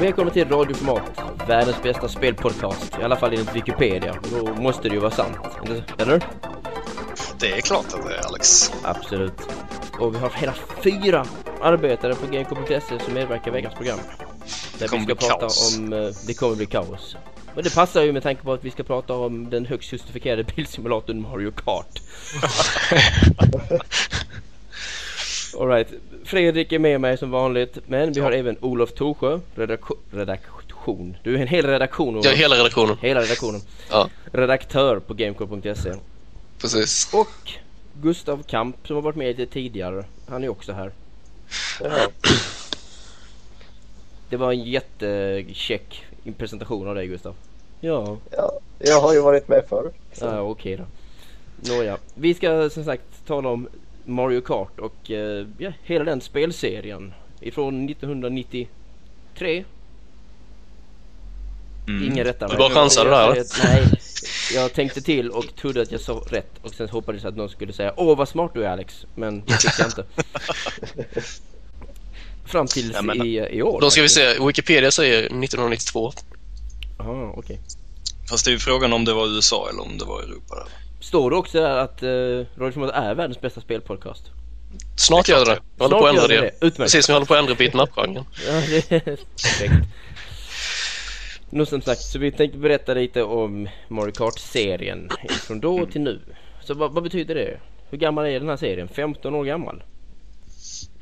Välkommen till Radioformat, världens bästa spelpodcast. I alla fall enligt Wikipedia. Då måste det ju vara sant. Eller? Det är klart att det är Alex. Absolut. Och vi har hela fyra arbetare på GameCom.se som medverkar i veckans program. Där kommer vi ska bli prata kaos. om... eh, Det kommer bli kaos. Men det passar ju med tanke på att vi ska prata om den högst justifikerade bilsimulatorn Mario Kart. Alright, Fredrik är med mig som vanligt, men vi har även Olof Torsjö, redaktion, redaktion. Du är en hel redaktion Olof. Ja, hela redaktionen. Hela redaktionen. Ja, Redaktör på Gamecore.se. precis. Och Gustav Kamp som har varit med lite tidigare. Han är också här. Det var en jättecheck presentation av dig Gustav. Ja, Ja, jag har ju varit med förr. Så. ja okej då. Nåja, vi ska som sagt tala om Mario Kart och eh, ja, hela den spelserien ifrån 1993. Mm. Ingen rättar Du bara chansade där, Jag- Nej, jag tänkte till och trodde att jag sa rätt och sen hoppades jag att någon skulle säga Åh vad smart du är Alex, men det fick jag inte. Fram till Ja, men- i, i år. Då ska vi faktiskt. se, Wikipedia säger 1992. Jaha, okej. Fast det är ju frågan om det var USA eller om det var Europa där. Står det också där att uh, Radio är världens bästa spelpodcast? Snart Det gör klart det. Jag håller på att ändra det. det. Utmärkt. Precis som jag håller på att ändra beatmap-genren. Ja, det är perfekt. Nu som sagt, så vi tänkte berätta lite om Mario Kart-serien från då till nu. Så vad, vad betyder det? Hur gammal är den här serien? 15 år gammal?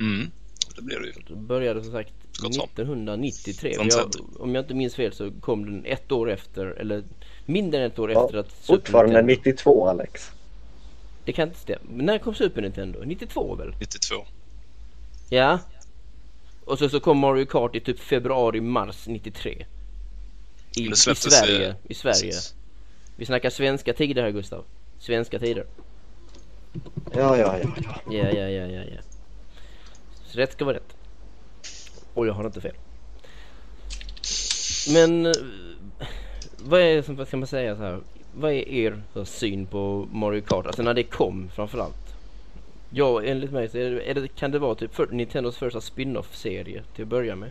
Mm. Det blir det ju. Det började som sagt Gott som. 1993. Från Vi har, centrum. om jag inte minns fel så kom den ett år efter, eller mindre än ett år Ja, efter att Super Fortfarande Nintendo... 92 Alex. Det kan inte stämma. Men när kom Super Nintendo? 92 väl? 92. Ja. Och så, så kom Mario Kart i typ februari, mars 93. I, Det i Sverige. i- Sverige. Vi snackar svenska tider här Gustav. Svenska tider. Ja, ja, ja. ja. Ja, ja, ja, ja, ja. Så rätt ska vara rätt. Och jag har inte fel. Men eh, vad är, som- vad ska man säga så här? Vad är er syn på Mario Kart? Alltså när det kom framförallt. Ja, enligt mig så är det, är det, kan det vara typ för, Nintendos första spin-off-serie till att börja med.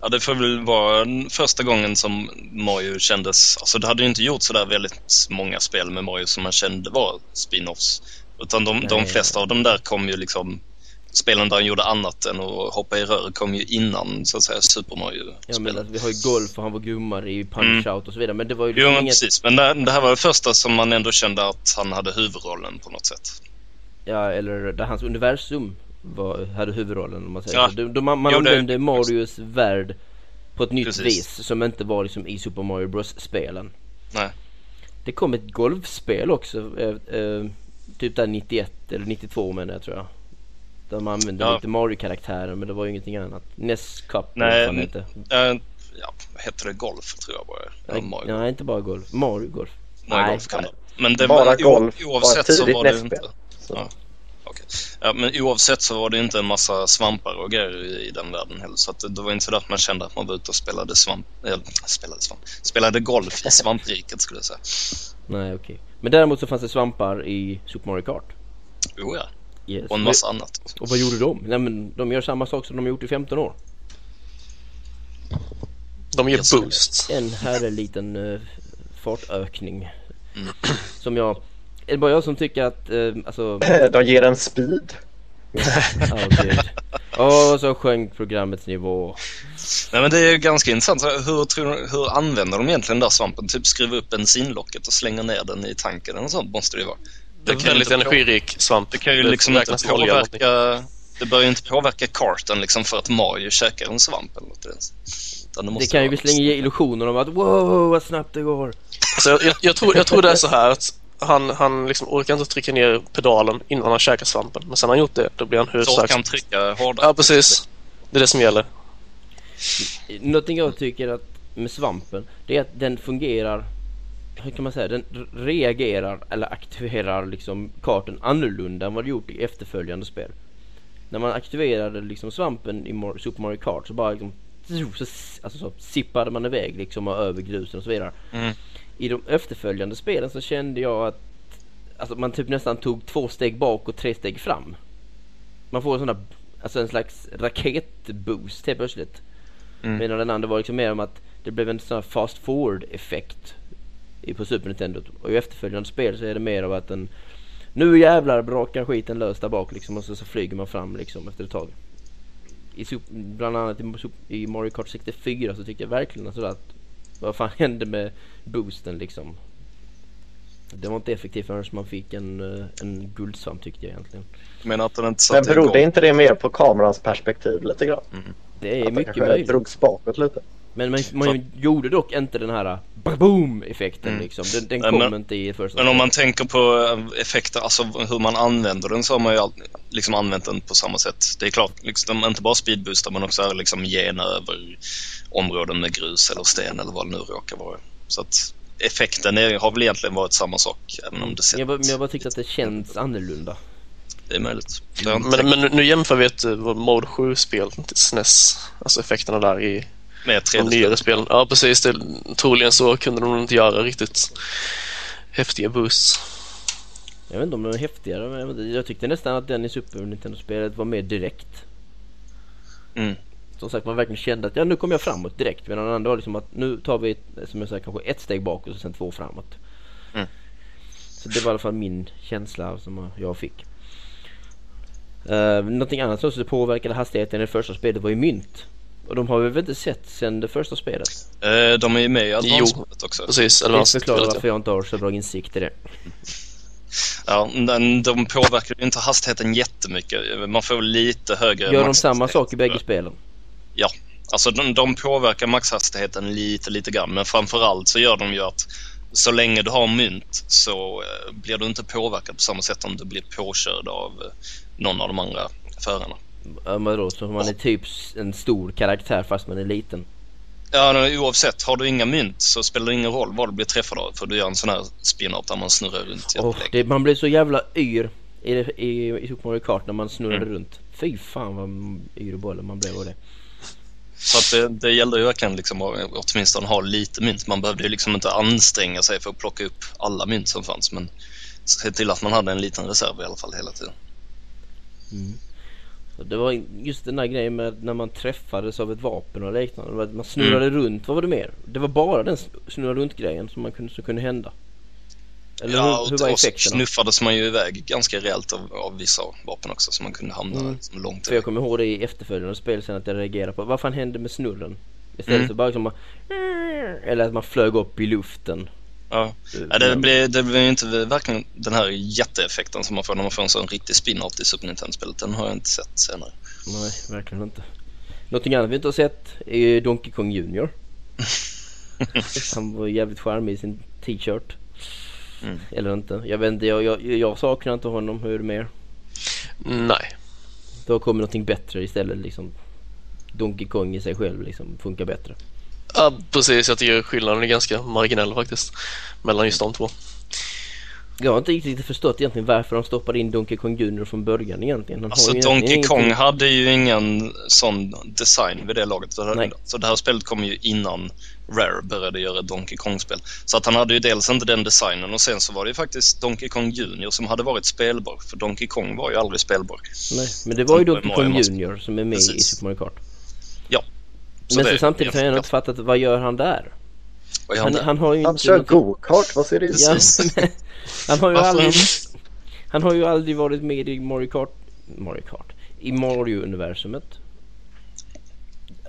Ja, det får väl vara första gången som Mario kändes... Alltså det hade ju inte gjort sådär väldigt många spel med Mario som man kände var spin-offs. Utan de, de flesta av dem där kom ju liksom... Spelen där han gjorde annat än att hoppa i rör kom ju innan så att säga Super Ja men alltså, vi har ju Golf och han var gummare i Punch-Out och så vidare. Men det var ju Jo, liksom men inget... precis. Men det, det här var det första som man ändå kände att han hade huvudrollen på något sätt. Ja, eller där hans universum var, hade huvudrollen om man säger Ja. så. Då, då man man Jo, det- använde Marios värld på ett nytt Precis. vis som inte var liksom i Super Mario Bros-spelen. Nej. Det kom ett golfspel också, eh, eh, typ där 91 eller 92 menar jag tror jag. Man använde Ja. lite Mario-karaktärer men det var ju ingenting annat. NES Cup Nej, eller vad hette. Eh, ja, hette det? Golf tror jag bara. Ja, Nej, Mario. Nej, inte bara golf. Mario Golf. Mario nej, Golf kan det. Men det Bara var, golf oavsett ett så tidigt var det nästspel. inte... Så. Ja. Okej. Ja, men oavsett så var det inte en massa svampar och grejer i, i den världen heller. Så att det, var inte så att man kände att man var ute och spelade svamp... Eller, spelade svamp... Spelade golf i svampriket skulle jag säga. Nej, okej. Men däremot så fanns det svampar i Super Mario Kart. Jo ja, Yes. och en massa annat. Och vad gjorde de? Nej men de gör samma sak som de har gjort i 15 år. De ger Yes. boost. En härlig liten uh, fartökning. Mm. Som jag... Är det bara jag som tycker att, uh, alltså... De ger en speed. Åh. Åh, så sjönk programmets nivå. Nej men det är ju ganska intressant. Så Hur, tror, hur använder de egentligen den där svampen? Typ skruva upp bensinlocket och slänga ner den i tanken eller något sånt måste det ju vara. Det är kan väldigt energirik svamp. Det kan ju liksom inte påverka... Det bör ju inte påverka kartan liksom för att Mario käkar en svamp eller något. Det måste kan ju visserligen ge illusionen om att wow vad snabbt det går. Så jag, jag, jag, tror, jag tror det är så här att han, han liksom orkar inte trycka ner pedalen innan han käkar svampen. Men sen har han gjort det, då blir han hur Så kan som trycka hårdare. Ja, precis. Det är det som gäller. Någonting jag tycker att med svampen, det är att den fungerar hur kan man säga, den reagerar eller aktiverar liksom kartan annorlunda än vad det gjort i efterföljande spel. När man aktiverade liksom svampen i Super Mario Kart så bara liksom så, alltså så sippade man iväg liksom och över grusen och så vidare. Mm. I de efterföljande spelen så kände jag att alltså man typ nästan tog två steg bak och tre steg fram. Man får en sån där, alltså en slags raketboost helt plötsligt. Mm. Medan den andra var liksom mer om att det blev en sån här fast forward effekt på Super Nintendo. Och i efterföljande spel så är det mer av att den nu jävlar brakar skiten lös där bak liksom och så, så flyger man fram liksom efter ett tag. I, bland annat i, Mario Kart 64 så tyckte jag verkligen att, sådär att vad fan hände med boosten liksom. Det var inte effektivt förrän man fick en, eh, en guldsvamp tyckte jag egentligen. Menar att den inte Men berodde igång. inte det mer på kamerans perspektiv lite grann? Det är Att mycket möjligt. drogs bakåt lite? Men man, man gjorde dock inte den här boom effekten Mm. liksom. Den, den kom men- inte i första Men om man tänker på eh, effekter, alltså hur man använder den så har man ju all, liksom använt den på samma sätt. Det är klart, liksom, inte bara speedboostar men också liksom gena över områden med grus eller sten eller vad det nu råkar vara. Så att effekten är, har väl egentligen varit samma sak även om det sett, jag, bara- men jag bara tyckte att det känns annorlunda. det är möjligt. Det Men, men nu jämför vi ett uh, Mode 7-spel till SNES. Alltså effekterna där i med de 3D. nyare spelen. Ja, precis. Det, troligen så kunde de nog inte göra riktigt häftiga boosts. Jag vet inte om den var häftigare men jag, tyckte nästan att den i Super Nintendo-spelet var mer direkt. Mm. Som sagt man verkligen kände att ja nu kommer jag framåt direkt medan den andra var liksom att nu tar vi ett, som jag säger kanske ett steg bakåt och sen två framåt. Mm. Så det var i alla fall min känsla som jag fick. Uh, någonting annat som också påverkade hastigheten i det första spelet var ju mynt. Och de har vi väl inte sett sen det första spelet? Eh, De är ju med i advanced också. Precis. Det Advanced förklarar varför jag inte har så bra insikt i det. Ja, men de påverkar ju inte hastigheten jättemycket. Man får lite högre Gör de samma sak i bägge spelen? Alltså de, de påverkar maxhastigheten lite, lite grann. Men framförallt så gör de ju att så länge du har mynt så eh, blir du inte påverkad på samma sätt om du blir påkörd av eh, någon av de andra förarna. Ja, men då, så man är typ en stor karaktär fast man är liten. Ja, oavsett. Har du inga mynt så spelar det ingen roll vad du blir träffad av. För du gör en sån här spin-out där man snurrar runt Oh, det, man blir så jävla yr i, i, i Super Mario Kart när man snurrade Mm. runt. Fy fan vad yr i bollen man blev av det. Så att det, det gällde ju verkligen liksom att åtminstone ha lite mynt. Man behövde ju liksom inte anstränga sig för att plocka upp alla mynt som fanns. Men se till att man hade en liten reserv i alla fall hela tiden. Så det var just den där grejen med när man träffades av ett vapen och liknande. Man snurrade runt, vad var det mer? Det var bara den snurra runt grejen som, man kunde, som kunde hända. Eller hur, hur var och så effekterna? snuffades man ju iväg ganska rejält av, av vissa vapen också så man kunde hamna Mm. liksom långt För jag kommer ihåg det i efterföljande spel sen att jag reagerade på vad fan hände med snurren? Istället Mm. för bara liksom man, Eller att man flög upp i luften. Ja. Ja, det, blir, det blir inte verkligen den här jätteeffekten som man får när man får en sån riktig spin-out i Super Nintendo-spelet. Den har jag inte sett senare. Nej, verkligen inte. Någonting annat vi inte har sett är ju Donkey Kong Junior. Han var jävligt charmig i sin t-shirt. Mm. Eller inte. Jag vet inte, jag, jag, jag saknar inte honom. Hur är det mer? Nej. Då kommer någonting bättre istället liksom. Donkey Kong i sig själv liksom funkar bättre. Ja, precis. Jag tycker skillnaden är ganska marginell faktiskt. Mellan just de två. Jag har inte riktigt förstått egentligen varför de stoppade in Donkey Kong Junior från början egentligen. Han har Alltså ju Donkey egentligen Kong ingenting- hade ju ingen sån design vid det laget. Så, Nej. så det här spelet kom ju innan Rare började göra Donkey Kong-spel. Så att han hade ju dels inte den designen och sen så var det ju faktiskt Donkey Kong Junior som hade varit spelbar. För Donkey Kong var ju aldrig spelbar. Nej, men det var ju Donkey Kong Junior som är med i Precis. Super Mario Kart. Så men det samtidigt har jag inte fattat vad gör han där? Vad gör Han, där? han har ju Han inte... kör något- go-kart, vad ser det ut Ja, men han har ju Varför aldrig... Han har ju aldrig varit med i Mario Kart... Mario Kart? I Mario-universumet.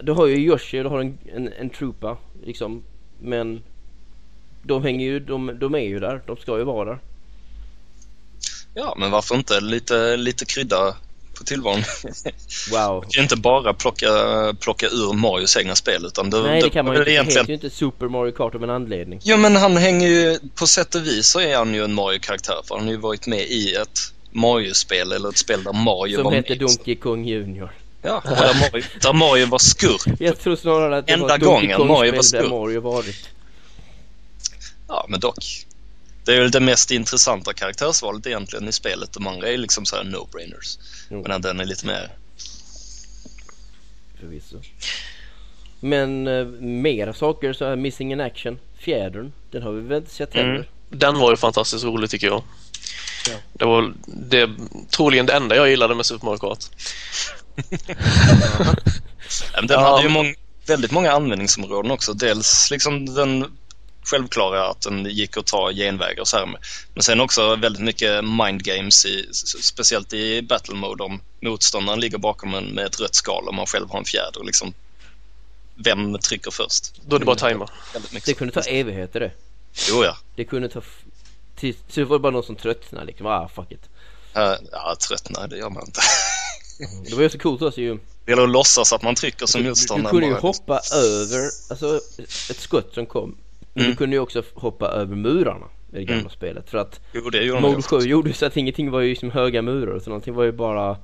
Du har ju Yoshi du har en, en, en Troopa liksom. Men... De hänger ju... De, de är ju där. De ska ju vara där. Ja, men varför inte lite, lite krydda på tillvaron? Wow. Kan ju inte bara plocka, plocka ur Marios egna spel utan det, Nej det kan man ju inte. Det egentligen heter ju inte Super Mario Kart av en anledning. Jo men han hänger ju, på sätt och vis så är han ju en Mario-karaktär för han har ju varit med i ett Mario-spel eller ett spel där Mario Som var heter med. Donkey Kong Junior. Ja, där Mario, där Mario var skurk. Jag tror snarare att det Enda var Donkey Kong-spel där. Mario varit. Ja, men dock. Det är väl det mest intressanta karaktärsvalet egentligen i spelet. De andra är liksom så här no-brainers. Men den är lite mer... Förvisso. Men eh, mera saker så här Missing in Action. Fjädern. Den har vi väl inte sett heller. Mm. Den var ju fantastiskt rolig tycker jag. Ja. Det var det, troligen det enda jag gillade med Super Mario Kart. Den Ja, hade ju många, väldigt många användningsområden också. Dels liksom den självklara att den gick att ta genvägar och så här. Men sen också väldigt mycket mind games, i, speciellt i battle mode om motståndaren ligger bakom en med ett rött skal och man själv har en fjäder. Liksom, vem trycker först? Då är det bara tajma. Väldigt mycket Det kunde ta evigheter det. Jo ja. Det kunde ta... Till, så var det bara någon som tröttnade liksom. Ah, fuck it. Uh, ja, tröttna, det gör man inte. Det var ju så coolt också ju. Det gäller att låtsas att man trycker som Du, du motståndare. kunde ju bara. hoppa över, alltså ett skott som kom. Men Mm. du kunde ju också hoppa över murarna i det gamla Mm. spelet. För att Jo, det Mode ju 7 också. gjorde ju så att ingenting var ju som höga murar utan allting var ju bara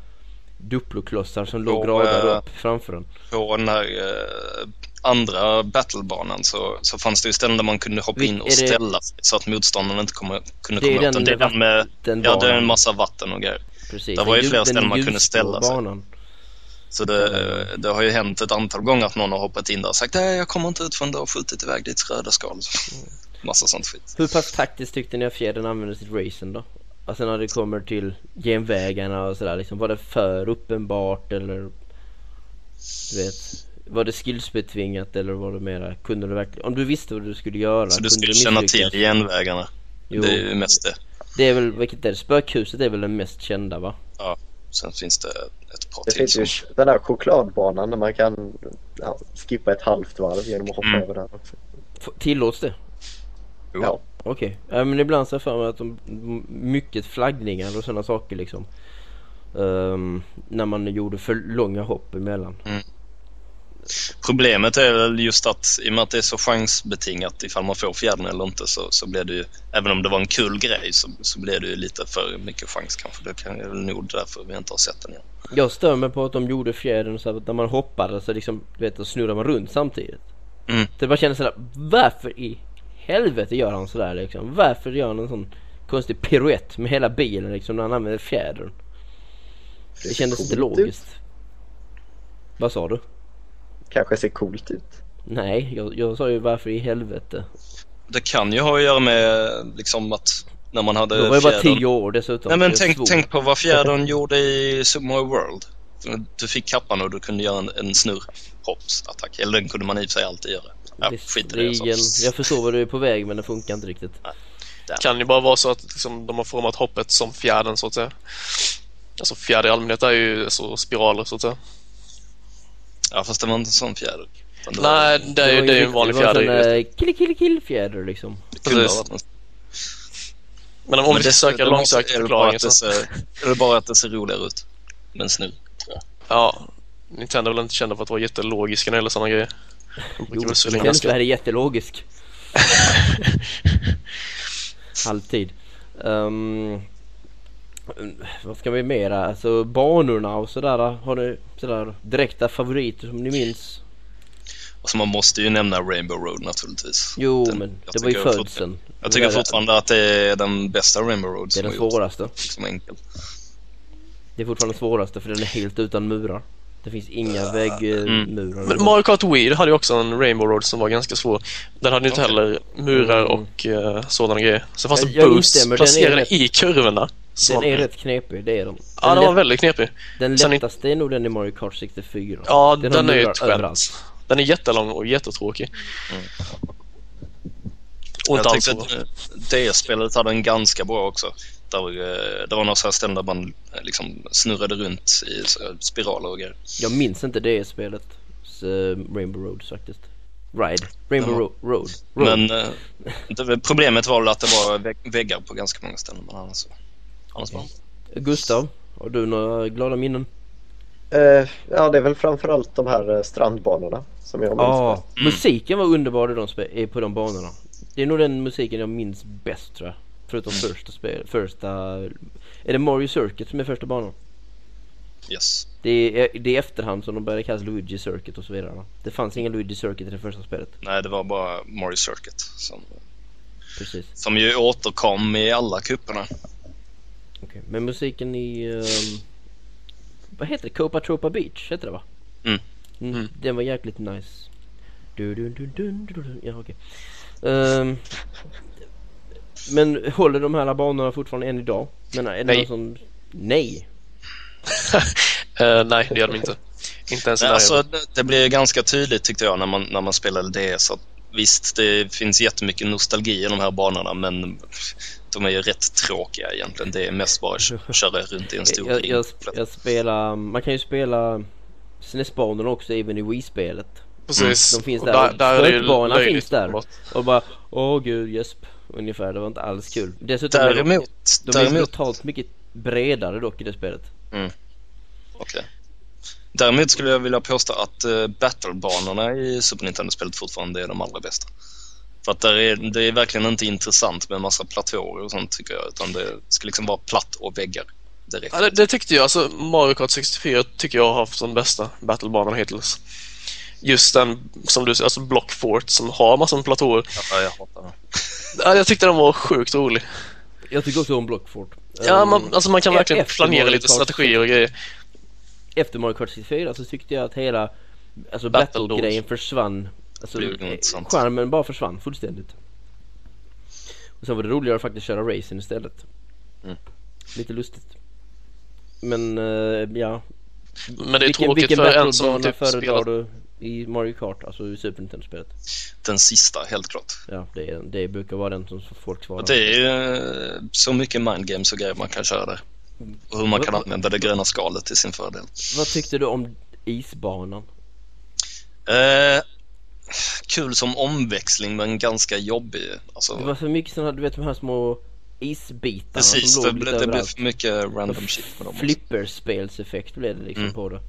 Duploklossar som låg Och, gradade eh, upp framför den. På den här eh, andra battlebanan så, så fanns det ju ställen där man kunde hoppa in och det- ställa sig så att motståndaren inte kommer, kunde Det komma den. Det är med den med, ja, det är en massa vatten och grejer. Precis. där var ju flera ställen man kunde ställa sig. banan. Så det, det har ju hänt ett antal gånger att någon har hoppat in där och sagt nej jag kommer inte ut förrän du har skjutit iväg ditt röda skal. Massa sånt skit. Hur pass taktiskt tyckte ni att fjädern använde sitt racen då? Alltså när det kommer till genvägarna och sådär liksom. Var det för uppenbart eller? Du vet. Var det skillsbetvingat eller var det mera, kunde du verkligen, om du visste vad du skulle göra, Så du skulle känna till genvägarna. Jo, Det är ju mest det. det är väl, vilket är det? Spökhuset är väl den mest kända va? Sen finns det ett par Det till finns som... ju den där chokladbanan där man kan ja, skippa ett halvt varv genom att hoppa Mm. över den också. F- Tillåts det? Jo. Ja. Okej, ja, men ibland så för mig att de, mycket flaggningar och sådana saker liksom. Ehm, när man gjorde för långa hopp emellan. Problemet är väl just att i och med att det är så chansbetingat ifall man får fjärden eller inte så, så blir det ju, även om det var en kul grej så, så blir det ju lite för mycket chans kanske. Det kan väl nog därför vi inte har sett den igen. Jag stör mig på att de gjorde fjädern så att när man hoppade så liksom, du vet, snurrar man runt samtidigt. Mm. Det bara kändes sådär, varför i helvete gör han sådär liksom? Varför gör han en sån konstig piruett med hela bilen liksom när han använder fjädern? Det kändes inte logiskt. Vad sa du? Kanske ser coolt ut. Nej, jag, jag sa ju varför i helvete. Det kan ju ha att göra med liksom att när man hade Då var jag bara fjädern- tio år dessutom. Nej men tänk, tänk på vad fjädern gjorde i Super Mario World. Du fick kappan och du kunde göra en, en snurrhoppsattack. Eller den kunde man i och för sig alltid göra. Ja, skit i det. Jag förstår vad du är på väg men det funkar inte riktigt. Kan ju bara vara så att liksom, de har format hoppet som fjärden så att säga. Alltså fjärde i allmänhet är ju alltså, spiraler så att säga. Ja fast det var inte en sån fjäder. Det var- Nej, det är ju var det är ju en vanlig det var fjäder. en sån, eh, kill kill kill fjäder liksom. Det precis. Men om Men vi ska det- söka det långsökt är det bara förklaring att det så... ser- Är det bara att det ser roligare ut? med en snurr. Ja, Nintendo är väl inte kända för att vara jättelogiska när det gäller sådana grejer. Jo, Nintendo ganska... är jättelogisk. Alltid. Um, vad ska vi mera? Alltså banorna och sådär. Har ni sådär direkta favoriter som ni minns? Alltså man måste ju nämna Rainbow Road naturligtvis. Jo, Den- men det var ju födseln. Jag tycker fortfarande att det är den bästa Rainbow Road Det är den svåraste. Liksom enkel. Det är fortfarande den svåraste för den är helt utan murar. Det finns inga väggmurar. Men Mario Kart Wii hade ju också en Rainbow Road som var ganska svår. Den hade ju inte Okej. heller murar Mm. och uh, sådana grejer. Så fanns det Jag- är placerade i kurvorna. Den är rätt knepig, det är den. Ja, den var väldigt knepig. Den Sen lättaste är nog den i Mario Kart 64. Ja, Den den, är ju ett skämt. överallt. Den är jättelång och jättetråkig. Mm. Och Jag tyckte att eh, DS-spelet hade en ganska bra också. Där, eh, det var några så här ställen där man eh, liksom snurrade runt i spiraler och grejer. Jag minns inte det spelet. Rainbow Road faktiskt. Ride. Rainbow Jaha. Ro- Road. Road. Men det, problemet var väl att det var vägg- väggar på ganska många ställen. Men annars, var Gustav, har du några glada minnen? Eh, ja, det är väl framförallt de här eh, strandbanorna som jag minns Ja, bäst. musiken var underbar på de banorna. Det är nog den musiken jag minns bäst tror jag. Förutom första spel, första... Är det Mario Circuit som är första banan? yes. Det är, det är efterhand som de började kallas Luigi Circuit och så vidare. va? Det fanns ingen Luigi Circuit i det första spelet. Nej, det var bara Mario Circuit som, Precis. som ju återkom i alla kupperna. Okej. Men musiken i... ehm, vad heter det? Copa Tropa Beach heter det va? Mm. Mm, Mm. Den var jäkligt nice. Du, du, du, du, du, du. Ja okej. Ehm, men håller de här banorna fortfarande än idag? Men är det Nej. någon som... Nej! Eh, nej, det gör de inte. Inte ens Nej, alltså, det, det blir ganska tydligt tyckte jag när man, när man spelade DS att visst, det finns jättemycket nostalgi i de här banorna men de är ju rätt tråkiga egentligen. Det är mest bara att köra runt i en stor jag, ring. jag, jag spelar, man kan ju spela SNES-banorna också även i Wii-spelet. Precis. De finns Och där. där, där är Stötbanan löjligt finns där. Och bara, åh gud, gäsp. Ungefär, det var inte alls kul. Dessutom är de, Däremot, de är däremot, totalt mycket bredare dock i det spelet. okej. Däremot skulle jag vilja påstå att uh, battlebanorna i Super Nintendo-spelet fortfarande är de allra bästa. För att där är, det är verkligen inte intressant med en massa platåer och sånt tycker jag. Utan det ska liksom vara platt och väggar. Direkt. Ja, det, det tyckte jag. Alltså, Mario Kart 64 tycker jag har haft de bästa battlebanorna hittills. Just den, som du säger, alltså Block Fort som har massor med platåer. Ja, jag hatar det. Ja, jag tyckte den var sjukt rolig. Jag tycker också om Blockfort. Ja, Ehm, man, alltså man kan verkligen planera lite strategier och grejer. Efter Mario Kart 64 så tyckte jag att hela alltså Battle battle-grejen försvann. Alltså blev eh, charmen bara försvann fullständigt. Och sen var det roligare att faktiskt köra racing istället. Mm. Lite lustigt. Men eh, ja. Men det är vilken tråkigt vilken för en som typ spelat... du i Mario Kart? Alltså i Super Nintendo-spelet? Den sista, helt klart. Ja, det, är, det brukar vara den som folk svarar. Och det är eh, så mycket mindgames och grejer man kan köra där. Och hur man kan använda det gröna skalet till sin fördel. Vad tyckte du om isbanan? Eh, kul som omväxling men ganska jobbig. Alltså, Det var för mycket sådana, du vet de här små isbitarna precis, som det, låg lite blev- det blev för mycket random shit med dem. Flipperspelseffekt blev det liksom Mm. på det.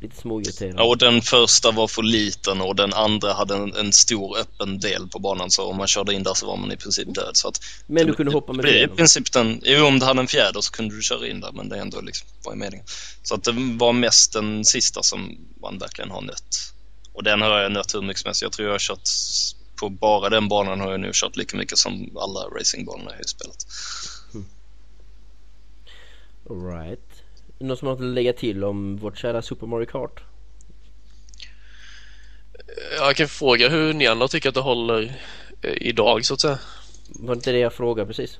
Lite småirriterande. Ja, och den första var för liten och den andra hade en, en stor öppen del på banan så om man körde in där så var man i princip död. Så att Men du det- kunde hoppa det med blir i princip den, jo om du hade en fjäder så kunde du köra in där men det ändå liksom, vad är meningen? Så att det var mest den sista som man verkligen har nött. Och den har jag nött hur mycket som helst. Jag tror jag har kört, på bara den banan har jag nu kört lika mycket som alla racingbanorna i spelet. Alright. Någon som har något att lägga till om vårt kära Super Mario Kart? Jag kan fråga hur ni andra tycker att det håller eh, idag så att säga. Var inte det jag frågade precis?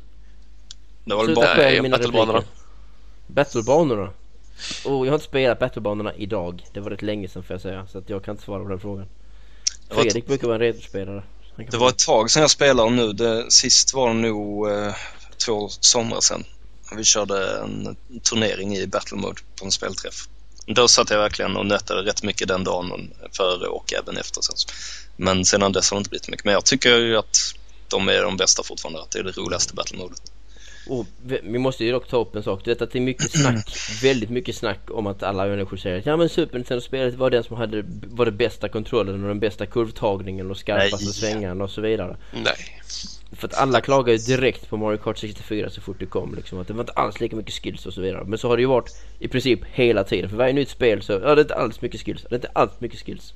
Det var väl bara, battlebanorna. Battlebanorna? Oh, jag har inte spelat battlebanorna idag. Det var rätt länge sedan får jag säga. Så att jag kan inte svara på den frågan. Var ett- Fredrik brukar vara en retrospelare. Det var ett tag sedan jag spelade nu. Det, sist var det nog eh, två somrar sedan. Vi körde en turnering i Battle Mode på en spelträff. Då satt jag verkligen och nötade rätt mycket den dagen före och även efter sen. Men sedan dess har det inte blivit mycket. Men jag tycker ju att de är de bästa fortfarande. Att det är det roligaste Battle Modet. Och vi måste ju dock ta upp en sak. Du vet att det är mycket snack, väldigt mycket snack om att alla människor säger att ja men Super Nintendo-spelet var den som hade var det bästa kontrollen och den bästa kurvtagningen och skarpaste Nej. svängarna och så vidare. Nej. För att alla klagar ju direkt på Mario Kart 64 så fort det kom liksom. Att det var inte alls lika mycket skills och så vidare. Men så har det ju varit i princip hela tiden. För varje nytt spel så, ja det är inte alls mycket skills. Det är inte alls mycket skills.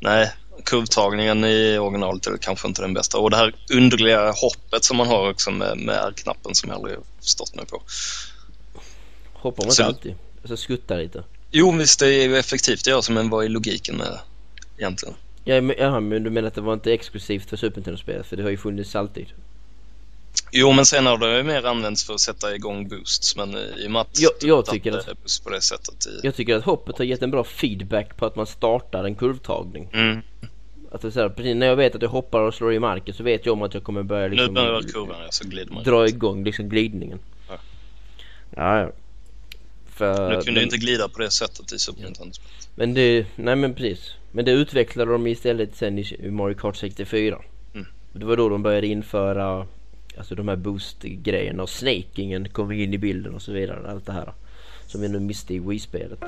Nej, kurvtagningen i originalet är kanske inte den bästa. Och det här underliga hoppet som man har också med, med R-knappen som jag aldrig förstått mig på. Hoppar man Så- inte alltid. Alltså skuttar lite. Jo, visst det är ju effektivt det gör så, men vad är logiken med det egentligen? Ja, men, jaha, men du menar att det var inte exklusivt för Super Nintendo-spelet? För det har ju funnits alltid. Jo, men sen har det ju mer använts för att sätta igång boosts, men i och med att Jag- jag tycker är boost på det sättet i... Jag tycker att hoppet har gett en bra feedback på att man startar en kurvtagning. Mm. Att det är så här, precis när jag vet att jag hoppar och slår i marken så vet jag om att jag kommer börja Nu liksom börjar kurvan, ja, så glider man. dra igång liksom glidningen. Ja. Ja, ja. För, Nu kunde men, inte glida på det sättet i Super Nintendo. men det, nej men precis. Men det utvecklade de istället sen i i Mario Kart 64. Mm. Det var då de började införa Alltså de här boost-grejerna och snakingen kommer in i bilden och så vidare. Allt det här. Som vi nu miste i Wii-spelet.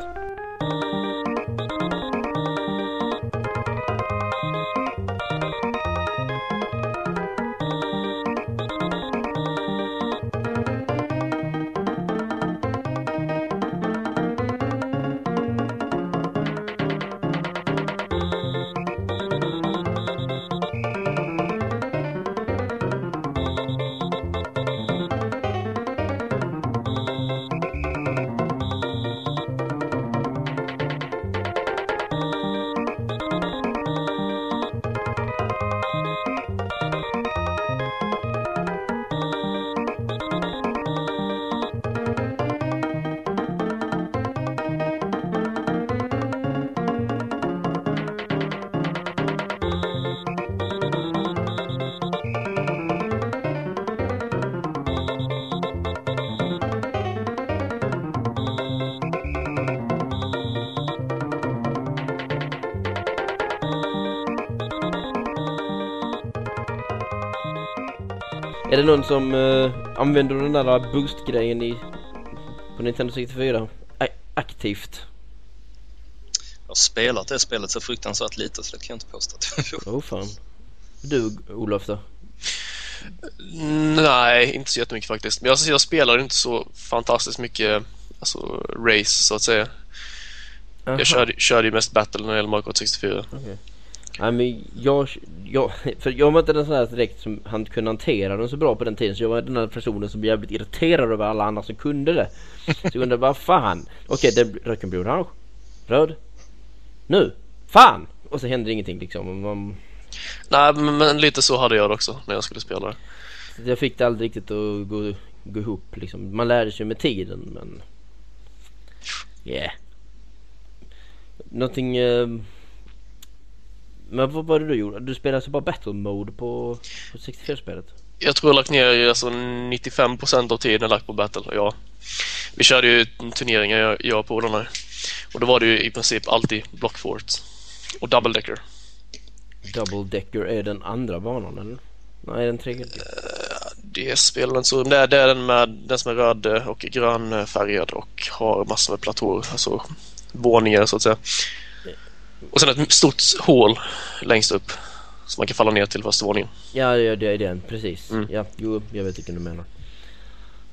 Det någon som eh, använder den där boost-grejen i på Nintendo 64 A- aktivt? Jag har spelat det spelet så fruktansvärt lite så det kan jag inte påstå att jag oh, fan. Du Olof då? Nej, inte så jättemycket faktiskt. Men jag, jag spelar inte så fantastiskt mycket alltså, race så att säga. Aha. Jag körde, körde ju mest battle när det gäller Mario Kart 64. Nej men jag, jag, för jag var inte den sån här direkt som han kunde hantera den så bra på den tiden så jag var den där personen som blev jävligt irriterad över alla andra som kunde det. Så jag undrade vad fan. Okej, det röken blir orange. Röd. Nu. Fan! Och så hände ingenting liksom. Man, Nej, men, lite så hade jag det också när jag skulle spela det. jag fick det aldrig riktigt att gå, gå ihop liksom. Man lärde sig med tiden men... Yeah. Någonting... Eh, men vad var det du gjorde? Du spelade alltså bara battle mode på, på 64-spelet? Jag tror jag lagt ner alltså 95% av tiden lagt på battle. Ja. Vi körde ju turneringar jag, jag och polarna. Och då var det ju i princip alltid block fort. Och double decker. Double Decker är den andra banan eller? Nej den tredje. Det spelar inte så. Det är, det är den, med, den som är röd och grönfärgad och har massor med platåer. Alltså våningar så att säga. Och sen ett stort hål längst upp. Som man kan falla ner till första våningen. Ja ja, det är den precis. Mm. Ja jo jag vet vilken du menar.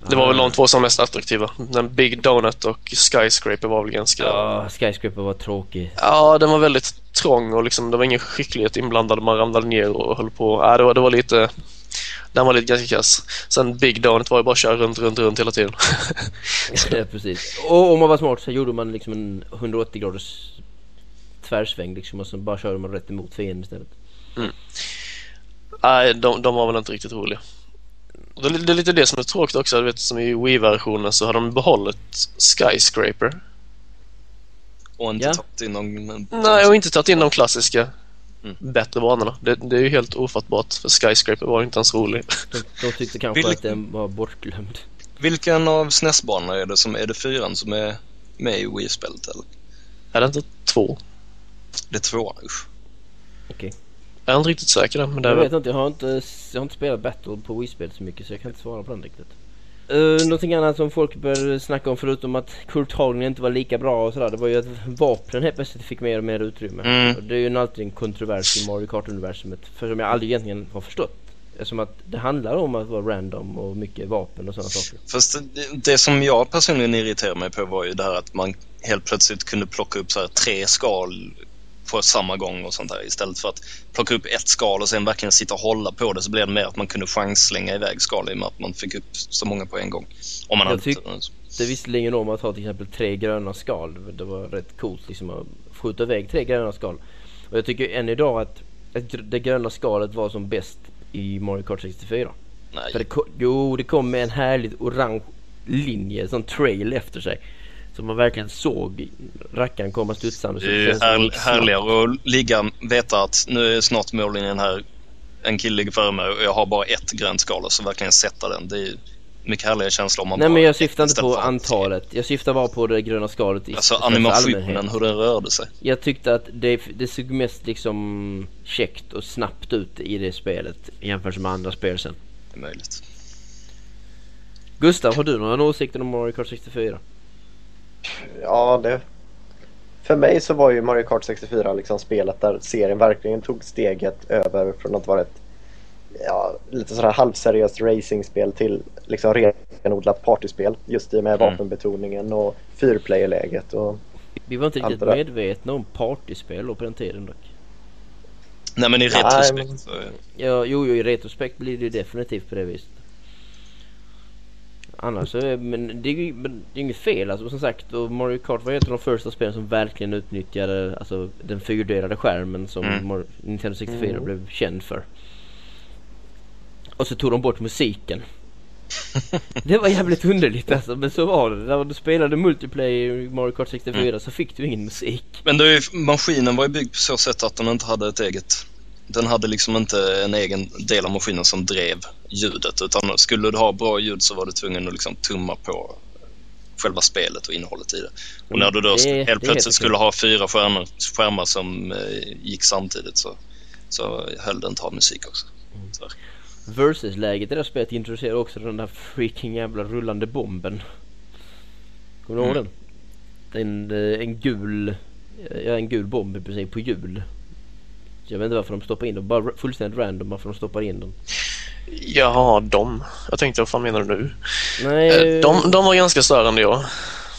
Det var väl Ah. de två som var mest attraktiva. Den Big Donut och Skyscraper var väl ganska... Ja, Skyscraper var tråkig. Ja, den var väldigt trång och liksom, det var ingen skicklighet inblandad. Man ramlade ner och höll på. Ja, det, var, det var lite... Den var lite ganska kass. Sen Big Donut var ju bara att köra runt, runt, runt hela tiden. ja precis. Och om man var smart så gjorde man liksom en 180 graders tvärsväng liksom och så bara körde man rätt emot fienden istället. Nej, de, de var väl inte riktigt roliga. Det, är- det är lite det som är tråkigt också. Du vet, som i Wii-versionen så har de behållit Skyscraper. Och inte Ja. tagit in någon... Nej, och inte tagit in de klassiska Mm. bättre banorna. Det, det är ju helt ofattbart. För Skyscraper var inte ens rolig. De, de tyckte kanske Vill- att den var bortglömd. Vilken av SNES-banorna är det som är det fyran som är med i Wii-spelet eller? Är det inte två? Det är tvåan, usch. Okej. Jag är inte riktigt säker där, men det är Jag vet inte, jag har inte, jag har inte spelat Battle på Wii-spel så mycket så jag kan inte svara på den riktigt. Uh, någonting annat som folk började snacka om förutom att Kurt Hagen inte var lika bra och sådär det var ju att vapnen helt plötsligt fick mer och mer utrymme. Mm. Och det är ju alltid en kontrovers i Mario Kart-universumet för som jag aldrig egentligen har förstått. Eftersom att det handlar om att vara random och mycket vapen och sådana saker. Fast det, det som jag personligen irriterar mig på var ju det här att man helt plötsligt kunde plocka upp så här tre skal på samma gång och sånt där. Istället för att plocka upp ett skal och sen verkligen sitta och hålla på det så blev det mer att man kunde chansslänga iväg skal i och med att man fick upp så många på en gång. Om man Jag hade. Det är visserligen om att ha till exempel tre gröna skal. Det var rätt coolt liksom att skjuta iväg tre gröna skal. Och jag tycker än idag att att det gröna skalet var som bäst i Mario Kart 64. Nej. För det kom, jo, det kom med en härligt orange linje, sån trail efter sig. Så man verkligen såg rackaren komma studsande. så Det är här, härligare att ligga veta att nu är snart mållinjen här. En kille ligger före mig och jag har bara ett grönt skal så verkligen sätta den. Det är mycket härligare känsla om man Nej bara men jag syftar inte på antalet. Jag syftar bara på det gröna skalet i Alltså animationen, hur den rörde sig. Jag tyckte att det, det såg mest liksom käckt och snabbt ut i det spelet jämfört med andra spel sen. Det är möjligt. Gustav, har du några åsikter om Mario Kart 64? Ja, det... För mig så var ju Mario Kart 64 liksom spelet där serien verkligen tog steget över från att vara ett ja, lite sådär halvseriöst racingspel till liksom renodlat partyspel. Just i och med Mm. vapenbetoningen och fyrplayerläget och Vi var inte riktigt medvetna om partyspel på den tiden dock. Nej men i retrospekt så... Ja, jo, jo, i retrospekt blir det ju definitivt på det viset. Annars är, men det är ju men det är inget fel alltså som sagt och Mario Kart var ett av de första spelen som verkligen utnyttjade alltså den fyrdelade skärmen som Mm. Nintendo 64 Mm. blev känd för. Och så tog de bort musiken. det var jävligt underligt alltså men så var det. När du spelade multiplayer i Mario Kart 64 Mm. så fick du ingen musik. Men det är ju, maskinen var ju byggd på så sätt att den inte hade ett eget... Den hade liksom inte en egen del av maskinen som drev ljudet utan skulle du ha bra ljud så var du tvungen att liksom tumma på själva spelet och innehållet i det. Och när du då Mm, Det är- det helt plötsligt helt skulle ha fyra skärmar, skärmar som eh, gick samtidigt så, så höll det inte ha musik också. Mm. Så. versus-läget i det här spelet introducerar också den där freaking jävla rullande bomben. Kommer du ihåg Mm. den? En, eh, en gul, ja en gul bomb i princip på hjul. Jag vet inte varför de stoppar in den, bara ra- fullständigt random varför de stoppar in den. Jaha, de. Jag tänkte, vad fan menar du nu? Nej, Eh, De, de var ganska störande, ja.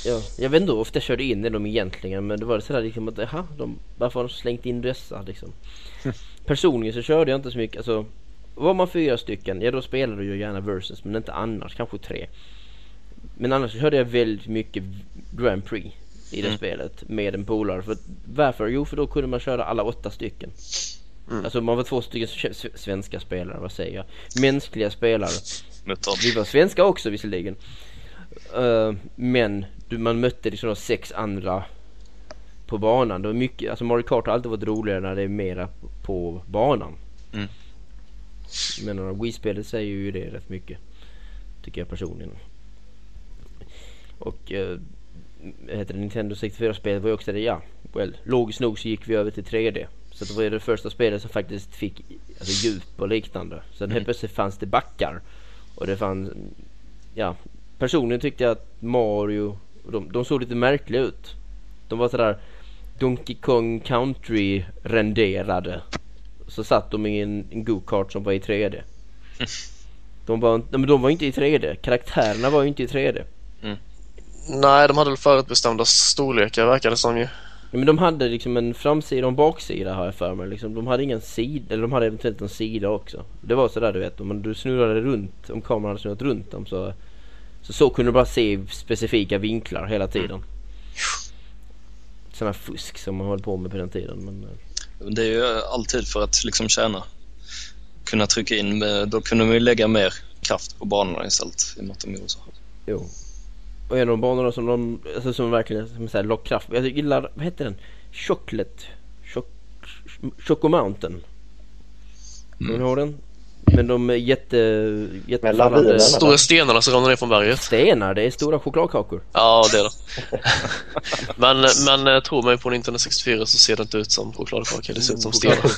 ja, jag vet inte hur ofta jag körde in i dem egentligen men det var sådär liksom att jaha, de, varför har de slängt in dessa liksom? Personligen så körde jag inte så mycket, alltså var man fyra stycken, ja då spelade jag gärna versus men inte annars, kanske tre. Men annars så körde jag väldigt mycket Grand Prix i det Mm. spelet med en polare. För, varför? Jo för då kunde man köra alla åtta stycken. Mm. Alltså man var två stycken svenska spelare, vad säger jag? Mänskliga spelare. Mutant. Vi var svenska också visserligen. Eh, men du, man mötte liksom de sex andra på banan. Det var mycket, alltså Mario Kart har alltid varit roligare när det är mera på, banan. Mm. Men uh, Wii-spelet säger ju det rätt mycket. Tycker jag personligen. Och uh, heter det Nintendo 64-spelet var ju också det, ja. Well, logiskt nog så gick vi över till 3D. Så det var ju det första spelet som faktiskt fick alltså, djup och liknande. Sen Mm. helt plötsligt fanns det backar. Och det fanns, ja. Personligen tyckte jag att Mario, de, de såg lite märkliga ut. De var sådär Donkey Kong Country renderade. Så satt de i en, en go-kart som var i 3D. De var, men de var inte i 3D. Karaktärerna var ju inte i 3D. Nej, de hade väl förutbestämda storlekar verkar det som ju. Ja, men de hade liksom en framsida och en baksida har jag för mig. Liksom, de hade ingen sida, eller de hade eventuellt en sida också. Det var sådär du vet, om du snurrade runt, om kameran hade snurrat runt dem så så, så kunde du bara se specifika vinklar hela tiden. Sådana fusk som man höll på med på den tiden. Men, eh, Det är ju alltid för att liksom tjäna. Kunna trycka in, med, då kunde man ju lägga mer kraft på banorna istället i och med att de gjorde så. jo. Och en av de banorna som de, alltså som verkligen som så här, lock kraft. Jag gillar, vad heter den? Chocolate? Choc, Choco Mountain. Kommer Mm. du ihåg den? Men de är jätte, jättefallande lavinerna. Stora stenarna som ramlar ner från berget. stenar, det är stora chokladkakor. Ja, det är det. men, men eh, tror man ju på Nintendo 64 så ser det inte ut som chokladkaka, det ser ut som stenar.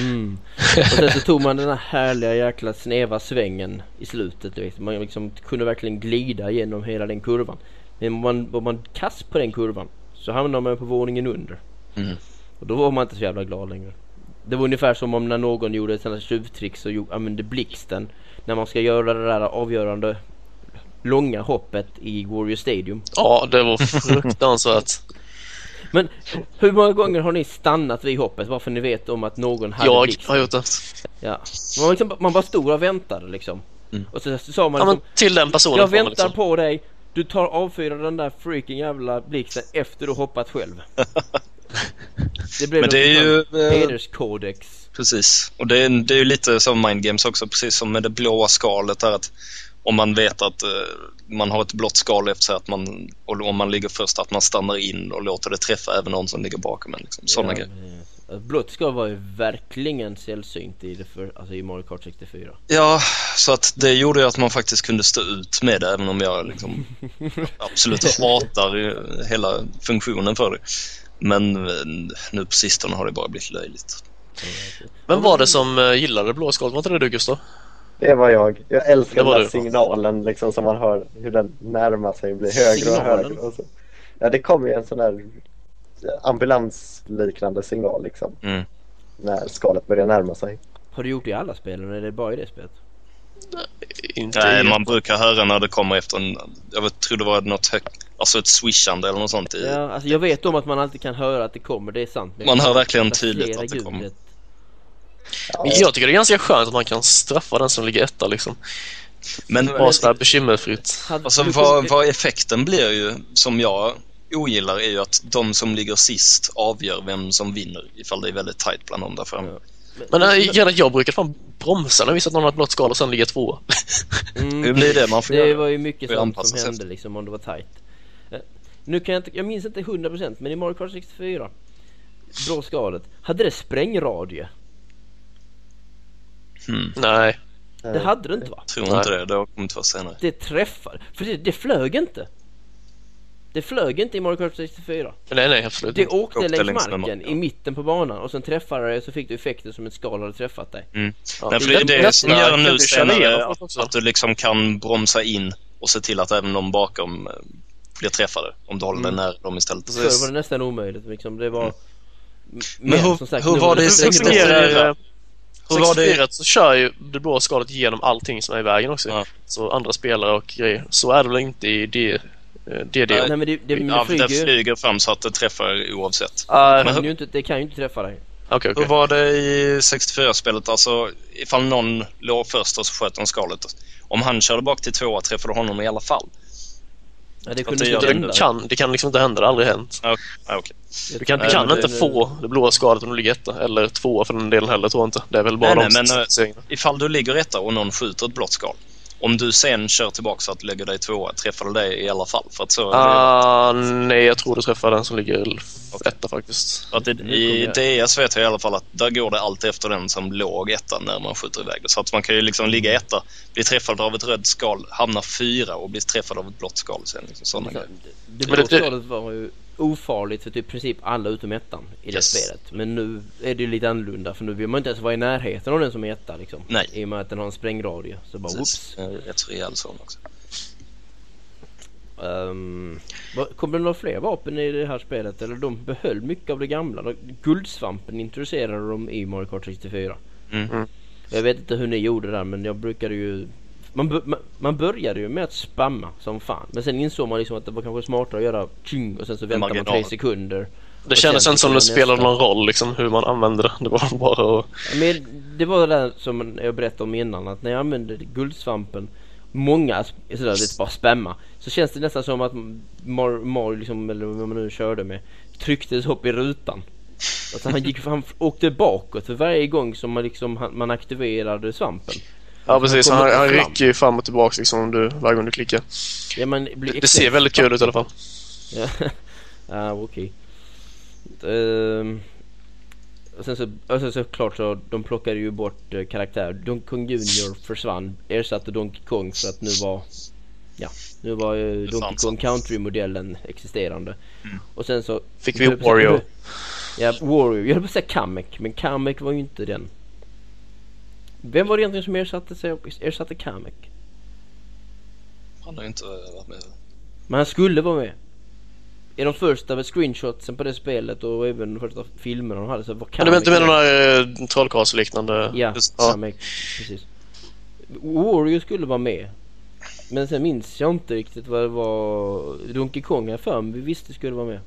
Mm. Och sen så tog man den här härliga jäkla snäva svängen i slutet. Vet. Man liksom kunde verkligen glida genom hela den kurvan. Men om man, var man kass på den kurvan så hamnade man på våningen under. Mm. Och då var man inte så jävla glad längre. Det var ungefär som om när någon gjorde ett sånt här tjuvtrick och gjorde- använde blixten. När man ska göra det där avgörande långa hoppet i Warrior Stadium. Ja, det var fruktansvärt. Men hur många gånger har ni stannat vid hoppet bara för ni vet om att någon hade Jag blixten? har gjort det. Ja. Man, liksom, man bara stod och väntade liksom. Mm. Och så, så sa man Ja, liksom, men till den personen jag väntar liksom. på dig. Du tar avfyrar den där freaking jävla blixten efter du hoppat själv. Det blev Men det är ju... eh, hederskodex. Precis. Och det är, det är ju lite som Mind Games också, precis som med det blåa skalet där att om man vet att eh, man har ett blått skal efter sig att man, och om man ligger först, att man stannar in och låter det träffa även någon som ligger bakom en. Liksom. Sådana ja, grejer. precis. Blått skal var ju verkligen sällsynt i, det för, alltså i Mario Kart 64. Ja, så att det gjorde ju att man faktiskt kunde stå ut med det även om jag liksom absolut hatar hela funktionen för det. Men eh, nu på sistone har det bara blivit löjligt. Vem var det som eh, gillade blå skal? Var inte det du Gustav? Det var jag. Jag älskar den där du. signalen liksom som man hör hur den närmar sig blir högre Signalen? och högre. Och så. Ja, det kommer ju en sån där ambulansliknande signal liksom. Mm. När skalet börjar närma sig. Har du gjort det i alla spel eller är det bara i det spelet? Inte Nej, man brukar höra när det kommer efter en, jag vet, tror det var något högt, alltså ett swishande eller något sånt. I, Ja, alltså jag vet om att man alltid kan höra att det kommer, det är sant. Men Man hör verkligen tydligt att det kommer. Men Jag tycker det är ganska skönt att man kan straffa den som ligger etta liksom. Men Bara sådär bekymmerfritt. Alltså, vad, vad effekten blir ju, som jag ogillar, är ju att de som ligger sist avgör vem som vinner ifall det är väldigt tight bland dem där framme. Ja. Men äh, grejen är att jag brukar fan bromsa när jag visar att någon har ett blått skal och sen ligger två. Mm, Hur blir det man får Det göra? var ju mycket sånt som sig hände liksom om det var tight. Eh, Nu kan jag inte, jag minns inte 100% men i Mario Kart 64 Blå skalet, hade det sprängradie? Hmm, Nej. Det hade det inte va? tror Nej. inte det, det har kommit först senare. Det träffade, för det, det flög inte. Det flög inte i Mario Kart 64. Nej, nej, absolut Det inte. åkte Åkte längs längs marken i mitten på banan och sen träffade det dig så fick du effekter som ett skal hade träffat dig. Ja, Nej, för det, det är den som gör nu senare att du liksom kan bromsa in och se till att även de bakom eh, blir träffade om du håller dig Mm. nära dem istället. Förr var det nästan omöjligt liksom. Det var... Men hur- sagt, hur var det i det Hur 64? fungerar Hur var det- 64 så kör ju det blå skalet genom allting som är i vägen också. Ja. Så andra spelare och grejer. Så är det väl inte i Eh, DD? Nej. Nej men det, det, men Ja, det det flyger ju. flyger fram så att det träffar oavsett. Det Men kan, ju inte, det kan ju inte träffa dig. Okej, okej. Hur var det i 64-spelet? Alltså, ifall någon låg först och så sköt de skalet. Om han körde bak till tvåa träffade honom i alla fall. Ja, det kunde det inte hända. Det kan, det kan liksom inte hända, det har aldrig hänt. Ja, ja, okej. Du kan, du Nej, kan men inte det- få det blåa skalet om du ligger etta. Eller tvåa för den delen heller, tror jag inte. Det är väl bara Nej, de nej, men, eh. Ifall du ligger etta och någon skjuter ett blått skal. Om du sen kör tillbaka så att du lägger dig tvåa, träffar du det i alla fall? För att så. Ah, nej, jag tror du träffar den som ligger etta faktiskt. För att i, I DS vet jag i alla fall att där går det alltid efter den som låg etta när man skjuter iväg det. Så att man kan ju liksom ligga etta, bli träffad av ett rött skal, hamna fyra och bli träffad av ett blått skal sen. Liksom, sådana grejer. Det blå det- skalet var ju ofarligt för typ princip alla utom ettan i det Yes. spelet. Men nu är det ju lite annorlunda för nu vill man inte ens vara i närheten av den som är etta liksom. Nej. I och med att den har en sprängradie. Så bara whoops. Rätt så rejäl sån också. Um, kommer det några fler vapen i det här spelet? Eller de behöll mycket av det gamla. Guldsvampen introducerade de i Mario Kart 64. Mm. Mm. Jag vet inte hur ni gjorde där men jag brukade ju man, man, man började ju med att spamma som fan. Men sen insåg man liksom att det var kanske smartare att göra tjing och sen så väntar man marginal. tre sekunder. Det kändes sen inte som det spelade någon roll liksom, hur man använde det. Det var bara att... Men det var det där som jag berättade om innan att när jag använde guldsvampen Många sådär lite bara spamma Så känns det nästan som att Mario, liksom, eller vad man nu körde med Trycktes upp i rutan Alltså han gick, han åkte bakåt för varje gång som man liksom han- man aktiverade svampen Ja precis, han, han rycker ju fram och tillbaka liksom om du, varje gång du klickar. ja, man blir Det, det ser väldigt kul ut i alla fall. Ja, ah, okej. Ehm, och sen så, och sen så klart så de plockade ju bort eh, karaktär. Donkey Kong Junior försvann, ersatte Donkey Kong för att nu var Ja, nu var ju Donkey Kong. Country-modellen existerande. Och sen så Fick vi Wario. Ja, Wario. Jag höll på att säga Kamek, men Kamek var ju inte den. Vem var det egentligen som ersatte, sig, ersatte Kamek? Han har inte varit med. Men han skulle vara med. I de första screenshotsen på det spelet och även de första filmerna de hade så var du, men- du menar den där eh, trollkarlsliknande? Ja, Just- ja. Kamek. Precis. Wario skulle vara med. Men sen minns jag inte riktigt vad det var. Donkey Kong här för vi visste skulle vara med.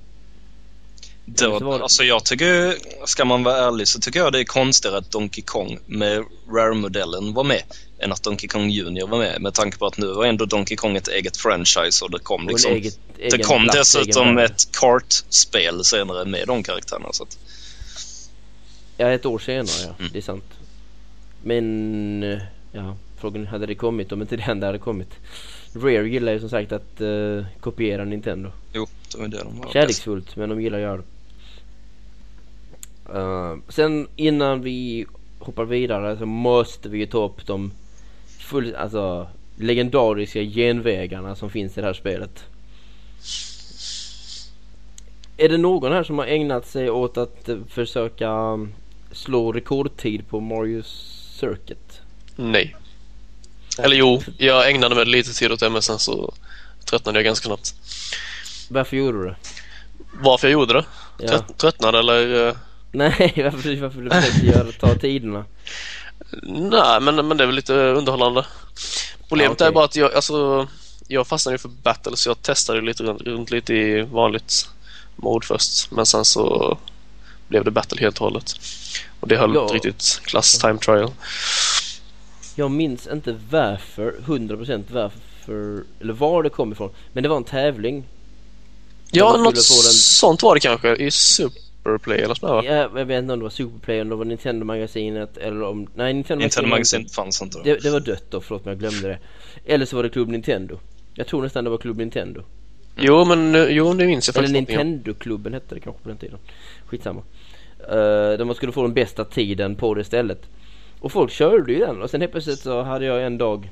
Då, det- alltså jag tycker, ska man vara ärlig så tycker jag det är konstigare att Donkey Kong med Rare-modellen var med än att Donkey Kong Junior var med med tanke på att nu var ändå Donkey Kong ett eget franchise och det kom liksom eget, Det kom plats, dessutom ett kartspel senare med de karaktärerna. Så att, Ja, ett år senare ja. Mm. Det är sant. Men, ja. Frågan hade det kommit om inte det enda hade kommit. Rare gillar ju som sagt att eh, kopiera Nintendo. jo, det var det de var. Kärleksfullt men de gillar att göra det. Eh, sen innan vi hoppar vidare så måste vi ju ta upp de full, alltså, legendariska genvägarna som finns i det här spelet. Är det någon här som har ägnat sig åt att eh, försöka um, slå rekordtid på Mario Circuit? Nej. Eller jo, jag ägnade mig lite tid åt det men sen så tröttnade jag ganska snabbt. Varför gjorde du det? Varför jag gjorde det? Ja. Trött, tröttnade eller? Nej, varför, varför du försökte göra, ta tiderna? Nej, men, men det är väl lite underhållande. Problemet Ja, okej. är bara att jag, alltså, jag fastnade ju för battle så jag testade lite runt, runt lite i vanligt mode först. Men sen så blev det battle helt och hållet. Och det höll Ja. inte riktigt klass time trial. Jag minns inte varför, 100% varför, eller var det kom ifrån. Men det var en tävling. Ja, något sånt var det kanske i Superplay eller sådär va? Ja, jag vet inte om det var Superplay, om det var Nintendo-magasinet eller om... Nej, Nintendo Nintendo-magasinet fanns inte det, det var dött då, förlåt men jag glömde det. Eller så var det Club Nintendo. Jag tror nästan det var Club Nintendo. Jo, men eh, jo, det minns jag Eller faktiskt om. Nintendo-klubben hette det kanske på den tiden. Skitsamma. Uh, där man skulle få den bästa tiden på det stället. Och folk körde ju den och sen helt plötsligt så hade jag en dag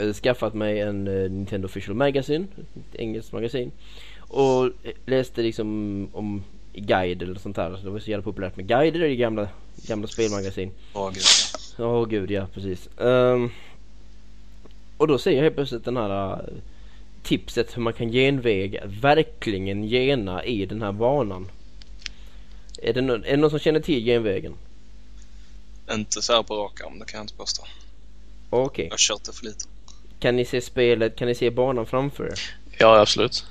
eh, skaffat mig en eh, Nintendo Official Magazine, ett engelskt magasin. Och eh, läste liksom om guide eller sånt här. Det var så jävla populärt med guider i gamla, gamla spelmagasin. Åh gud. Ja, gud ja, precis. Ehm, och då ser jag helt plötsligt den här eh, tipset hur man kan genväga, verkligen gena i den här banan. Är det, någon, är det någon som känner till genvägen? Inte så här på rak arm, det kan jag inte påstå. Okej. Jag har kört det för lite. Kan ni se spelet, kan ni se banan framför er? Ja, absolut.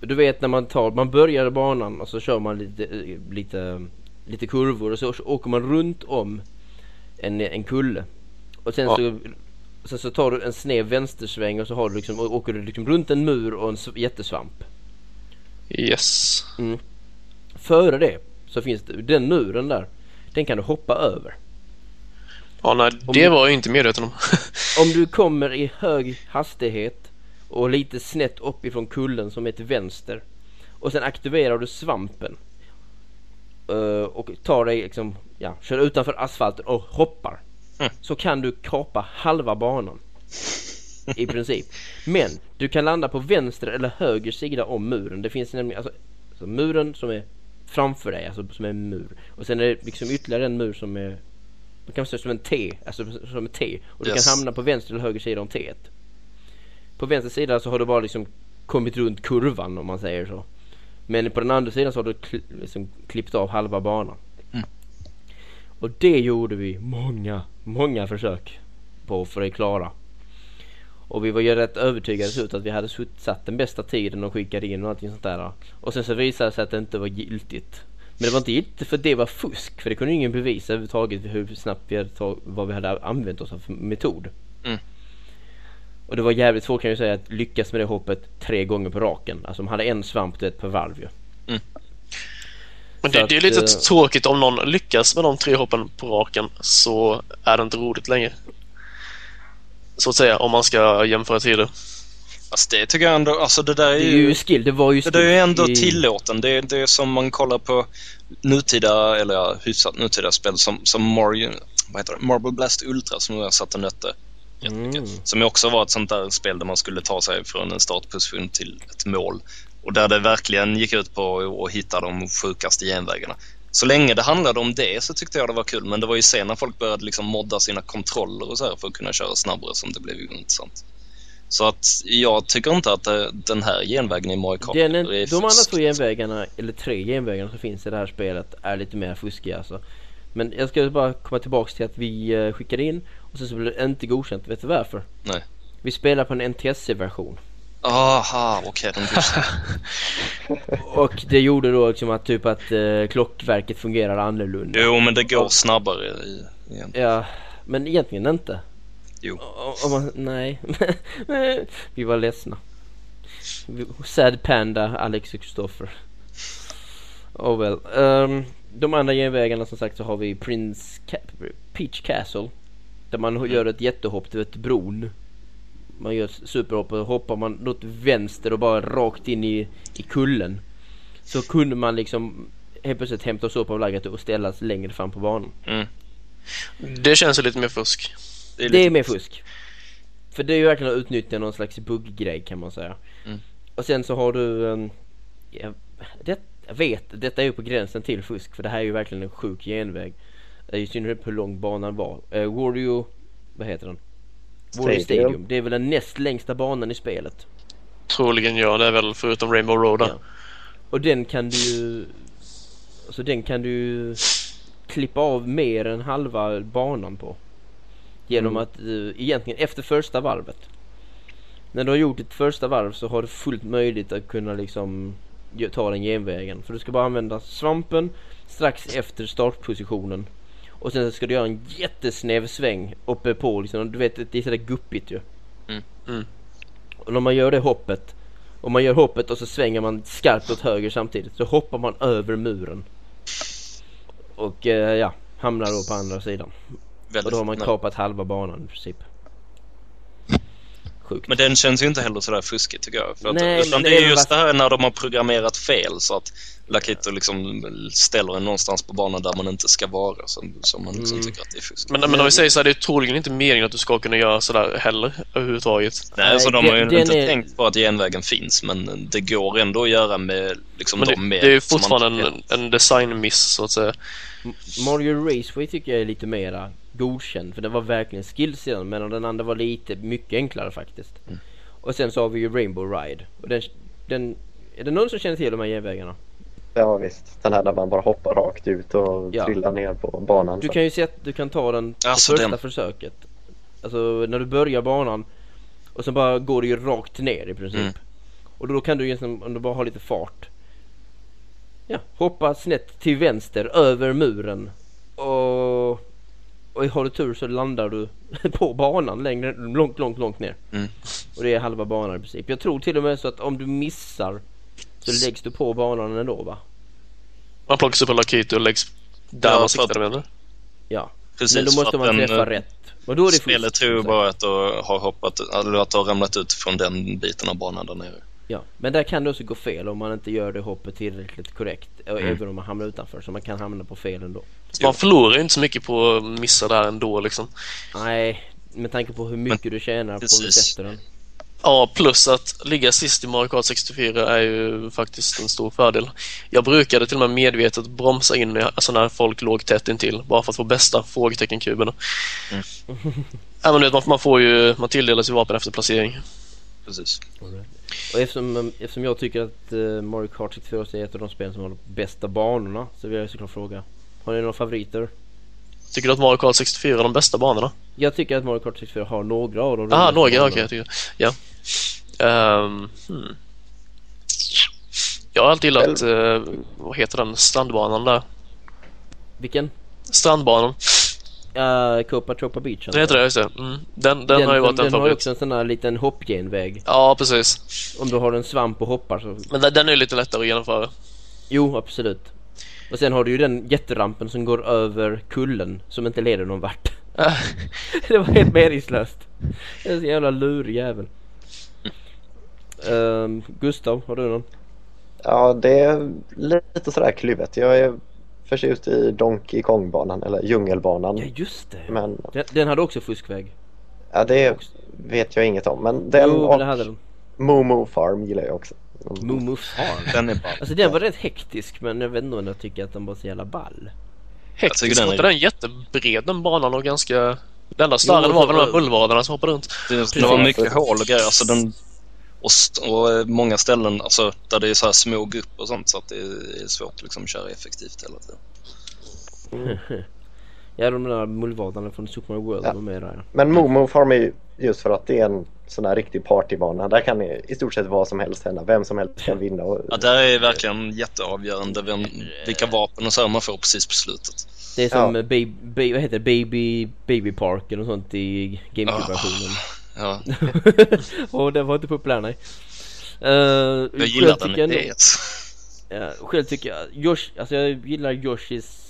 Du vet när man tar, man börjar banan och så kör man lite, lite, lite kurvor och så åker man runt om en, en kulle. Och sen Ja. så, sen så tar du en sned vänstersväng och så har du liksom, och åker du liksom runt en mur och en jättesvamp. Yes. Före det så finns det, den muren där, den kan du hoppa över. Ja, nej, Om det du- var jag inte medveten om. Om du kommer i hög hastighet och lite snett uppifrån kullen som är till vänster och sen aktiverar du svampen eh, och tar dig liksom, ja, kör utanför asfalten och hoppar Mm. så kan du kapa halva banan i princip. Men du kan landa på vänster eller höger sida om muren. Det finns nämligen alltså, alltså muren som är framför dig, alltså som är en mur. Och sen är det liksom ytterligare en mur som är man kan säga som en T, alltså som ett T. Och du Yes. kan hamna på vänster eller höger sida om T. På vänster sida så har du bara liksom kommit runt kurvan om man säger så. Men på den andra sidan så har du kli, liksom klippt av halva banan. Mm. Och det gjorde vi många, många försök på för att klara. Och vi var ju rätt övertygade slut att vi hade satt den bästa tiden och skickade in och allting sånt där. Och sen så visade det sig att det inte var giltigt. Men det var inte giltigt för det var fusk. För det kunde ingen bevisa överhuvudtaget hur snabbt vi hade tag- vad vi hade använt oss av för metod. Mm. Och det var jävligt svårt kan jag säga att lyckas med det hoppet tre gånger på raken. Alltså de hade en svamp du vet, per varv ju. Men Så det, det är att, lite eh, tråkigt om någon lyckas med de tre hoppen på raken så är det inte roligt längre. Så att säga, om man ska jämföra tider. Alltså det tycker jag ändå, alltså det där är Det är ju... ju skill, det var ju skill. Det är ju ändå tillåten. Det är, det är som man kollar på nutida, eller ja, hyfsat nutida spel som, som Mario, vad heter det? Marble Blast Ultra som jag satt och nötte. Mm. Som också var ett sånt där spel där man skulle ta sig från en startposition till ett mål. Och där det verkligen gick ut på att hitta de sjukaste genvägarna. Så länge det handlade om det så tyckte jag det var kul. Men det var ju sen när folk började liksom modda sina kontroller och så här för att kunna köra snabbare som det blev intressant. Så att jag tycker inte att den här genvägen i Mario Kart Den är, de andra två genvägarna, eller tre genvägarna som finns i det här spelet är lite mer fuskiga alltså. Men jag ska bara komma tillbaks till att vi eh, skickade in och sen så blev det inte godkänt. Vet du varför? Nej. Vi spelar på en NTSC-version. Aha, okej. godkänner. Och det gjorde då liksom att typ att eh, klockverket fungerar annorlunda. jo, men det går snabbare i, igen. Ja, men egentligen inte. Jo. O- Om man, nej. vi var ledsna. Sad Panda, Alex och Christopher. Oh well. Ehm, de andra genvägarna som sagt så har vi Prince Ca- Peach Castle. Där man gör ett jättehopp, du vet bron. Man gör ett superhopp och hoppar man åt vänster och bara rakt in i, i kullen. Så kunde man liksom helt plötsligt hämta oss upp av läget och ställas längre fram på banan. Mm. Det känns lite mer fusk. Det är, Det är mer fusk. För det är ju verkligen att utnyttja någon slags bugggrej kan man säga. Mm. Och sen så har du, um, jag, det, jag vet, detta är ju på gränsen till fusk för det här är ju verkligen en sjuk genväg. Eh, I synnerhet hur lång banan var. Uh, Wario, vad heter den? Wario Stadium. Stadium. Det är väl den näst längsta banan i spelet. Troligen ja, det är väl förutom Rainbow Road. Ja. Och den kan du ju, alltså den kan du ju klippa av mer än halva banan på. Genom Mm. att uh, egentligen efter första varvet. När du har gjort ditt första varv så har du fullt möjligt att kunna liksom ta den genvägen. För du ska bara använda svampen strax efter startpositionen. Och sen ska du göra en jättesnäv sväng uppe på liksom, du vet det är sådär guppigt ju. Mm. Mm. Och när man gör det hoppet och man gör hoppet och så svänger man skarpt åt höger samtidigt så hoppar man över muren. Och eh, ja, hamnar då på andra sidan. Och väldigt, då har man kapat halva banan i princip. Sjukt. Men den känns ju inte heller sådär fuskig tycker jag. För att, Nej, utan det är just det här när de har programmerat fel så att Lakito liksom ställer en någonstans på banan där man inte ska vara som, som man liksom Mm. tycker att det är fusk. Men, men om vi säger så här, det är troligen inte meningen att du ska kunna göra sådär heller överhuvudtaget. Nej, så Nej, de har ju inte är- tänkt på att genvägen finns men det går ändå att göra med liksom Men de det, medel det är ju fortfarande en, en designmiss så att säga. Mario Raceway tycker jag är lite mera godkänd för det var verkligen skills i den medan den andra var lite mycket enklare faktiskt. Mm. Och sen så har vi ju Rainbow Ride. Och den, den, är det någon som känner till de här genvägarna? Ja visst, den här där man bara hoppar rakt ut och Ja. trillar ner på banan. Du så. kan ju se att du kan ta den på Alltså, första den- försöket. Alltså när du börjar banan och sen bara går det ju rakt ner i princip. Mm. Och då kan du egentligen, om du bara har lite fart. Ja, hoppa snett till vänster över muren. Och, och har du tur så landar du på banan längre, långt, långt, långt ner. Mm. Och det är halva banan i princip. Jag tror till och med så att om du missar så läggs du på banan ändå va? Man plockas upp på Lakito och läggs där Ja, man siktar med det. Ja. Precis, Men då måste man den, träffa eh, rätt. Och då är det Spelet tror bara att du har hoppat, eller att du har ramlat ut från den biten av banan där nere. Ja, men där kan det också gå fel om man inte gör det hoppet tillräckligt korrekt. Och Mm. Även om man hamnar utanför, så man kan hamna på fel ändå. Så man förlorar ju inte så mycket på att missa där ändå liksom. Nej, med tanke på hur mycket du tjänar på att du sätter den. Ja, plus att ligga sist i Mario Kart 64 är ju faktiskt en stor fördel. Jag brukade till och med medvetet bromsa in när- alltså när folk låg tätt intill bara för att få bästa frågeteckenkuberna. Mm. Ja, men vet, man, man får ju, man tilldelas ju vapen efter placering. Precis. Och eftersom, eftersom jag tycker att eh, Mario Kart 64 är ett av de spel som har de bästa banorna så vill jag såklart fråga. Har ni några favoriter? Tycker du att Mario Kart 64 är de bästa banorna? Jag tycker att Mario Kart 64 har några av de Ja, roligaste några, okej, tycker Ja. Ehm, hmm. Jag har alltid gillat, eh, vad heter den, strandbanan där? Vilken? Strandbanan, Uh, Copa Tropa Beach. det heter det, just det. Mm. Den, den, har ju varit den, en den har favorit. också en sån här liten hoppgenväg. Ja, precis. Om du har en svamp och hoppar så Men den, den är ju lite lättare att genomföra. Jo, absolut. Och sen har du ju den jätterampen som går över kullen som inte leder någon vart. det var helt meningslöst. Det är en så jävla lurig jävel. Ehm, Gustav, har du någon? Ja, det är lite sådär kluvet. Jag är förtjust i Donkey Kong-banan, eller djungelbanan. Ja just det. Men Den, den hade också fuskväg. ja, det vet jag inget om. Men den jo, och hade den. Momo Farm gillar jag också. Moo Farm. Den är bra. Alltså den var rätt hektisk men jag vet inte om jag tycker att den var så jävla ball. Hektisk, den var är- inte den jättebred den banan och ganska... Det enda större var väl de så- här mullvadarna som hoppade runt. Det, det var mycket hål och grejer. Alltså den, och, st- och eh, många ställen alltså, där det är så här små gupp och sånt så att det är svårt att liksom köra effektivt hela tiden. Ja de där mullvadarna från Super Mario World Ja. var med där ja. Men Momo Farm är ju just för att det är en sån här riktig partybana. Där kan i i stort sett vad som helst hända. Vem som helst kan vinna. Och, Ja, där är verkligen jätteavgörande vem, vilka vapen och så man får precis på slutet. Det är som Ja. baby, baby, vad heter det? Baby, baby Parken och sånt i GameCube-versionen. Ja, och den var inte populär nej. Uh, jag gillar den jag, idén. ja, själv tycker jag, Yosh, alltså jag gillar Yoshis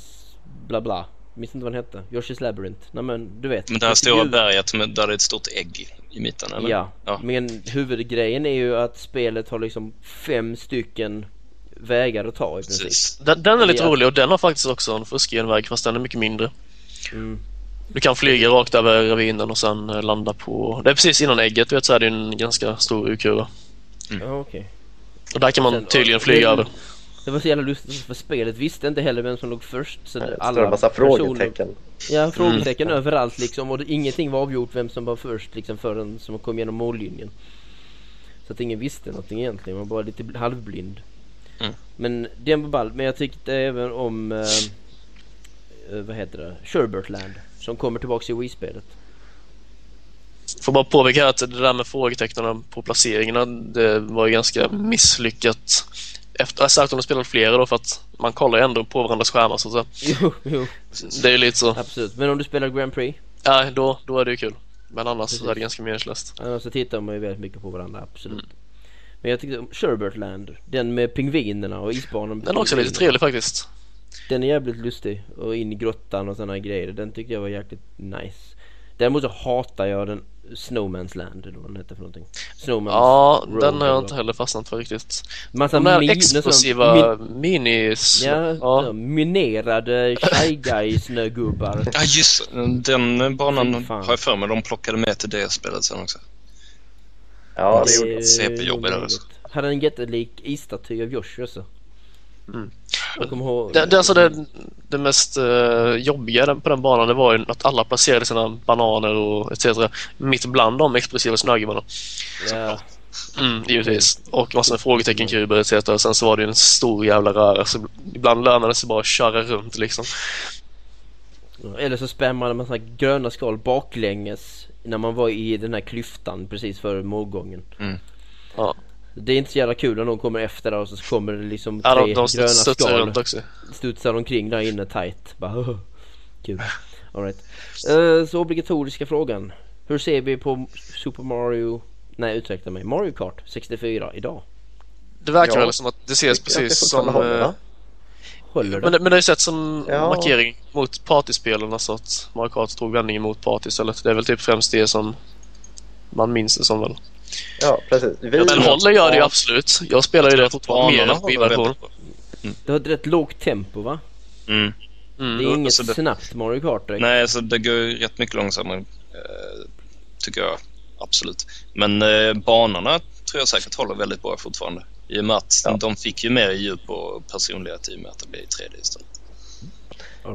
bla bla. Minns inte vad den hette. Yoshis Labyrinth. Nej men du vet. Men det här stora ju- berget med, där det är ett stort ägg i, i mitten eller? Ja, Ja. men huvudgrejen är ju att spelet har liksom fem stycken vägar att ta i princip. Precis. Den, den är lite Ja. rolig och den har faktiskt också en fuskgenväg fast den är mycket mindre. Mm. Du kan flyga rakt över ravinen och sen eh, landa på... Det är precis innan ägget, du vet så är det en ganska stor U-kurva. Ja, okej. Och där kan man Sen- tydligen flyga det- över. Det var så jävla lustigt för spelet visste inte heller vem som låg först. Så det alla en massa personer- frågetecken. Ja, frågetecken överallt liksom och det, ingenting var avgjort vem som var först liksom förrän som kom igenom mållinjen. Så att ingen visste någonting egentligen, man var bara lite bl- halvblind. Mm. Men den var ball, men jag tyckte även om eh, eh, vad heter det? Sherbertland som kommer tillbaks i Wii-spelet. Får bara påpeka att det där med frågetecknen på placeringarna, det var ju ganska misslyckat. Efter, särskilt om du spelar flera då för att man kollar ju ändå på varandras skärmar så att säga. Jo, jo, Det är ju lite så. absolut. Men om du spelar Grand Prix, Ja, då, då är det ju kul. Men annars så är det Precis. ganska meningslöst. annars så tittar man ju väldigt mycket på varandra, absolut. Men jag tyckte om Sherbertland, den med pingvinerna och isbanan Den är också lite trevlig faktiskt. Den är jävligt lustig och in i grottan och sådana grejer. Den tyckte jag var jäkligt nice. Däremot så hatar jag den Snowman's Land eller vad den heter för någonting. Snowman's Ja, Road, den har jag inte heller fastnat för riktigt. Massa De där min- explosiva min- minis... Ja, ja. minerade Shy Guy-snögubbar. Ja just Den banan har jag för mig de plockade med till det spelet sen också. Ja, det Det- gjorde CP-jobb är det. Hade en jättelik isstaty av Joshua så. Mm. Jag kommer ihåg... Det, det, alltså det, det mest uh, jobbiga på den banan det var ju att alla placerade sina bananer och etc. mitt bland de explosiva snögubbarna. ja, Mm, givetvis. Och massor med frågeteckenkuber etc. Och sen så var det ju en stor jävla röra så ibland lönade det sig bara att köra runt liksom. Eller så spammade man här gröna skal baklänges när man var i den här klyftan precis före målgången. Mm. Ja. Det är inte så jävla kul när någon kommer efter där och så kommer det liksom Ja, tre de, de gröna studsar skal runt också. studsar omkring där inne tight. Bara, "Åh, kul. All right. Eh, så obligatoriska frågan. Hur ser vi på Super Mario, nej ursäkta mig, Mario Kart 64 idag? Det verkar Ja. väl som att det ses precis som... håller, eh? Håller det? Men det, men det är sett som Ja. markering mot partyspelen, alltså att Mario Kart tog vändningen mot party istället. Det är väl typ främst det som man minns det som väl. Ja, precis. Vi, Men håller gör det ju absolut. Jag spelar ju det fortfarande mer än på håller version. väldigt bra. Det har ett rätt lågt tempo va? Mm. Mm. Det är inget alltså det- snabbt Mario Kart direkt. Nej, så det går ju rätt mycket långsammare, eh, tycker jag. Absolut. Men eh, banorna tror jag säkert håller väldigt bra fortfarande. I och med att Ja. de fick ju mer djup och personlighet i och med att det blev i 3D istället.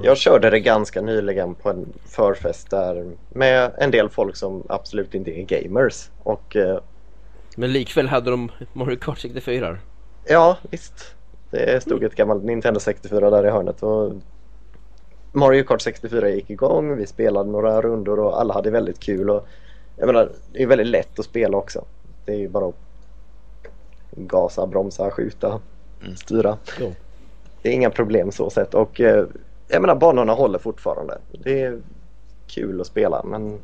Jag körde det ganska nyligen på en förfest där med en del folk som absolut inte är gamers. Och eh, Men likväl hade de Mario Kart 64. ja, visst. Det stod ett gammalt Nintendo 64 där i hörnet och Mario Kart 64 gick igång. Vi spelade några rundor och alla hade väldigt kul. Och, jag menar, det är väldigt lätt att spela också. Det är ju bara att gasa, bromsa, skjuta, Mm. styra. Ja. Det är inga problem så sett och eh, jag menar banorna håller fortfarande. Det är kul att spela men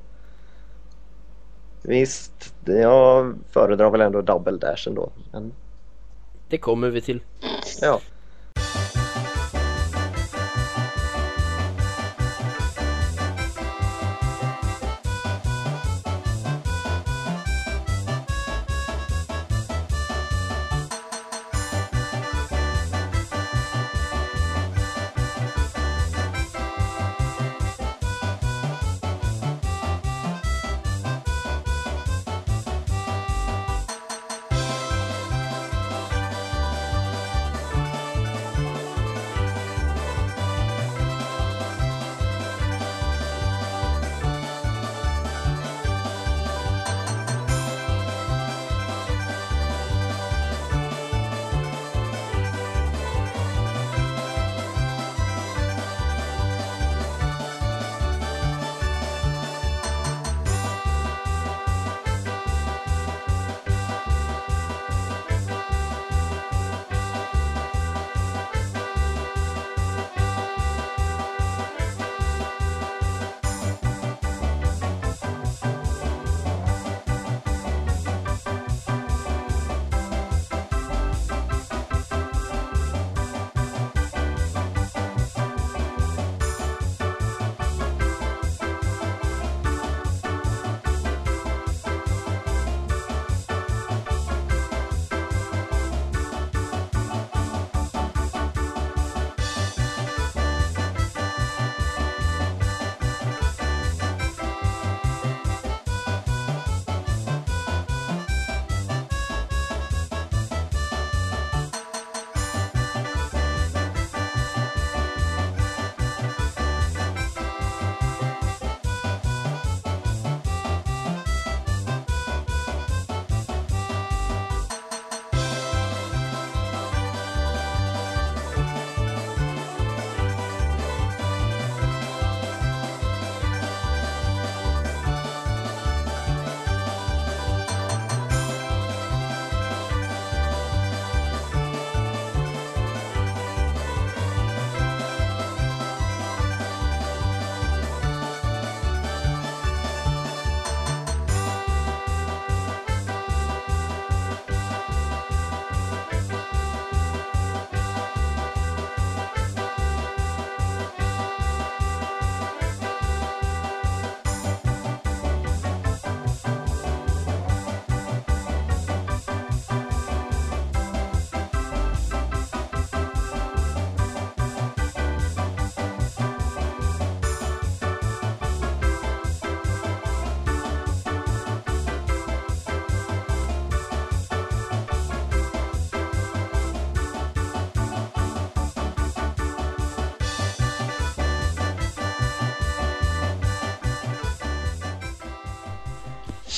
visst, jag föredrar väl ändå double dash ändå. Men, Det kommer vi till. ja.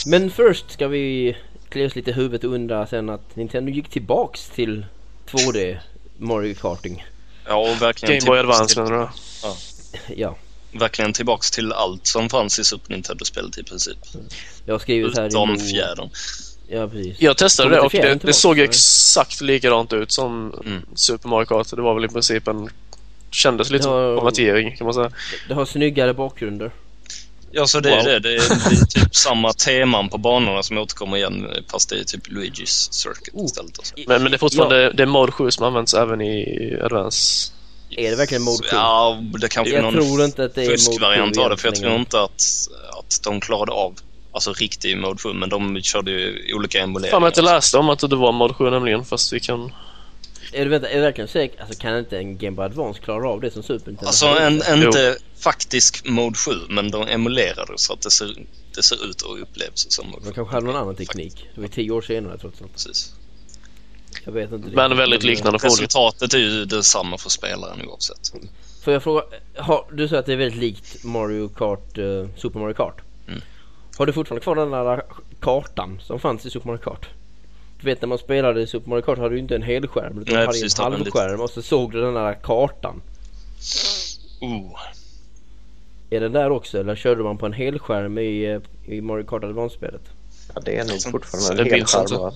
Men först ska vi klia oss lite i huvudet och undra sen att Nintendo gick tillbaks till 2D Mario Karting. Ja, och verkligen Game Boy Advance menar du? Ja, verkligen tillbaks till allt som fanns i Super Nintendo-spelet i princip. jag har skrivit här i Utom Mo- fjädern. Ja, precis. Jag testade det och det, det såg eller? exakt likadant ut som Mm. Super Mario Kart. Det var väl i princip en... Kändes lite Ja, som konvertering kan man säga. Det har snyggare bakgrunder. Ja, så det är Wow. det. Det är, det är typ samma teman på banorna som återkommer igen fast det är typ Luigi's Circuit Oh. istället. Alltså. Men, men det är fortfarande det är Mode 7 som används även i Advance. Är det verkligen Mode 7? Ja, det kanske är jag någon tror inte att det är Mode 7 fuskvariant av det för jag tror inte att, att de klarade av alltså riktig Mode 7 men de körde ju olika Fan emuleringar. jag inte läste om att det var Mode 7 nämligen fast vi kan... Är du, vänta, är du verkligen säker? Alltså kan inte en Game Boy Advance klara av det som Super Nintendo? Alltså en, inte faktisk Mode 7 men de emulerade det så att det ser, det ser ut och upplevs som Mode 7. De kanske hade någon annan teknik. Det var tio år senare trots allt. Precis. Jag vet inte. Men väldigt liknande förmodligen. Resultatet är ju detsamma för spelaren oavsett. Får jag fråga, har, du sa att det är väldigt likt Mario Kart, eh, Super Mario Kart. Mm. Har du fortfarande kvar den där kartan som fanns i Super Mario Kart? Du vet när man spelade i Super Mario Kart hade du inte en helskärm utan Nej, du hade precis, en halvskärm och så såg du den där kartan. Oh. Är den där också eller körde man på en helskärm i, eh, i Mario Kart Advance-spelet? Ja, det är nog Så- fortfarande en det minns helskärm inte. va?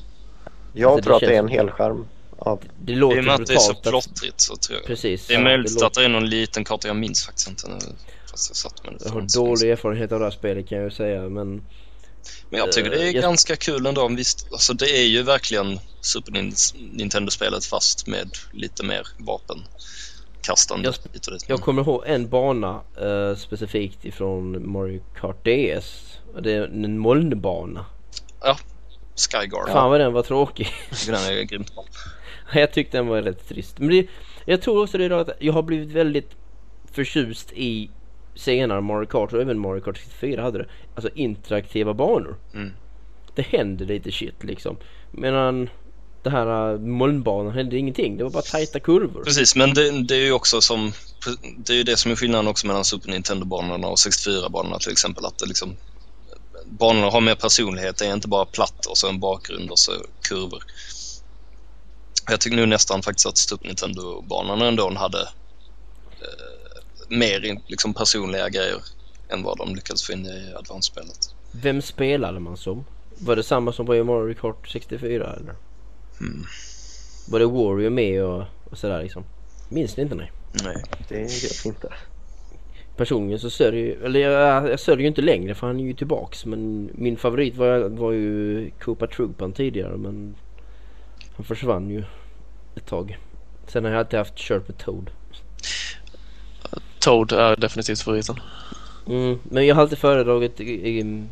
Jag Alltså, det tror att det är en helskärm. Ja, Det I låter och med att det är så plottrigt så tror jag. Precis. Det är ja, möjligt låter- att det är någon liten karta, jag minns faktiskt inte nu. Fast jag satt med det Jag har dålig erfarenhet av det här spelet kan jag ju säga men Men jag tycker det är Eh, jag- ganska kul ändå. Visst, alltså det är ju verkligen Super Nin- Nintendo-spelet fast med lite mer vapenkastande Jag- jag kommer ihåg en bana eh, specifikt ifrån Mario Kart DS. Det är en molnbana. Skyguard, Fan vad den var tråkig. den är grymt bra. jag tyckte den var rätt trist. Men det, jag tror också det är att jag har blivit väldigt förtjust i senare Mario Kart och även Mario Kart 64 hade det. Alltså interaktiva banor. Mm. Det händer lite shit liksom. Medan det här uh, molnbanan hände ingenting. Det var bara tajta kurvor. Precis, men det, det är ju också som det är ju det som är skillnaden också mellan Super Nintendo-banorna och 64-banorna till exempel. Att det liksom banorna har mer personlighet. Det är inte bara platt och så en bakgrund och så kurvor. Jag tycker nu nästan faktiskt att Super Nintendo-banorna ändå hade eh, mer liksom personliga grejer än vad de lyckades få in i Advance-spelet. Vem spelade man som? Var det samma som var i Mario Kart 64 eller? Mm. Var det Wario med och, och sådär liksom? Minns ni inte nej? Nej. det vet vi inte. Personligen så sörjer eller jag, jag sörjer ju inte längre för han är ju tillbaks men min favorit var, var ju Koopa Troopan tidigare men han försvann ju ett tag. Sen har jag alltid haft kört med Toad. Toad är definitivt favoriten. Mm, men jag har alltid föredragit i- i-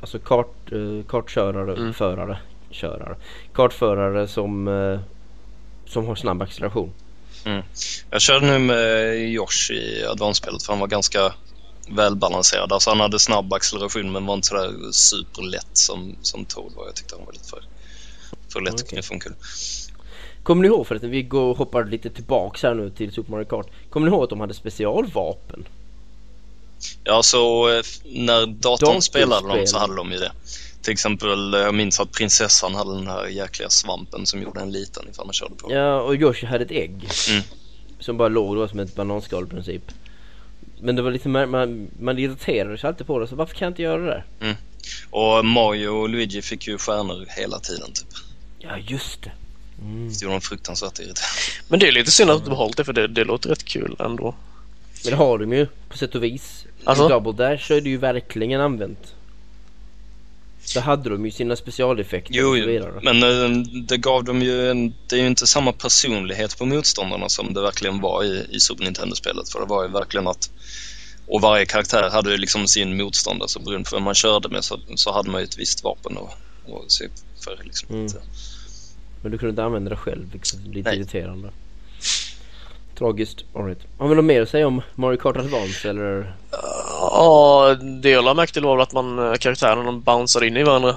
alltså kart, eh, kartkörare, Mm. förare, körare. Kartförare som, eh, som har snabb acceleration. Jag körde nu med Josh i Advance-spelet för han var ganska välbalanserad. Alltså han hade snabb acceleration men var inte sådär superlätt som, som Toad var. Jag tyckte han var lite för, för lätt okay. från kul. Kommer ni ihåg förresten, vi går och hoppar lite tillbaks här nu till Super Mario Kart. Kommer ni ihåg att de hade specialvapen? Ja, så eh, när datorn spelade dem så hade de ju det. Till exempel, eh, jag minns att prinsessan hade den här jäkliga svampen som gjorde en liten ifall man körde på. Ja, och Yoshi hade ett ägg. Mm. Som bara låg, var som ett bananskal i princip. Men det var lite mer, man, man irriterade sig alltid på det, så varför kan jag inte göra det där? Och Mario och Luigi fick ju stjärnor hela tiden typ. Ja, just det. Mm. Det gjorde de fruktansvärt irriterande. Men det är lite synd att de behållit det för det, det låter rätt kul ändå. Men det har de ju på sätt och vis. Alltså? I Double Dash så är det ju verkligen använt. Där hade de ju sina specialeffekter Jo, och så vidare. men eh, det gav dem ju en, det är ju inte samma personlighet på motståndarna som det verkligen var i, i Super Nintendo-spelet. För det var ju verkligen att och varje karaktär hade ju liksom sin motståndare så beroende på vem man körde med så, så hade man ju ett visst vapen och, och se för liksom. Mm. Att, Men du kunde inte använda det själv, vilket är lite Nej. irriterande. Tragiskt. Alright. Har vi något mer att säga om Mario Kart Advance eller? Ja, det jag till var att man, eh, karaktärerna de bounceade in i varandra.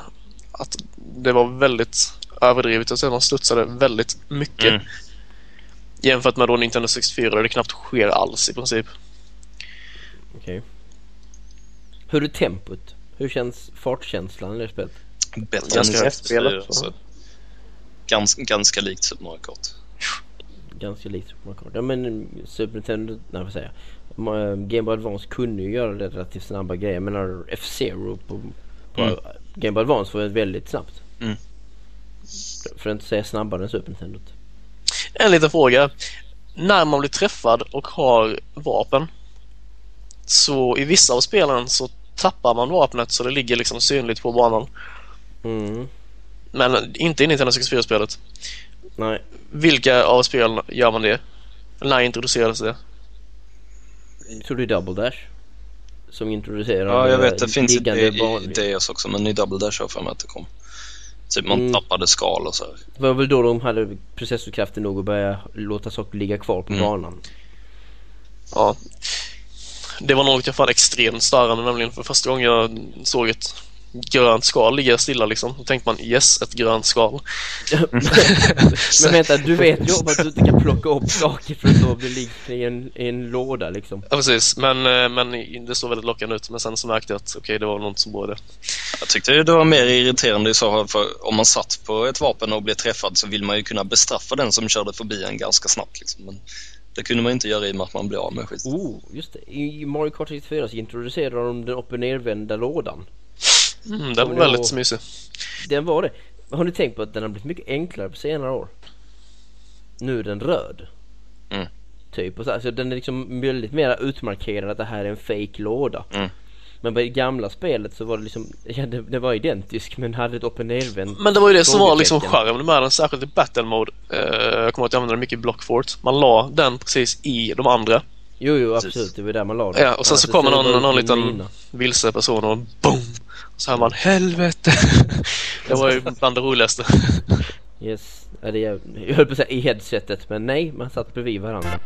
Att det var väldigt överdrivet. Alltså man studsade väldigt mycket. Mm. Jämfört med då Nintendo 64 där det knappt sker alls i princip. Okej. Hur är tempot? Hur känns fartkänslan i det spelet? Bättre Ganska än spelet, 64, så. så. Ganska, ganska likt Super Mario Kart. Ganska likt Super Mario Kart. Ja men Super Nintendo, nej vad säger jag? Game Boy Advance kunde ju göra relativt snabba grejer. Jag menar F-Zero på, på Mm. Game Boy Advance var väldigt snabbt. Mm. För att inte säga snabbare än Super Nintendo. En liten fråga. När man blir träffad och har vapen så i vissa av spelen så tappar man vapnet så det ligger liksom synligt på banan. Mm. Men inte i Nintendo 64-spelet. Nej, Vilka av spelen gör man det? När introducerades det? Jag tror det är Double Dash. Som introducerar Ja, jag eh, vet. Det finns i, i, DS också, men i Double Dash har jag för mig att det kom. Typ man Mm. tappade skal och så här. Det var väl då de hade processorkraften nog att börja låta saker ligga kvar på Mm. banan. Ja. Det var något jag fann extremt störande nämligen för första gången jag såg ett grönt skal ligga stilla liksom. Då tänkte man yes, ett grönt skal. Men vänta, du vet ju om att du inte kan plocka upp saker för att då blir ligger i en, i en låda liksom. Ja precis, men, eh, men det såg väldigt lockande ut. Men sen så märkte jag att okej, det var något som borde. Jag tyckte det var mer irriterande i så fall, för om man satt på ett vapen och blev träffad så vill man ju kunna bestraffa den som körde förbi en ganska snabbt. Liksom. Men det kunde man inte göra i och med att man blev av med skit. Oh, just det. I Mario Kart 64 så introducerade de den upp och nervända lådan. Mm, den var Ja. väldigt mysig. Den var det. Har ni tänkt på att den har blivit mycket enklare på senare år? Nu är den röd. Mm. Typ och så, här. så den är liksom väldigt mer utmarkerad att det här är en fake låda. Mm. Men på det gamla spelet så var det liksom, ja det, det var identisk men hade ett upp och nervänt Men det var ju det som var liksom charmen med den, särskilt i battle mode. Eh, jag kommer att jag använde den mycket i Blockfort. Man la den precis i de andra. Jo jo absolut, det var där man la den. Ja, och sen så Alltså, kommer någon, var någon en liten vilse person och boom! Så hör man helvete! det var ju bland det roligaste. Yes, är, jag höll på att säga i headsetet men nej, man satt bredvid varandra.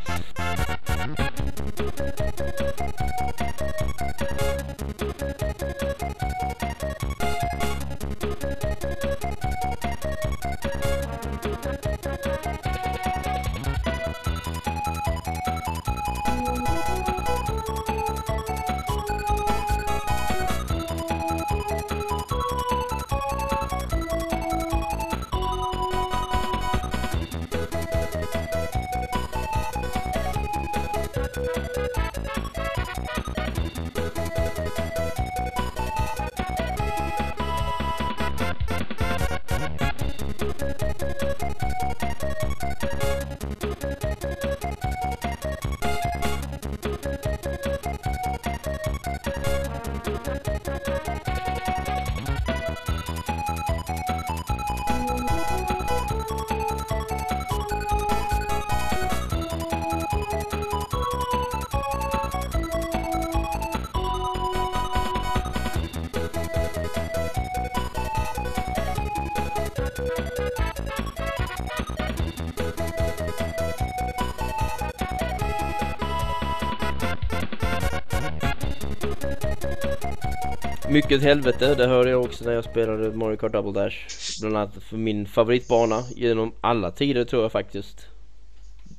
Mycket helvete, det hörde jag också när jag spelade Mario Kart Double Dash. Bland annat för min favoritbana genom alla tider tror jag faktiskt.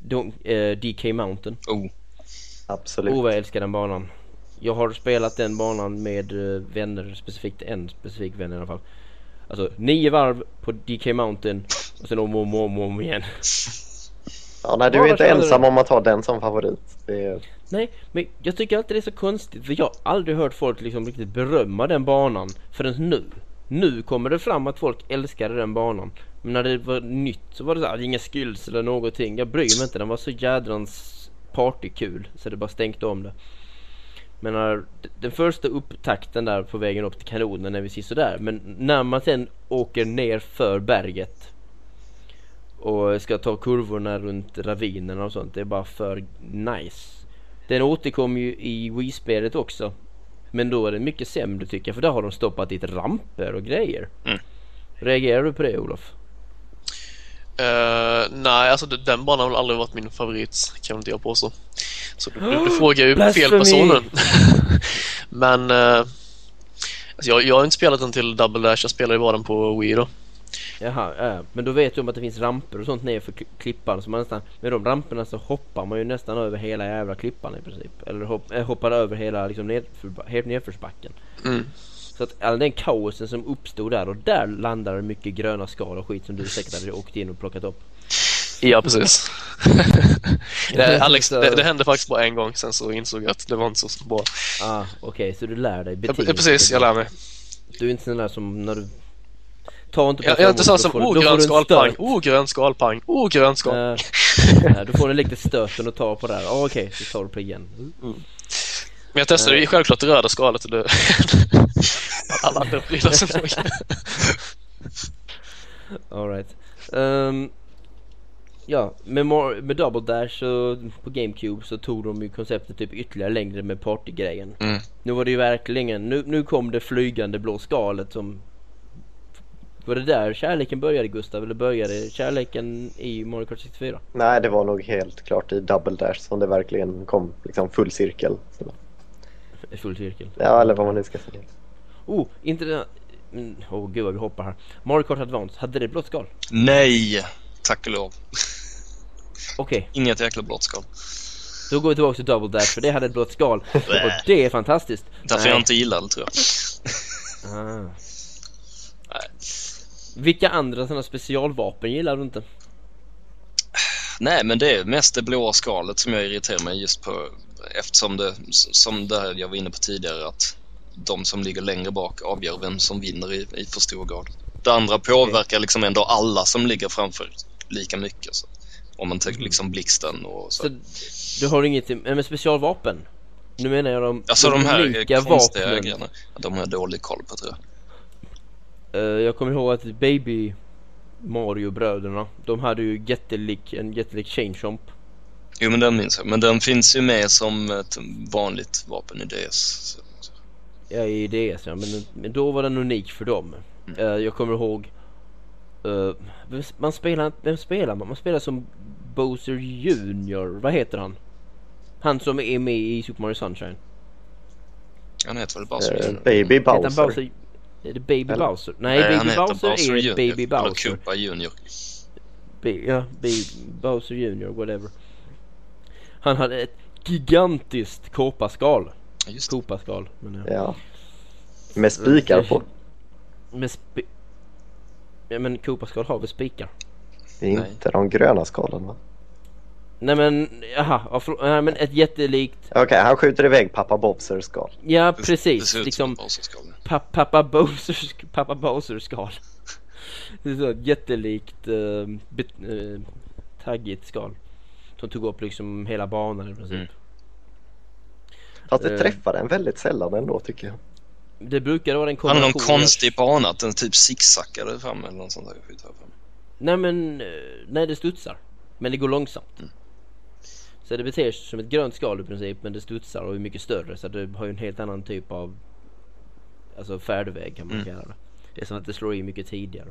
Don, eh, DK Mountain. Oh, Absolut. Oh vad jag älskar den banan. Jag har spelat den banan med eh, vänner, specifikt en specifik vän i alla fall. Alltså nio varv på DK Mountain och sen om och om, om, om igen. Ja, nej, du Ja, är inte ensam om att ha den som favorit. Det är... Nej, men jag tycker alltid det är så konstigt för jag har aldrig hört folk liksom riktigt berömma den banan förrän nu. Nu kommer det fram att folk älskade den banan. Men när det var nytt så var det så här, inga skills eller någonting. Jag bryr mig inte, den var så jädrans partykul så det bara stänkte om det. Men när, den första upptakten där på vägen upp till kanonen är vi sådär. Men när man sen åker ner för berget och ska ta kurvorna runt ravinerna och sånt. Det är bara för nice. Den återkommer ju i Wii-spelet också. Men då är den mycket sämre tycker jag för där har de stoppat dit ramper och grejer. Mm. Reagerar du på det Olof? Eh, nej, alltså den banan har väl aldrig varit min favorit, kan inte jag påstå. Så du, du, du frågar ju fel Blasphemy! personer. Men eh, alltså jag, jag har inte spelat den till Double Dash, jag spelar ju bara den på Wii då. Jaha, ja. men då vet du om att det finns ramper och sånt ner för kli- klippan så man nästan, med de ramperna så hoppar man ju nästan över hela jävla klippan i princip. Eller hopp, äh, hoppar över hela liksom nedför, helt nedförsbacken. Mm. Så att all den kaosen som uppstod där och där landade mycket gröna skal och skit som du säkert hade åkt in och plockat upp. Ja, precis. det, Alex, det, det, hände faktiskt bara en gång, sen så insåg jag att det var inte så bra. Ah, okej, okay, så du lär dig betinget? Ja, precis, jag lär mig. Du är inte sån där som när du Ta inte på Jag, jag är inte sån som oh grön skalpang, oh grön skalpang, oh grön skal. Uh, du får en lite stöten och tar på det här. Oh, Okej, okay, så tar du på igen. Mm. Men jag testade ju självklart det röda skalet och det... Alla andra prylar som Alright. Um, ja, med, med Double Dash och på GameCube så tog de ju konceptet typ ytterligare längre med partygrejen. Mm. Nu var det ju verkligen, nu, nu kom det flygande blå skalet som var det där kärleken började Gustav eller började kärleken i Mario Kart 64? Nej det var nog helt klart i Double Dash som det verkligen kom liksom full cirkel. Full cirkel? Ja eller vad man nu ska säga. Oh, inte. Mm, åh oh, gud vad vi hoppar här. Mario Kart Advance, hade det blått skal? Nej, tack och lov. Okej. Okay. Inget jäkla blått skal. Då går vi tillbaka till Double Dash för det hade ett blått skal. och det är fantastiskt. Därför Nej. jag inte gillar det tror jag. ah. Nej. Vilka andra sådana specialvapen gillar du inte? Nej, men det är mest det blåa skalet som jag irriterar mig just på eftersom det, som det jag var inne på tidigare, att de som ligger längre bak avgör vem som vinner i, i för stor grad. Det andra påverkar liksom ändå alla som ligger framför lika mycket. Så. Om man tänker mm. liksom blixten och så. så. Du har inget med specialvapen? Nu menar jag de, alltså, de, de här konstiga grejerna. De har jag dålig koll på tror jag. Uh, jag kommer ihåg att Baby Mario-bröderna, de hade ju jättelik, en jättelik Chain Chomp. Jo men den minns jag, men den finns ju med som ett vanligt vapen i DS. Ja i DS ja, men, men då var den unik för dem. Mm. Uh, jag kommer ihåg uh, man spelar, vem spelar man? Man spelar som Bowser Junior, vad heter han? Han som är med i Super Mario Sunshine. Han heter väl Bowser uh, Baby Bowser. Är det Baby eller, Bowser? Nej, nej Baby Bowser, Bowser är Junior, Baby Bowser. Eller Koopa Junior. Be, ja, Baby Bowser Junior, whatever. Han hade ett gigantiskt kåpaskal. Just Kopaskal. Men ja. ja. Med spikar på. Med spi Ja men kopaskal har väl spikar? Det är inte Nej. de gröna skalen va? Nej men, jaha, nej, men ett jättelikt Okej, okay, han skjuter iväg pappa Bowsers skal Ja precis, det, det liksom pa Pappa Bowsers, pappa Bowsers skal Det är så ett jättelikt uh, bet, uh, taggigt skal Som tog upp liksom hela banan i princip mm. Fast det uh, träffar en väldigt sällan ändå tycker jag Det brukar vara en kombination Han har någon konstig bana, att den typ zigzackade fram eller något sånt där skit. Nej men, nej det studsar Men det går långsamt mm. Så det beter sig som ett grönt skal i princip men det studsar och är mycket större så det har ju en helt annan typ av Alltså färdväg kan man mm. kalla det. Det är som att det slår i mycket tidigare.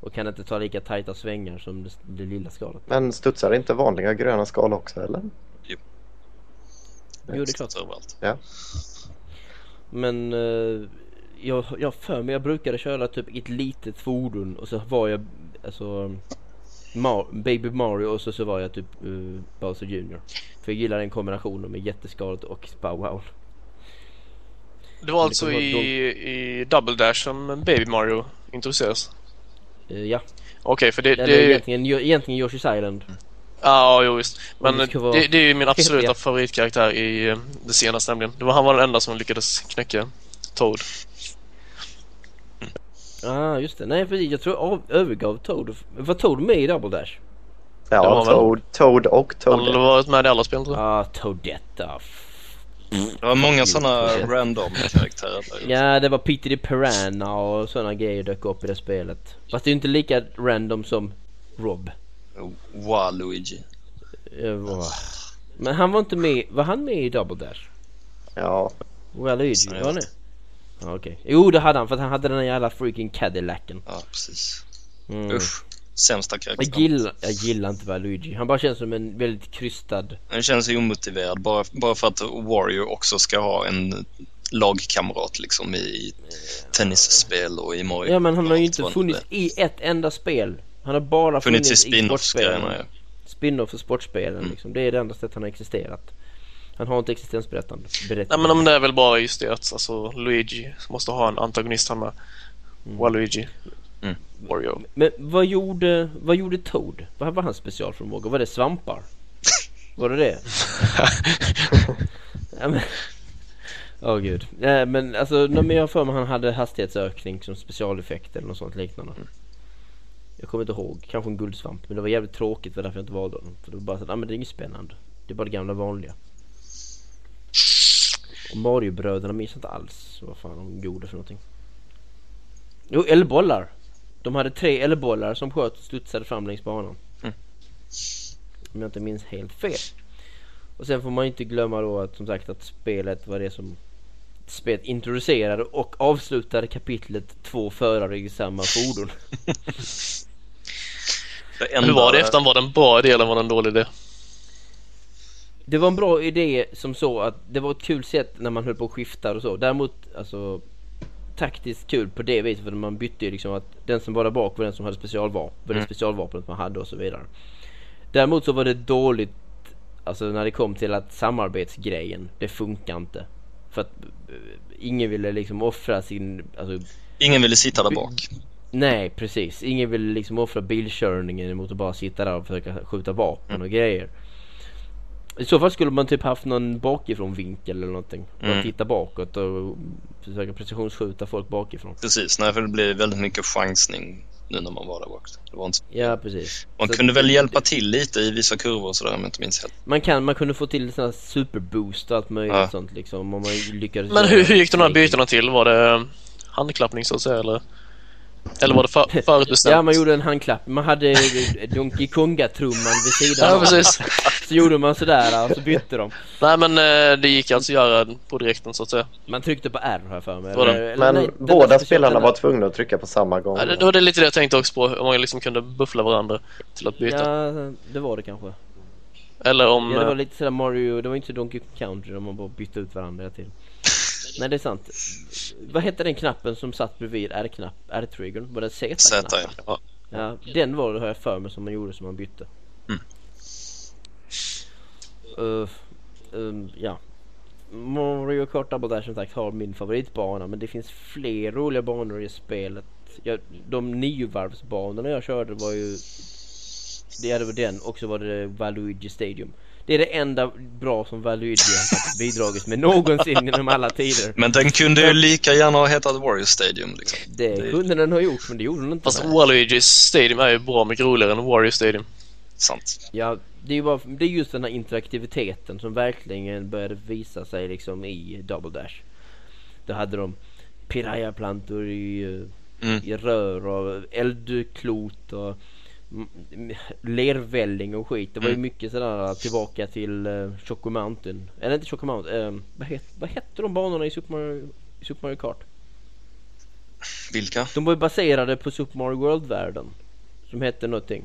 Och kan inte ta lika tajta svängar som det, det lilla skalet. Men studsar inte vanliga gröna skal också eller? Jo. Det är klart. Överallt. Ja. Men uh, jag, jag för mig jag brukade köra typ ett litet fordon och så var jag alltså Mar Baby Mario och så, så var jag typ uh, Bowser Jr. För jag gillar den kombinationen med jätteskalet och Bow Wow. Det var alltså i, i Double Dash som Baby Mario introduceras? Uh, ja. Okej, okay, för det... Eller det... egentligen, egentligen Yoshi's Island. Ja, ah, jo visst. Men det, det, det, är ju min absoluta ja. favoritkaraktär i eh, det senaste nämligen. Det var, han var den enda som lyckades knäcka Toad. ah, just det. Nej, för jag tror jag övergav Toad. Var Toad med i Double Dash? Ja, Toad, Toad och Toad. Han har varit med i alla spel tror jag. Ah, Toadetta. Det var många sådana random karaktärer Ja, det var Peter the Piranha och sådana grejer dök upp i det spelet. Fast det är inte lika random som Rob. Waluigi. Ja, Men han var inte med, var han med i Double Dash? Ja. Waluigi, var han det? Okej. Okay. Jo, det hade han för att han hade den där jävla freaking Cadillacen. Ja, precis. Mm. Usch. Sämsta karaktär. Jag gillar, jag gillar inte Luigi. Han bara känns som en väldigt krystad... Han känns omotiverad bara, bara för att Warrior också ska ha en lagkamrat liksom i tennisspel och i Mario. Ja men han har ju inte funnits i ett enda spel. Han har bara funnits, funnits i. Ja. Spin-off för sportspelen mm. liksom. Det är det enda sättet han har existerat. Han har inte existensberättande. Nej men om det är väl bara just det att alltså, Luigi måste ha en antagonist han med. Waluigi. Mm. Wario. Men vad gjorde, vad gjorde Toad? Vad var hans specialförmåga? Var det svampar? Var det det? ja, men... Åh gud. Nej men alltså, men jag har för mig han hade hastighetsökning som specialeffekt eller något sånt liknande. Jag kommer inte ihåg. Kanske en guldsvamp. Men det var jävligt tråkigt. Det var därför jag inte valde honom. För det var bara så att, ah, men det är inget spännande. Det är bara det gamla vanliga. Och Mario-bröderna minns inte alls vad fan de gjorde för någonting. Jo, eldbollar. De hade tre eldbollar som sköt och studsade fram längs banan. Mm. Om jag inte minns helt fel. Och sen får man inte glömma då att som sagt att spelet var det som spelet introducerade och avslutade kapitlet två förare i samma fordon. Det Hur var det enda- efter? Var det en bra idé eller var det en dålig idé? Det var en bra idé som så att det var ett kul sätt när man höll på och skiftar och så. Däremot alltså taktiskt kul på det viset för man bytte ju liksom att den som var där bak var den som hade specialvapen, det Mm. specialvapnet man hade och så vidare. Däremot så var det dåligt alltså när det kom till att samarbetsgrejen, det funkar inte. För att eh, ingen ville liksom offra sin, alltså Ingen ville sitta där bak. Nej precis, ingen vill liksom offra bilkörningen mot att bara sitta där och försöka skjuta vapen och grejer. I så fall skulle man typ haft någon bakifrån vinkel eller någonting. Bara Mm. titta bakåt och försöka precisionsskjuta folk bakifrån. Precis, nej, för det blev väldigt mycket chansning nu när man var där bak. Det var inte... Ja precis. Man Så kunde att- väl hjälpa till lite i vissa kurvor och sådär om jag inte minns helt. Man, kan, man kunde få till sådana superboost och allt möjligt Ja. sånt liksom. Om man lyckades Men hur, hur gick de här bytena till? Var det handklappning så att säga eller? Eller var det för, förutbestämt? Ja man gjorde en handklapp. Man hade Donkey Konga-trumman vid sidan Ja precis. Så gjorde man sådär och så bytte de. Nej men eh, det gick alltså att göra på direkten så att säga. Man tryckte på R jag för mig. Eller- Men nej, båda spelarna var tvungna att trycka på samma gång. Ja, det, det var det lite det jag tänkte också på, om man liksom kunde buffla varandra till att byta. Ja, det var det kanske. Eller om... Ja, det var eh, lite sådär Mario, det var inte så Donkey Kong Country där man bara bytte ut varandra tiden. Nej det är sant. Vad hette den knappen som satt bredvid R-knapp, R-triggern? Var det Z, Z-knappen? ja. Ja, den var det har jag för mig som man gjorde som man bytte. Mm. Uh, um, ja. Mario Kart Double Dash som sagt har min favoritbana men det finns fler roliga banor i spelet. Jag, de niovarvsbanorna jag körde var ju det hade var den och så var det Valuigi Stadium. Det är det enda bra som Valuigi har bidragit med någonsin genom alla tider. Men den kunde ju lika gärna ha hetat Warrior Stadium. Liksom. Det Det- kunde den ha gjort men det gjorde den inte. Fast Waluigi's Stadium är ju bra mycket roligare än Wario Stadium. Sant. Ja, det är ju bara, det är just den här interaktiviteten som verkligen började visa sig liksom i Double Dash. Då hade de pirayaplantor i, eh, Mm. i rör och eldklot och lervälling och skit. Det var ju Mm. mycket sådär tillbaka till uh, Choco Mountain. Eller inte Choco Mountain, eh, vad, het, vad hette de banorna i Super Mario, i Super Mario Kart? Vilka? De var ju baserade på Super Mario World-världen. Som hette någonting.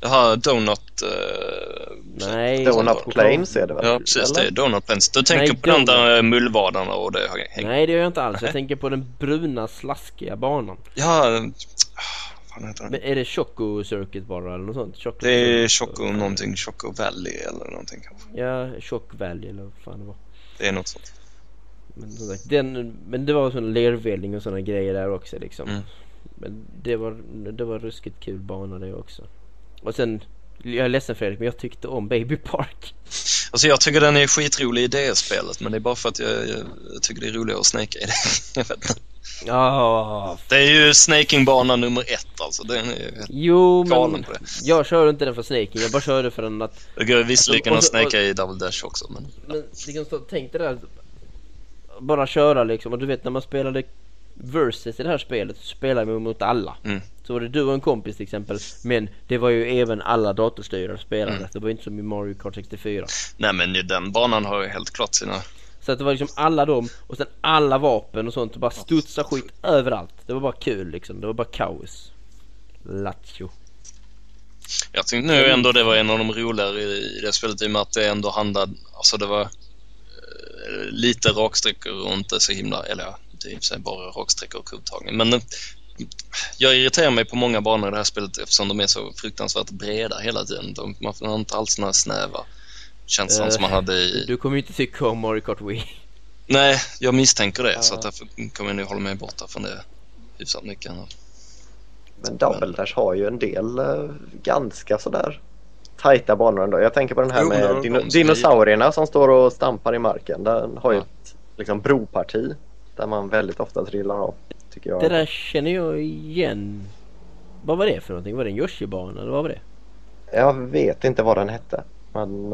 Jaha, Donut... eh, Nej. Donut Plains är det väl? Ja, precis. Eller? Det Donut Plains. Du tänker Nej, på den Donut. där mullvadarna och det hänger... Nej det gör jag inte alls. Jag tänker på den bruna slaskiga banan. Ja, fan heter den? Men är det Choco Circuit bara eller något sånt? Choco Det är Choco någonting, Choco Valley eller någonting kanske. Ja, Choc Valley eller vad fan det var. Det är något sånt. Men, som sagt, den, men det var sån lervälling och såna grejer där också liksom. Mm. Men det var, det var ruskigt kul bana det också. Och sen, jag är ledsen Fredrik men jag tyckte om Baby Park. Alltså jag tycker den är skitrolig i det spelet men det är bara för att jag, jag, tycker det är roligare att snaka i det. jag vet inte. Ja, Det är ju snakingbana nummer ett alltså. Den är ju jo men på det. jag körde inte den för snaking. Jag bara körde för den att Det går visserligen att så- och- snaka i Double Dash också men Men liksom så, tänk dig där Bara köra liksom och du vet när man spelade Versus i det här spelet så spelar man mot alla Mm. Så var det du och en kompis till exempel Men det var ju även alla datorstyrare spelade Mm. Det var inte som i Mario Kart 64 nej men den banan har ju helt klart sina... Så att det var liksom alla dem och sen alla vapen och sånt och bara studsa skit överallt Det var bara kul liksom, det var bara kaos Lattjo Jag tyckte nu ändå det var en av de roligare i, det spelet i och med att det ändå handlade, alltså det var eh, lite raksträckor och inte så himla, eller ja, det är i och för sig bara raksträckor och kubbtagning. Men eh, jag irriterar mig på många banor i det här spelet eftersom de är så fruktansvärt breda hela tiden. De, man har inte alls några snäva snäva känslan Eh, som man hade i... Du kommer ju inte tycka om Mario Kart Wii. Nej, jag misstänker det Ja. så att därför kommer jag nog hålla mig borta från det hyfsat mycket. Men Double Dash har ju en del eh, ganska sådär tajta banor ändå. Jag tänker på den här Jo, med som dinosaurierna som står och stampar i marken. Den har ju Ja. ett liksom, broparti där man väldigt ofta trillar av. Tycker jag. Det där känner jag igen. Vad var det för någonting? Var det en Yoshi-bana eller vad var det? Jag vet inte vad den hette. Men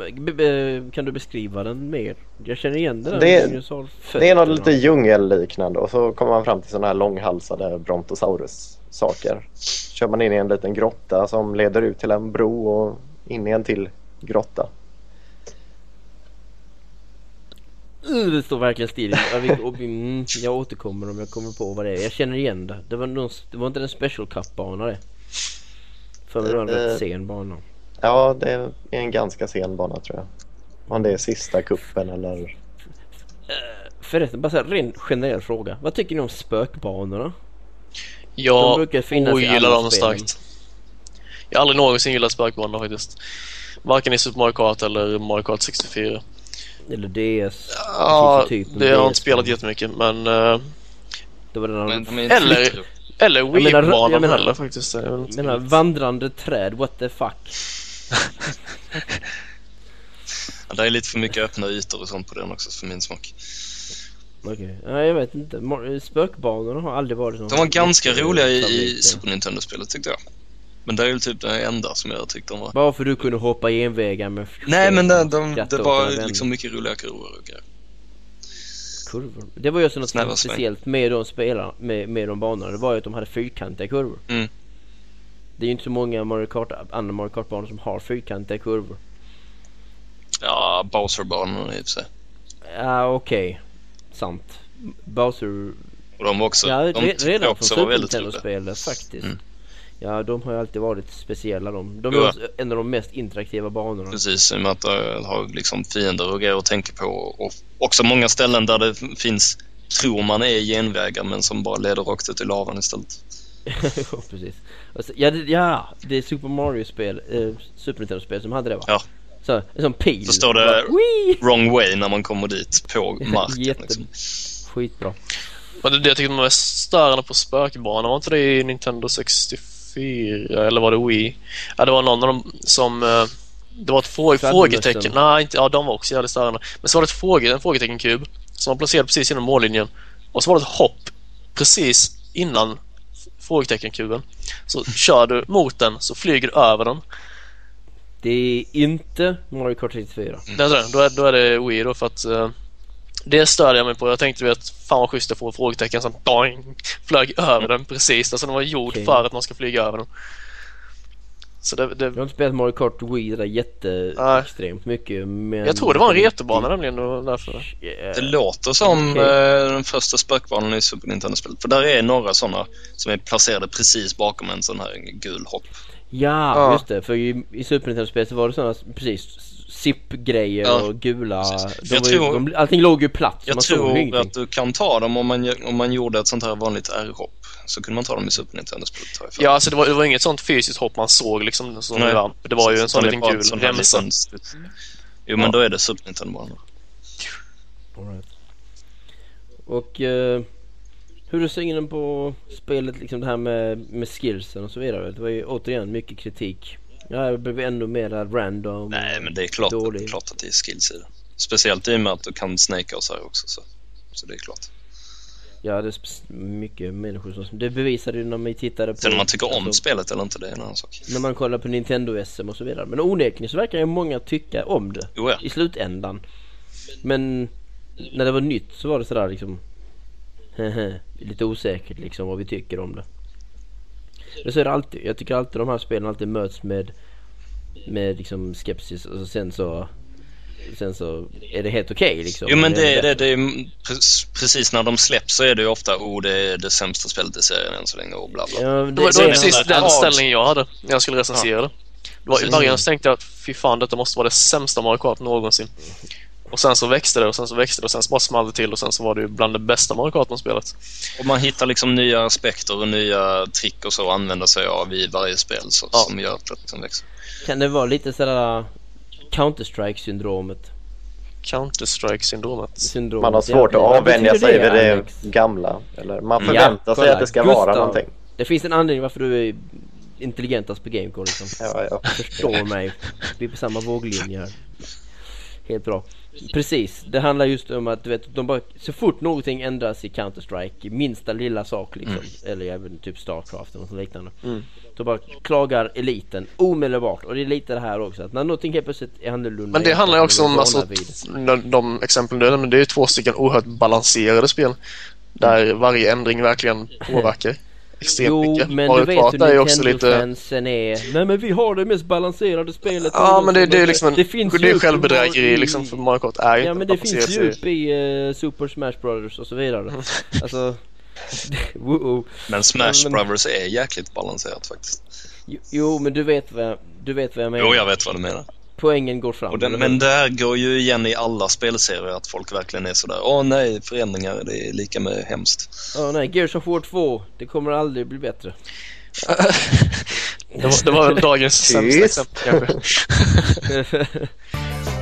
eh, Kan du beskriva den mer? Jag känner igen den Det- dinosaurfötterna. det är något lite djungelliknande och så kommer man fram till sådana här långhalsade Brontosaurus-saker. Kör man in i en liten grotta som leder ut till en bro och in i en till grotta. Uh, det står verkligen. Jag, och, mm, jag återkommer om jag kommer på vad det är. Jag känner igen det. Det var, någon, det var inte en Special Cup-bana det. För mig var det en Eh, rätt sen bana. Ja, det är en ganska sen bana tror jag. Om det är sista kuppen eller... Förresten, bara här, ren generell fråga. Vad tycker ni om spökbanorna? De Jag brukar finnas i ogillar dem starkt. Jag har aldrig någonsin gillat spökbanor faktiskt. Varken i Super Mario Kart eller Mario Kart 64. Eller DS. Ja, typ en det har jag inte spelat jättemycket men... eh, Det var den Men inte Eller- eller menar- jag Wii-banan menar- heller faktiskt. Den här vandrande träd, what the fuck. Ja, det är lite för mycket öppna ytor och sånt på den också för min smak. Okej, nej jag vet inte. Spökbanorna har aldrig varit så. De var ganska roliga i, i. Super Nintendo-spelet tyckte jag. Men det är ju typ det enda som jag tyckte de var. Bara för du kunde hoppa genvägar med Nej men det, de, det var liksom mycket roliga kurvor och grejer. kurvor. Det var ju också något speciellt med de spelarna, med, med de banorna. Det var ju att de hade fyrkantiga kurvor. Mm. Det är ju inte så många Mario Kart, andra Mario Kart-banor som har fyrkantiga kurvor. Ja, Bowser-banorna i och för sig. Ja okej. Sant. Bowser Och de var också, Ja, de redan från också var Super. Nintendo-spelet faktiskt. Mm. Ja, de har ju alltid varit speciella de. De är också en av de mest interaktiva banorna. Precis, i och med att det har liksom fiender och grejer att tänka på. Och också många ställen där det finns, tror man är genvägar men som bara leder rakt ut i lavan istället. precis. Och så, ja, det, ja, det är Super Mario-spel, eh, Super Nintendo-spel som hade det va? Ja. Så, en sån pil. Så står det- Bara! Wrong way när man kommer dit på marken. Jätte- Liksom. Skitbra. Men det, det jag tyckte var mest störande på spökbanan, var inte det i Nintendo 64? Eller var det Wii? Ja, det var någon av dem som... eh, Det var ett frå- Fladdermössen. frågetecken. Nej, inte, ja de var också jävligt störande. Men så var det ett fråge, en frågeteckenkub som var placerad precis inom mållinjen. Och så var det ett hopp precis innan frågeteckenkuben. Så kör du mot den så flyger du över den. Det är inte Mario Kart 64. Det är det. Då, är, då är det Wii då för att eh, det störde jag mig på. Jag tänkte vet, fan vad schysst att få frågetecken som doing, flög över den precis. Alltså den var gjord Okej. för att man ska flyga över den. Så det, det, Jag har inte spelat Mario Kart Wii där jätte Nej. extremt mycket men... jag tror det var en retobana nämligen och därför. Yeah. Det låter som Okej. eh, den första spökbanan i Super Nintendo-spelet. För där är några sådana som är placerade precis bakom en sån här gul hopp. Ja, Ja. just det. För i, i Super Nintendo-spel så var det sådana, precis, zip-grejer Ja, och gula. De Jag var ju, tror- de, allting låg ju platt. så Jag tror att du kan ta dem om man, om man gjorde ett sånt här vanligt R-hopp. Så kunde man ta dem i Super Nintendo-spelet. Ja, alltså det var, det var inget sånt fysiskt hopp man såg liksom. Som Nej. det, var. det var ju en sån liten gul remsa. Jo men Ja. då är det Super Nintendo-banor. Right. Och eh, hur är synen på spelet, liksom det här med, med skillsen och så vidare? Det var ju återigen mycket kritik. Ja, det blev ännu mer random. Nej men det är klart, Dålig. det är klart att det är skills i det. Speciellt i och med att du kan snaka och så här också. Så, så det är klart. Ja, det är mycket människor som... Det bevisade ju när vi tittade på... Sen om man tycker om alltså, spelet eller inte, det är en annan sak. När man kollar på Nintendo-SM och så vidare. Men onekligen så verkar ju många tycka om det. Jo ja. i slutändan. Men när det var nytt så var det sådär liksom lite osäkert liksom vad vi tycker om det. Men så är det alltid. Jag tycker alltid de här spelen alltid möts med med liksom skepsis och sen så sen så är det helt okej liksom. Jo men det, är det, det är pre- precis när de släpps så är det ju ofta oh det är det sämsta spelet i serien än så länge och bla bla. Ja, det, Det var, det var det precis en den ställningen jag hade när jag skulle recensera det. det var, I början så tänkte jag att fy fan detta måste vara det sämsta Mario Kart någonsin. Och sen så växte det och sen så växte det och sen så bara small det till och sen så var det ju bland det bästa Mario Kart man spelat. Och man hittar liksom nya aspekter och nya trick och så att använda sig av i varje spel så, Ja. som gör att det liksom växer. Kan det vara lite sådär Counter-Strike-syndromet. Counter-Strike-syndromet. Syndromet, Man har svårt ja. att avvänja sig vid det Alex? gamla. Eller man Mm. förväntar Ja, sig att det ska vara Gustav. någonting. Det finns en anledning varför du är intelligentast på Gamecore liksom. Ja, ja. Förstår mig. Vi är på samma våglinje här. Helt bra. Precis, det handlar just om att du vet, de bara, så fort någonting ändras i Counter-Strike, minsta lilla sak liksom, eller även typ Starcraft eller något liknande. Mm. Då bara klagar eliten omedelbart och det är lite det här också att när någonting helt plötsligt är annorlunda Men det handlar ju också om alltså, de, de exempel du nämnde, det är ju två stycken oerhört balanserade spel. Där varje ändring verkligen påverkar Jo mycket. men Mario du vet Kart hur är ju också lite... Nintendo-fansen är Nej men vi har det mest balanserade spelet Ja men det, det är liksom en, det det, finns är djup självbedrägeri i- liksom för Mario Kart är ju Ja men det finns djup i eh, Super Smash Brothers och så vidare Alltså wow. Men Smash men- Brothers är jäkligt balanserat faktiskt. Jo, Jo men du vet vad jag, du vet vad jag menar Jo, jag vet vad du menar. Poängen går fram Och den, men det här går ju igen i alla spelserier att folk verkligen är sådär Åh nej, förändringar, det är lika med hemskt. Ja nej, Gears of War 2 Det kommer aldrig bli bättre det, var, det var väl dagens sämsta exempel kanske.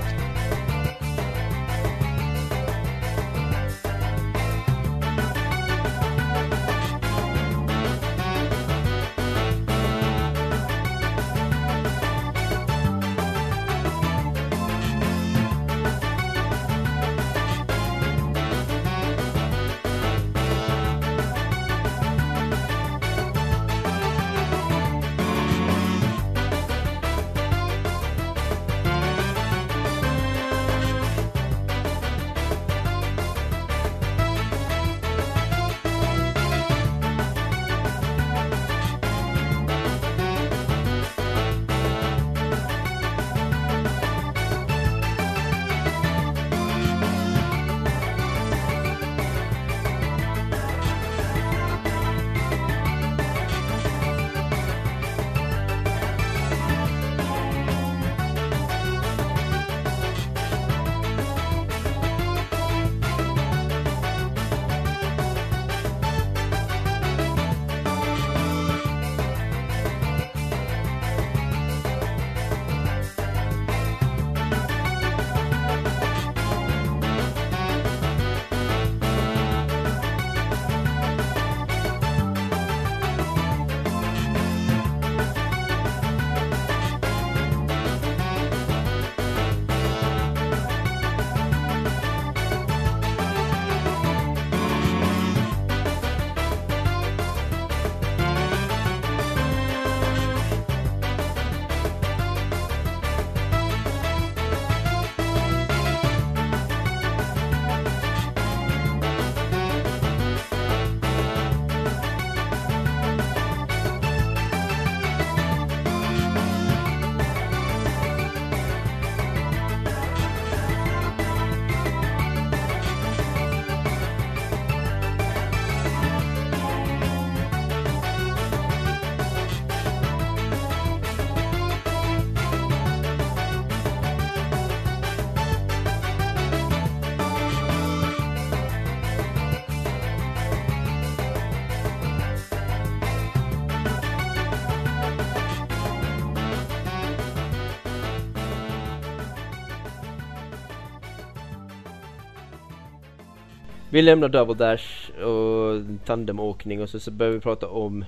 Vi lämnar Double Dash och tandemåkning och så, så börjar vi prata om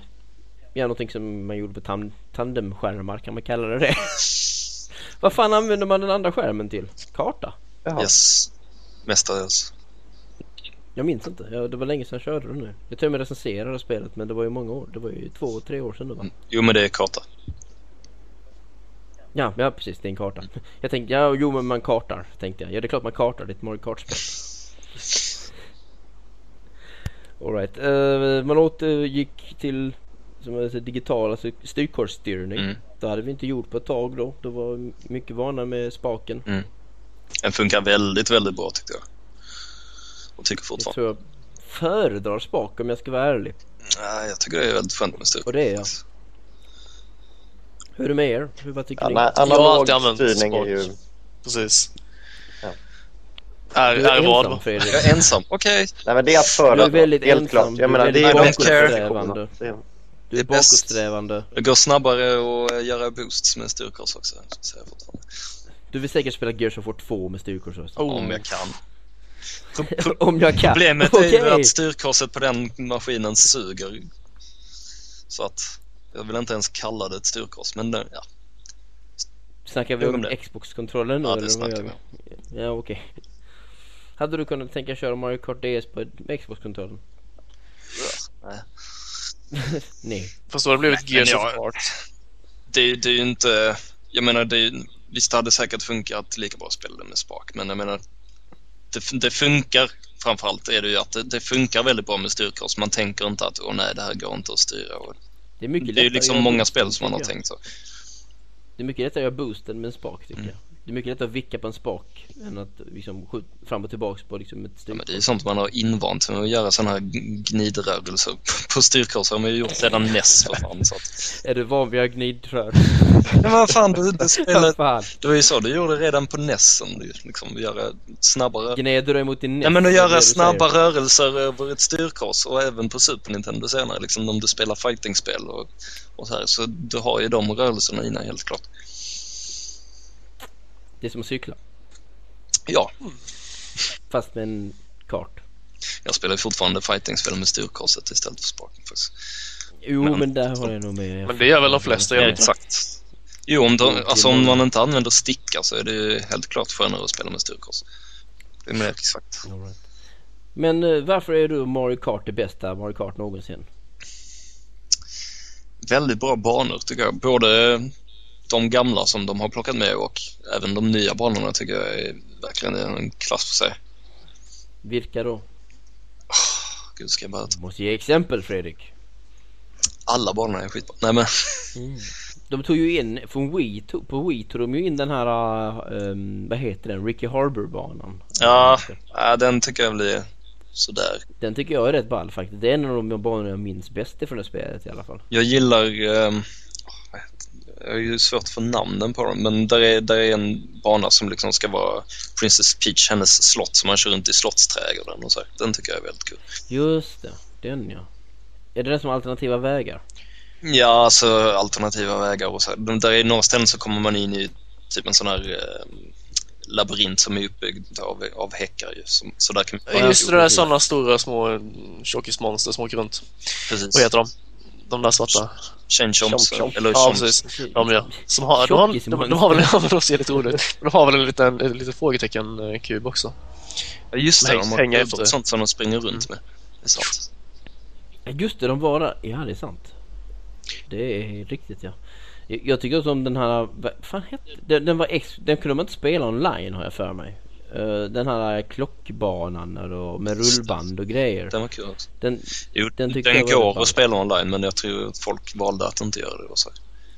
Ja någonting som man gjorde på tan- tandemskärmar kan man kalla det det? Vad fan använder man den andra skärmen till? Karta? Jaha. Yes. Mestadels. Jag minns inte, ja, det var länge sedan jag körde det nu Jag tror jag recenserade spelet men det var ju många år, det var ju två, tre år sedan det var Jo men det är karta. Ja, ja precis, det är en karta Jag tänkte, ja jo men man kartar tänkte jag Ja det är klart man kartar, det är ett Mario Kart-spel Alright, uh, man återgick till som jag säger, digital, alltså styrkortsstyrning Mm. Det hade vi inte gjort på ett tag då, det var mycket vana med spaken Den funkar väldigt, väldigt bra tyckte jag. Och tycker Jag fortfarande. tror jag föredrar spak om jag ska vara ärlig Nej, jag tycker det är väldigt skönt med styr. Och det är jag. Hur är det med er? Hur, vad tycker Ja, ni? Jag har analog alltid använt styrning är ju... Precis. Ja. Är, Du är är vad? ensam Fredrik Jag är ensam, okej. Nej men det är att Du är föredra. väldigt Helt ensam, klart. Jag menar det är bakåtsträvande Det- Du är bakåtsträvande Det går snabbare att göra boosts med styrkors också, säger jag. Du vill säkert spela Gears of War 2 med styrkorsröst. Oh. Om jag kan. Om jag kan. Problemet är ju att styrkorset på den maskinen suger. Så att jag vill inte ens kalla det ett styrkors, men det, ja. Snackar vi om om. Xbox-kontrollen nu Ja, det snackar vi? Ja okej. Hade du kunnat tänka köra Mario Kart DS på Xbox-kontrollen? Nej. Nej. Fast då har det blivit Gears jag- of War. Det, det är ju inte, jag menar det är, visst det hade säkert funkat lika bra att spela det med spak, men jag menar det, det funkar framförallt är det ju att det, det funkar väldigt bra med styrkors. Man tänker inte att åh nej det här går inte att styra. Och Det är mycket det är ju liksom många spel som man har tänkt så. Det är mycket lättare att göra boosten med en spak tycker Mm. jag. Det är mycket lättare att vicka på en spak än att liksom skjuta fram och tillbaks på liksom ett Ja, styr. men det är sånt man har invant med att göra sådana här gnidrörelser på styrkors har man ju gjort sedan NES för fan. Så att, Är du van vid att gnidrör? men vad fan, du, du fan? det var ju så du gjorde redan på NESen. Liksom, göra snabbare Gneder du emot din Ja NES? men att det göra snabba rörelser över ett styrkors och även på Super Nintendo senare liksom om du spelar fightingspel och, och så här. Så du har ju de rörelserna innan helt klart. Det är som att cykla. Ja, Fast med en kart. jag spelar fortfarande fightingspel med styrkorset istället för spaken faktiskt. Jo Men- men där har jag nog med. Men det gör väl de flesta, Ja, exakt. Jo, om, de, alltså, om man inte använder stickar så är det ju helt klart skönare att spela med styrkors. Det är exakt. Right. Men eh, varför är du Mario Kart det bästa Mario Kart någonsin? Väldigt bra banor tycker jag. Både de gamla som de har plockat med och även de nya banorna tycker jag är verkligen en klass för sig. Vilka då? Gud, ska jag bara Du måste ge exempel Fredrik. Alla banorna är skitbra. Nej men, De tog ju in, från Wii, på Wii tog de ju in den här, um, vad heter den, Ricky Harbour-banan. ja, ja, den tycker jag blir sådär. Den tycker jag är rätt ball faktiskt. Det är en av de banorna jag minns bäst från det spelet i alla fall. Jag gillar, det? Jag är ju svårt för namnen på dem, men där är, där är en bana som liksom ska vara Princess Peach, hennes slott som man kör runt i slottsträdgården och så. Den tycker jag är väldigt kul. Just det, den ja. Är det den som har alternativa vägar? Ja, alltså alternativa vägar och så. Där är några ställen så kommer man in i typ en sån här eh, labyrint som är uppbyggd av, av häckar ju. Som, så där kan man Just det, där sådana stora små tjockismonster som åker runt. Precis. Vad heter de? De där svarta? Chomp. eller Ja, precis. De, ja. Som har, de, har, de, de har väl, ja, de ser lite roliga ut. De har väl en liten, en liten frågetecken-kub också. Ja, just det, de har hänga efter. sånt som de springer runt med. Det är sant. Just det, de var där. Ja, det är sant. Det är riktigt ja. Jag- Jag tycker också om den här, vad fan hette den? Den var ex, den kunde man inte spela online har jag för mig. Eh, den här klockbanan och med rullband och grejer. Den var kul också. Den, Jo, Den den, jag går att spela online men jag tror att folk valde att inte göra det. Och så.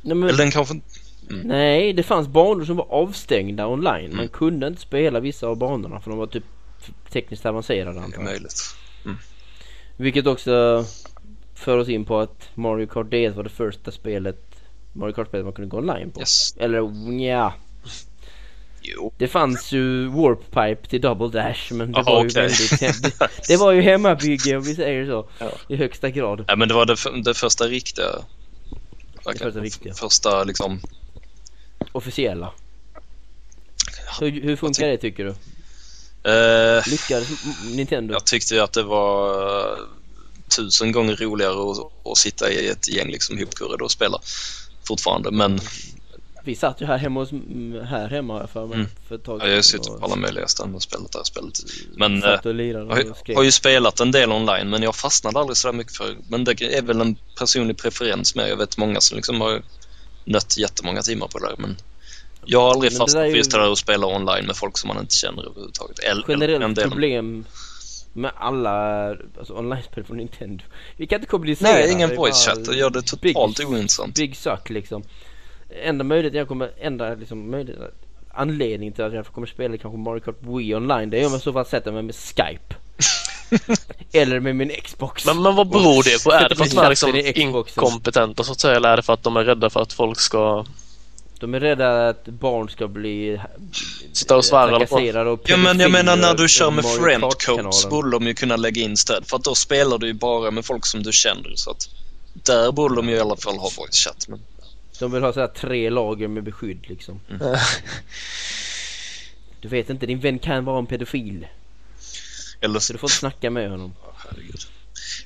nej, men, Eller den kanske... nej, det fanns banor som var avstängda online. Man Mm. kunde inte spela vissa av banorna för de var typ tekniskt avancerade Det är antar jag. möjligt. Vilket också för oss in på att Mario Kart DS var det första spelet Mario Kart-spelet man kunde gå online på. Yes. Eller ja, Jo. det fanns ju Warp Pipe till Double Dash men det Aha, var ju okej. väldigt det, det var ju hemmabygge om vi säger så. Ja. I högsta grad. Ja, men det var det, det första riktiga... verkligen. första riktiga. Första liksom... Officiella. Hur, hur funkar det tycker du? Eh, Lyckades Nintendo? jag tyckte ju att det var tusen gånger roligare att, att sitta i ett gäng liksom ihopkurrade och spela fortfarande. Men Vi satt ju här hemma hos, här hemma har jag för mig Mm. för ett tag ja, jag och på alla möjliga ställen och spelat det här spelet. Men eh, har, har ju spelat en del online men jag fastnade aldrig så där mycket för Men det är väl en personlig preferens med. Jag vet många som liksom har nött jättemånga timmar på det där men jag har aldrig Men fastnat för ju- just det där att spela online med folk som man inte känner överhuvudtaget. Eller, eller en Generellt problem med alla alltså, online-spel från Nintendo. Vi kan inte kommunicera. Nej, ingen voice chat. Det gör det big- totalt ointressant. Big suck liksom. Enda möjligheten jag kommer, enda liksom möjlighet, anledning till att jag kommer spela kanske Mario Kart Wii online det är om jag så fall sätter mig med Skype. Eller med min Xbox. Men, men vad beror det på? Är det för att de är liksom inkompetenta så att säga? Eller är det för att de är rädda för att folk ska De är rädda att barn ska bli sitta och svära och Ja men jag menar när du kör med Mario friend Kart-kanalen. codes borde de ju kunna lägga in stöd för att då spelar du ju bara med folk som du känner så att där borde de ju i alla fall ha voice chat. Men De vill ha så här tre lager med beskydd liksom. Du vet inte, din vän kan vara en pedofil. Eller, Så du får inte snacka med honom. herregud.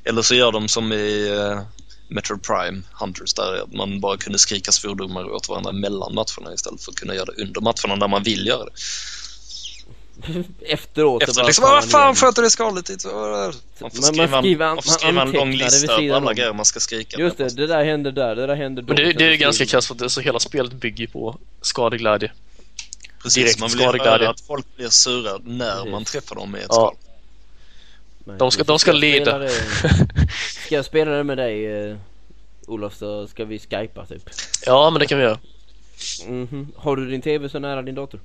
Eller så gör de som i uh, Metro Prime Hunters där man bara kunde skrika svordomar åt varandra mellan matcherna istället för att kunna göra det under matcherna där man vill göra det. Efteråt. Efter liksom, vad fan sköter det skalet lite? Man får Man- man skriva, man får man skriva en lång lista över alla grejer man ska skrika. Just det, det där hände där, det där hände då. Men det, det är ganska krasst för att det, så hela spelet bygger på skadeglädje. Precis, direkt man vill höra att folk blir sura när Precis. man träffar dem med ett Ja. skal. De ska- de ska jag spela leda. Ska jag spela det med dig eh, Olof så ska vi skypa typ. Ja, men det kan vi göra. Mhm. Har du din TV så nära din dator?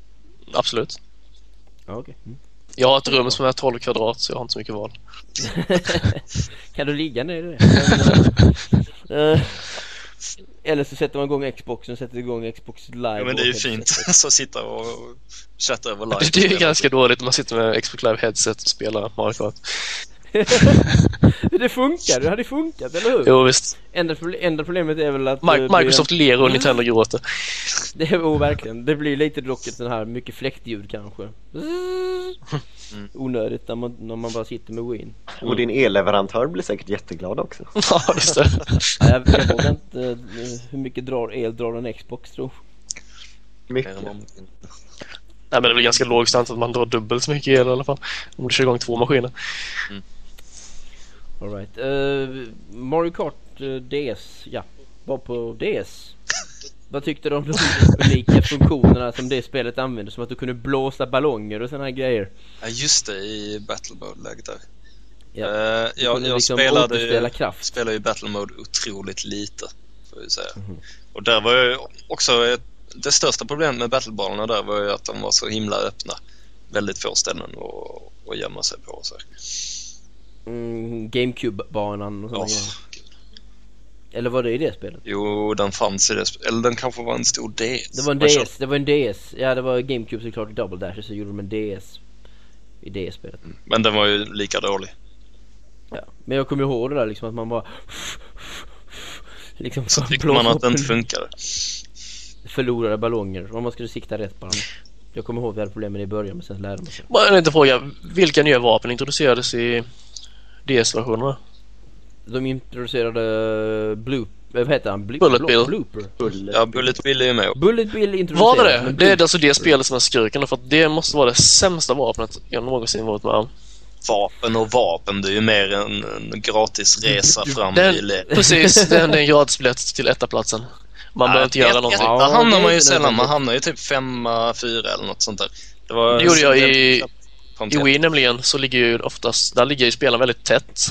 Absolut. Ja okej. Mm. Jag har ett rum som är 12 kvadrat så jag har inte så mycket val. kan du ligga ner i det? Men, eh, eller så sätter man igång Xboxen, sätter igång Xbox live Ja, men det är ju och fint. så sitta och chatta över live. Det, är ju ganska dåligt när man sitter med Xbox Live headset och spelar Mario Kart. det funkar, det hade funkat eller hur? Jo visst. Enda, proble- enda problemet är väl att det- Microsoft ler och Nintendo gråter. Det är oh, verkligen. Det blir lite dock ett sån här mycket fläktljud kanske. Mm. Onödigt när man, när man bara sitter med Win. Och din elleverantör blir säkert jätteglad också. Ja, just det. Ja, jag, jag vågar inte eh, hur mycket drar, el drar en Xbox tro. Mycket. Nej men det är väl ganska logiskt att man drar dubbelt så mycket el i alla fall. Om du kör igång två maskiner. All right. Eh, Mario Kart eh, DS, ja. Var på DS. Vad tyckte du om de unika funktionerna som det spelet använde? Som att du kunde blåsa ballonger och såna här grejer. Ja, just det, i Battle Mode-läget där. Ja. Eh, Du jag jag liksom spelade, ju, kraft. spelade ju Battle Mode otroligt lite, får jag säga. Mhm. Och där var ju också ett, det största problemet med battlebanorna där var ju att de var så himla öppna. Väldigt få ställen att, att gömma sig på. och Så. Mm, GameCube-banan och Åh, grejer. Eller var det i det spelet? Jo, den fanns i det sp- Eller den kanske var en stor DS. Det var en DS, det var en DS. Ja det var GameCube såklart i Double Dash så gjorde de en DS i det spelet. Men den var ju lika dålig. Ja. Men jag kommer ihåg det där liksom att man bara liksom Så tyckte man att det inte funkade. förlorade ballonger om man skulle sikta rätt bara. Jag kommer ihåg att vi hade problem med det i början men sen lärde man sig. Bara en liten fråga. Vilka nya vapen introducerades i DS-versionerna? De introducerade Blue, vad heter han? Blu- Bullet Blo- Bill. Blooper. Bullet. Ja, Bullet Bill är ju med. Bullet Bill introducerades. Var det det? Det är alltså det spelet som är skurken då, för att det måste vara det sämsta vapnet jag någonsin varit med om. Vapen och vapen, det är ju mer en, en gratis resa fram Den- i le- Precis, det är en gratisbiljett till ettaplatsen. Man behöver inte göra någonting. Ja, hamnar man ju sällan, man hamnar ju typ femma, fyra eller något sånt där. Det, var Det gjorde jag i- I. Wii nämligen så ligger ju oftast, där ligger ju spelen väldigt tätt.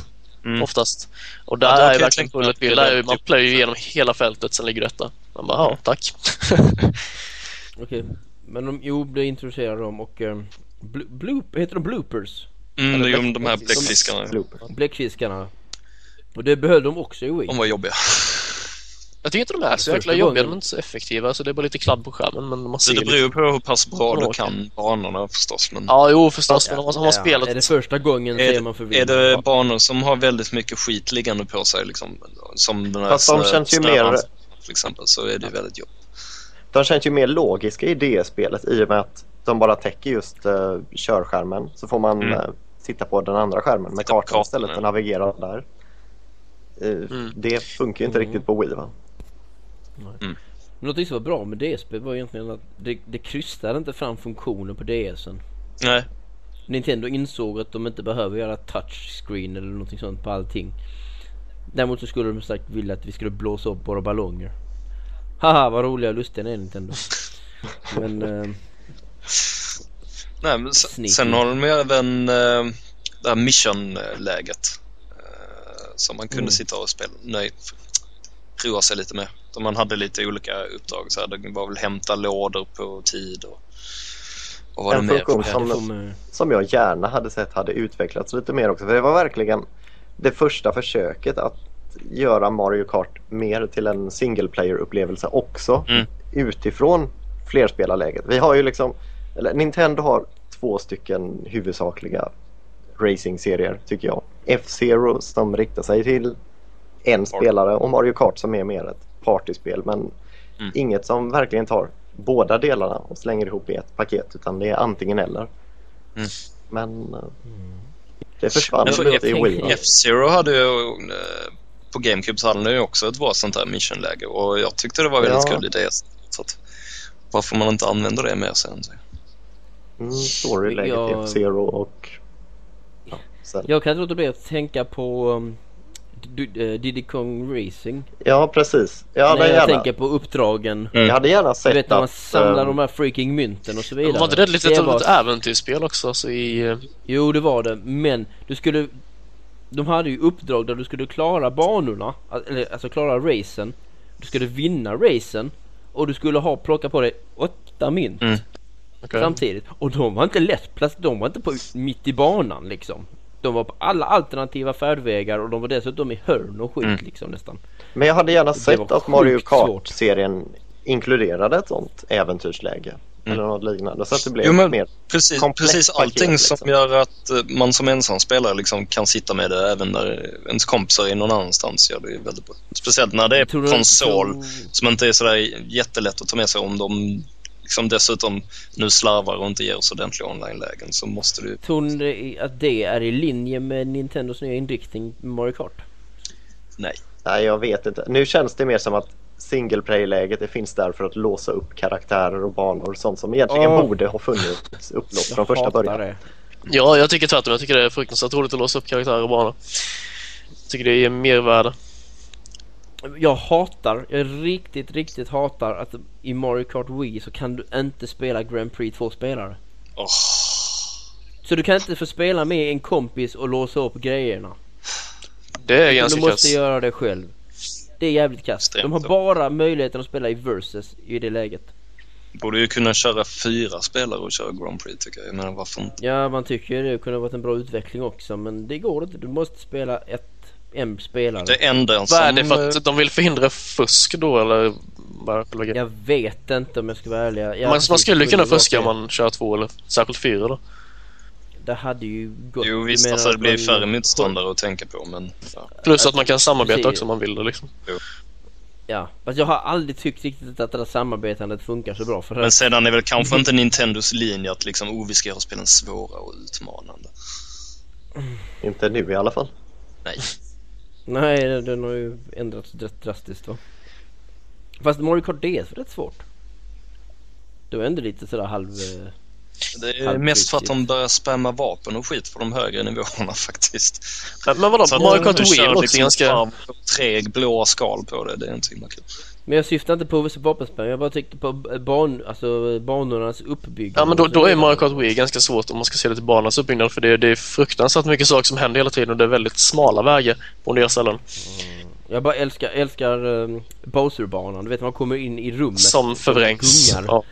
Mm. Oftast. Och Ja, där kan är verkligen Bullet Bill, där väldigt man typ- plöjer ju igenom hela fältet, sen ligger detta. Man bara, ja, tack. Okej. Men de, jo, det introducerade de och um, blo- bloop, heter de bloopers? Mm, det är ju de här bläck- bläckfiskarna. Bläckfiskarna. Och det behöll de också i Wii. De var jobbiga. Jag tycker inte de är så jäkla jobbiga, de är inte så effektiva, så det är bara lite kladd på skärmen. Men man ser det beror ju på hur pass bra du kan banorna förstås. Men Ja, jo förstås, men om man har Ja, spelat... Är det första gången är, ser man det, är förvirrad. det banor som har väldigt mycket skit liggande på sig liksom, som den här Fast de känns ju mer- till exempel så är det väldigt jobbigt. De känns ju mer logiska i DS-spelet i och med att de bara täcker just uh, körskärmen. Så får man Mm. eh, sitta på den andra skärmen med kartan kartan, istället ja. och navigera där. Eh, Mm. Det funkar ju inte Mm. riktigt på Wii va? Men något som var bra med DSP var egentligen att det, det krystade inte fram funktioner på DSen. Nej, Nintendo insåg att de inte behöver göra touchscreen eller någonting sånt på allting. Däremot så skulle de sagt vilja att vi skulle blåsa upp våra ballonger. Haha vad roliga och lustiga ni är Nintendo. Men eh, Nej men sen, sen har de även eh, det här mission-läget. Eh, som man kunde Mm. sitta och spela, nej, roa sig lite med. Man hade lite olika uppdrag. Så här, det var väl hämta lådor på tid och, och vad En det mer funktion det som- Som jag gärna hade sett hade utvecklats lite mer också. För det var verkligen det första försöket att göra Mario Kart mer till en single player-upplevelse också. Mm. Utifrån flerspelarläget. Vi har ju liksom, eller Nintendo har två stycken huvudsakliga racing-serier tycker jag. F-Zero som riktar sig till en spelare och Mario Kart som är mer ett partyspel men Mm. inget som verkligen tar båda delarna och slänger ihop i ett paket utan det är antingen eller. Mm. Men eh, det försvann Men för lite i F- Wii. F-Zero hade ju eh, på GameCube så hade ju också ett bra sånt här missionläge och jag tyckte det var väldigt Ja. kul idé. Så att, varför man inte använder det mer sen. Mm, Storyläget i Jag- F-Zero och ja, sen. Jag kan inte låta bli att tänka på um, Diddy Kong Racing. Ja precis. Jag hade, När jag gärna, tänker på uppdragen. Mm. jag hade gärna Du sett vet när man att, samlar eh, de här freaking mynten och så vidare. Var inte det lite ett var- ett äventyrsspel också? Alltså i... eh, Jo det var det, men du skulle De hade ju uppdrag där du skulle klara banorna, eller alltså klara racen Du skulle vinna racen Och du skulle ha plocka på dig åtta mynt Mm. okej. samtidigt Och de var inte lätt plats, de var inte på mitt i banan liksom De var på alla alternativa färdvägar och de var dessutom i hörn och skit Mm. liksom nästan Men jag hade gärna sett att Mario. Kart-serien inkluderade ett sånt äventyrsläge. Eller något liknande. Så att det blev Jo, men mer... Precis, precis paket, allting som liksom. gör att eh, man som ensam spelare liksom kan sitta med det även när ens kompisar är någon annanstans gör det väldigt bra. Speciellt när det är konsol tror- som inte är sådär jättelätt att ta med sig om de liksom dessutom nu slarvar och inte ger oss ordentliga online-lägen så måste du Tror ni att det är i linje med Nintendos nya inriktning med Mario Kart? Nej. Nej, jag vet inte. Nu känns det mer som att single play-läget det finns där för att låsa upp karaktärer och banor och sånt som egentligen Åh. borde ha funnits upplåst Jag från första början. det. Ja, jag tycker tvärtom. Jag tycker det är fruktansvärt roligt att låsa upp karaktärer och banor. Jag tycker det ger mervärde. Jag hatar, jag riktigt, riktigt hatar att i Mario Kart Wii så kan du inte spela Grand Prix två spelare. Åh, Så du kan inte få spela med en kompis och låsa upp grejerna. Det är Du ganska måste kass. göra det själv. Det är jävligt kast. De har bara möjligheten att spela i Versus i det läget. borde ju kunna köra fyra spelare och köra Grand Prix tycker jag. Jag menar varför inte? Ja, man tycker det kunde varit en bra utveckling också men det går inte. Du måste spela ett, en spelare. Det enda Vad är det för eh, att de vill förhindra fusk då eller? Jag vet inte om jag ska vara ärlig. Ja, man, man skulle det kunna fuska det. om man kör två eller särskilt fyra då. Det hade ju gått. Jo visst, alltså det att blir man- färre motståndare att tänka på men... Ja. Plus att man kan samarbeta precis. också om man vill det liksom. Ja, fast jag har aldrig tyckt riktigt att det där samarbetandet funkar så bra för Men att sedan är väl kanske inte Nintendos linje att liksom, oh vi ska göra spelen svåra och utmanande. Inte nu i alla fall. Nej. Nej, den har ju ändrats rätt drastiskt va. Fast Mario Kart DS var rätt svårt. Det var ändå lite sådär halv... eh, Det är Halvkritigt. mest för att de börjar spamma vapen och skit på de högre nivåerna faktiskt. Men, vadå, Mario Kart Wii kör låter liksom ganska... Treg blåa skal på det, det är inte så himla kul. Men jag syftar inte på vapenspel, jag bara tyckte på ban, alltså banornas uppbyggnad. Ja men då, då är. Mario Kart Wii ganska svårt om man ska se det till banans uppbyggnad för det, det är fruktansvärt mycket saker som händer hela tiden och det är väldigt smala vägar på en del ställen. Jag bara älskar, älskar um, Bowser-banan. Du vet man kommer in i rummet. Som förvrängs. Ja,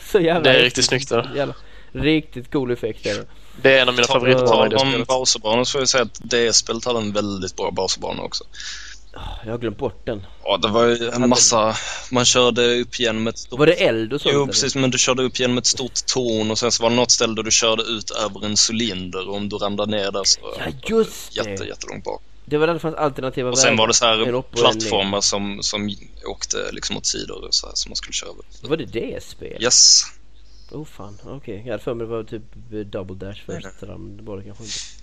Så jävla det är riktigt snyggt där. Jävla, riktigt cool effekt är det. Det är en av mina favoritbanor i det ta om spelet. Bowserbanan så får jag säga att DS-spelet hade en väldigt bra Bowserbana också. Jag har glömt bort den. Ja, det var ju en massa... Man körde upp genom ett stort... Var det eld och sånt? Jo, eller? precis. Men du körde upp genom ett stort torn och sen så var det något ställe där du körde ut över en cylinder och om du ramlade ner där så... Ja just det! Jätte, jättelångt bak. Det var där det fanns alternativa Och sen var det så här plattformar som, som åkte liksom åt sidor och så här som man skulle köra över. Var det det spel? Yes. Oh fan, okej. Jag hade för mig det var typ double dash först. Men det var det kanske inte.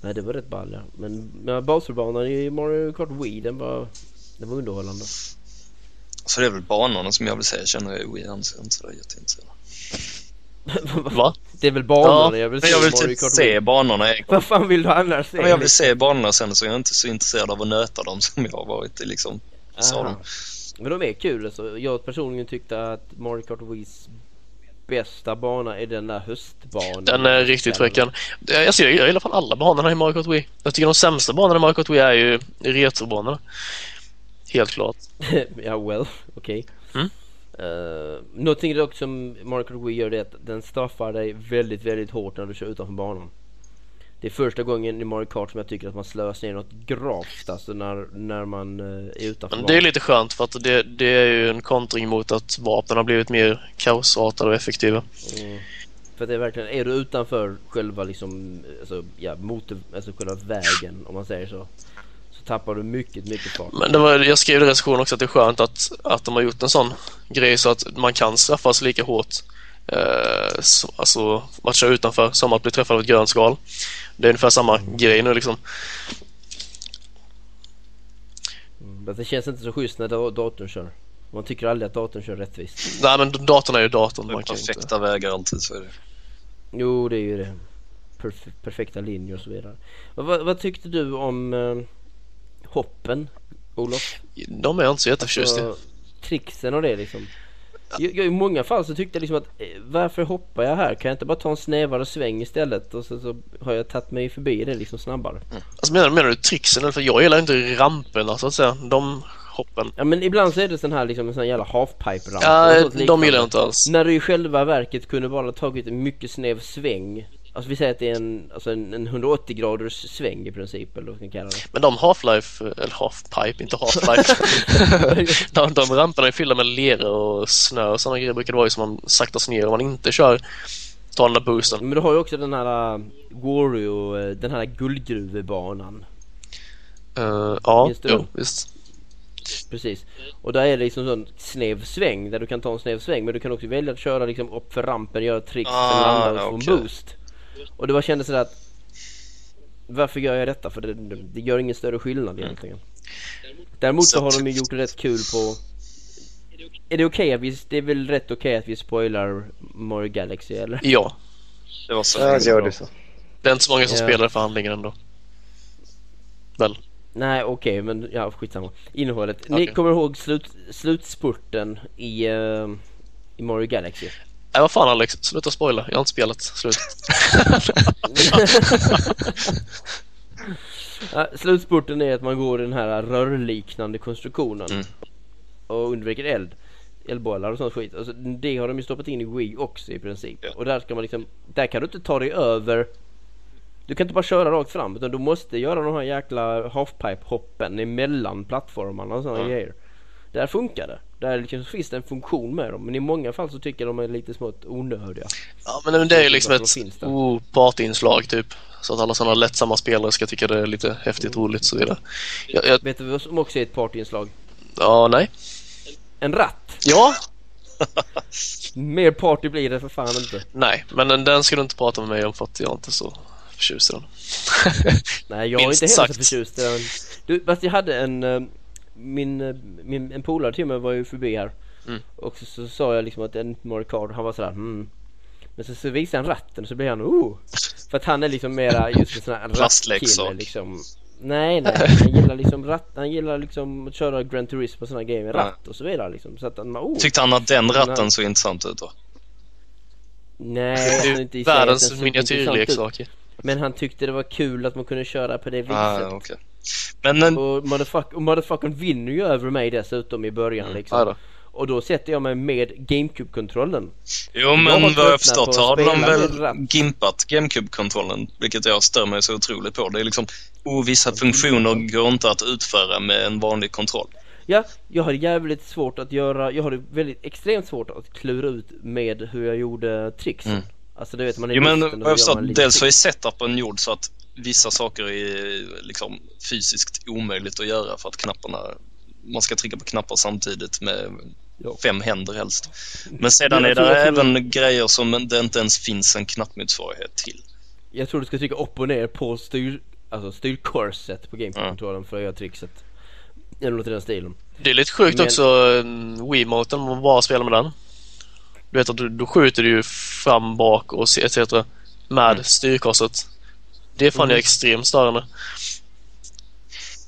Nej det var rätt ball ja. Men, men Bowser-banan i Mario Kart Wii den var, den var underhållande. Så det är väl banorna som jag vill säga känner jag Wii anser jag inte sådär jätteintresserad. Va? Det är väl banorna Ja, jag vill se jag i vill Mario typ Kart se Wii. banorna. Jag, Vad fan vill du annars se? men jag vill se banorna sen så jag är inte så intresserad av att nöta dem som jag har varit i liksom. sa de. Men de är kul alltså. Jag personligen tyckte att Mario Kart Wiis bästa bana är den där höstbanan. Den är riktigt fräcken. Jag, ser, jag gillar fan alla banorna i Mario Kart Wii. Jag tycker de sämsta banorna i Mario Kart Wii är ju retrobanorna. Helt klart. ja well, okej. Mm. Uh, någonting dock som Mario Kart Wii gör det är att den straffar dig väldigt, väldigt hårt när du kör utanför banan. Det är första gången i Mario Kart som jag tycker att man slösar ner något gravt alltså när, när man eh, är utanför Men det är lite skönt för att det, det är ju en kontring mot att vapnen har blivit mer kaosartade och effektiva. Mm. För det är verkligen, är du utanför själva liksom, alltså, ja, motor, alltså själva vägen om man säger så. Så tappar du mycket, mycket fart. Men det var, jag skrev i recensionen också att det är skönt att, att de har gjort en sån grej så att man kan straffas lika hårt eh, så, alltså att köra utanför som att bli träffad av ett grönt skal. Det är ungefär samma grej nu liksom. Men det känns inte så schysst när da- datorn kör. Man tycker aldrig att datorn kör rättvist. Nej men datorn är ju datorn. Det är Man kan ju inte... perfekta vägar alltid så är det. Jo, det är ju det. Perf- perfekta linjer och så vidare. Vad, vad, vad tyckte du om eh, hoppen, Olof? De är jag inte så jätteförtjust i. Alltså, tricksen och det liksom. Jag, I många fall så tyckte jag liksom att eh, varför hoppar jag här? Kan jag inte bara ta en snävare sväng istället? Och så, så har jag tagit mig förbi det liksom snabbare. Alltså menar, menar du? Eller För jag gillar inte ramperna så att säga. De hoppen. Ja men ibland så är det sån här liksom en sån jävla halfpipe-ramp. Ja, eller något de gillar jag inte alls. När du i själva verket kunde bara tagit en mycket snäv sväng. Alltså vi säger att det är en, alltså en, en 180 graders sväng i princip eller vad man kalla det. Men de Half-Life, eller Half-Pipe, inte Half-Life. de, de ramperna är fyllda med lera och snö och sådana grejer brukar det vara ju som man saktas ner om man inte kör tar den där boosten. Men du har ju också den här uh, Wario, uh, den här guldgruvebanan. Uh, ja, jo, visst. Precis. Och där är det liksom sån snäv sväng där du kan ta en snäv sväng men du kan också välja att köra liksom upp för rampen, göra tricks, Ah, sen landa och få en boost. Och det var kändes sådär att varför gör jag detta? För det, det, det gör ingen större skillnad egentligen. Däremot så har de ju gjort det rätt kul på är det okej att vi, det är väl rätt okej att vi spoilar Mario Galaxy eller? Ja, Det var så. Ja, gör du så. det är inte så många som Ja. spelar för handlingen ändå. Väl? Nej okej men ja skitsamma. Innehållet. Ni kommer ihåg slut, slutspurten i, eh, i Mario Galaxy? Nej, vad fan Alex, sluta spoila. Jag har inte spelat. Slut. Slutspurten är att man går i den här rörliknande konstruktionen Mm. och undviker eld. Eldbollar och sånt skit. Alltså, det har de ju stoppat in i Wii också i princip. Ja. Och där ska man liksom, där kan du inte ta dig över du kan inte bara köra rakt fram utan du måste göra de här jäkla halfpipe hoppen emellan plattformarna och sådana Ja. grejer. Där funkar det. Där liksom finns det en funktion med dem men i många fall så tycker jag de är lite smått onödiga. Ja, men det är ju liksom ett oh, partyinslag typ. Så att alla sådana lättsamma spelare ska tycka det är lite häftigt, roligt och så vidare. Jag, jag, Vet du vad som också är ett partyinslag? ja, nej. En ratt! Ja, Mer party blir det för fan inte. nej. Men den, den ska du inte prata med mig om för att jag är inte så förtjust i den. Nej jag är inte heller så förtjust i den. Du, fast jag hade en, eh, min, eh, min en polare till mig var ju förbi här. Mm. Och så, så sa jag liksom att en Mario Kart, han var sådär hmm. Men så, så visade han ratten och så blev han oh. För att han är liksom mera just en sån här rattkille liksom. Nej nej, han gillar liksom ratt, han gillar liksom att köra Gran Turismo och såna grejer med ratt och så vidare liksom. Så att han oh. Tyckte han att den ratten såg intressant ut då? Nej, Det är inte i världens såg intressant ut. miniatyrleksak. Men han tyckte det var kul att man kunde köra på det viset. Ah, okej. Men en, Och, motherfuck, och motherfuckern vinner ju över mig dessutom i början Mm, liksom. ja då. Och då sätter jag mig med GameCube-kontrollen. jo men vad jag förstått har de väl gimpat GameCube-kontrollen, vilket jag stör mig så otroligt på. Det är liksom, oh, vissa Mm. funktioner går inte att utföra med en vanlig kontroll. Ja, jag har jävligt svårt att göra, jag har väldigt extremt svårt att klura ut med hur jag gjorde tricksen. Mm. Alltså du vet man är Jo men vad jag förstått, lite dels så är setupen gjord så att vissa saker är liksom fysiskt omöjligt att göra för att knapparna man ska trycka på knappar samtidigt med Ja. fem händer helst. Men sedan är det även grejer som det inte ens finns en knappmotsvarighet till. Jag tror du ska trycka upp och ner på styr, alltså styrkorset på GameCube-kontrollen för att göra trickset. Eller något i den stilen. Det är lite sjukt Men- också, mm, Wiimoten, om man bara spelar med den. Du vet att du, då skjuter du ju fram, bak och se- etc. med Mm. styrkorset. Det fann Mm. jag extremt störande.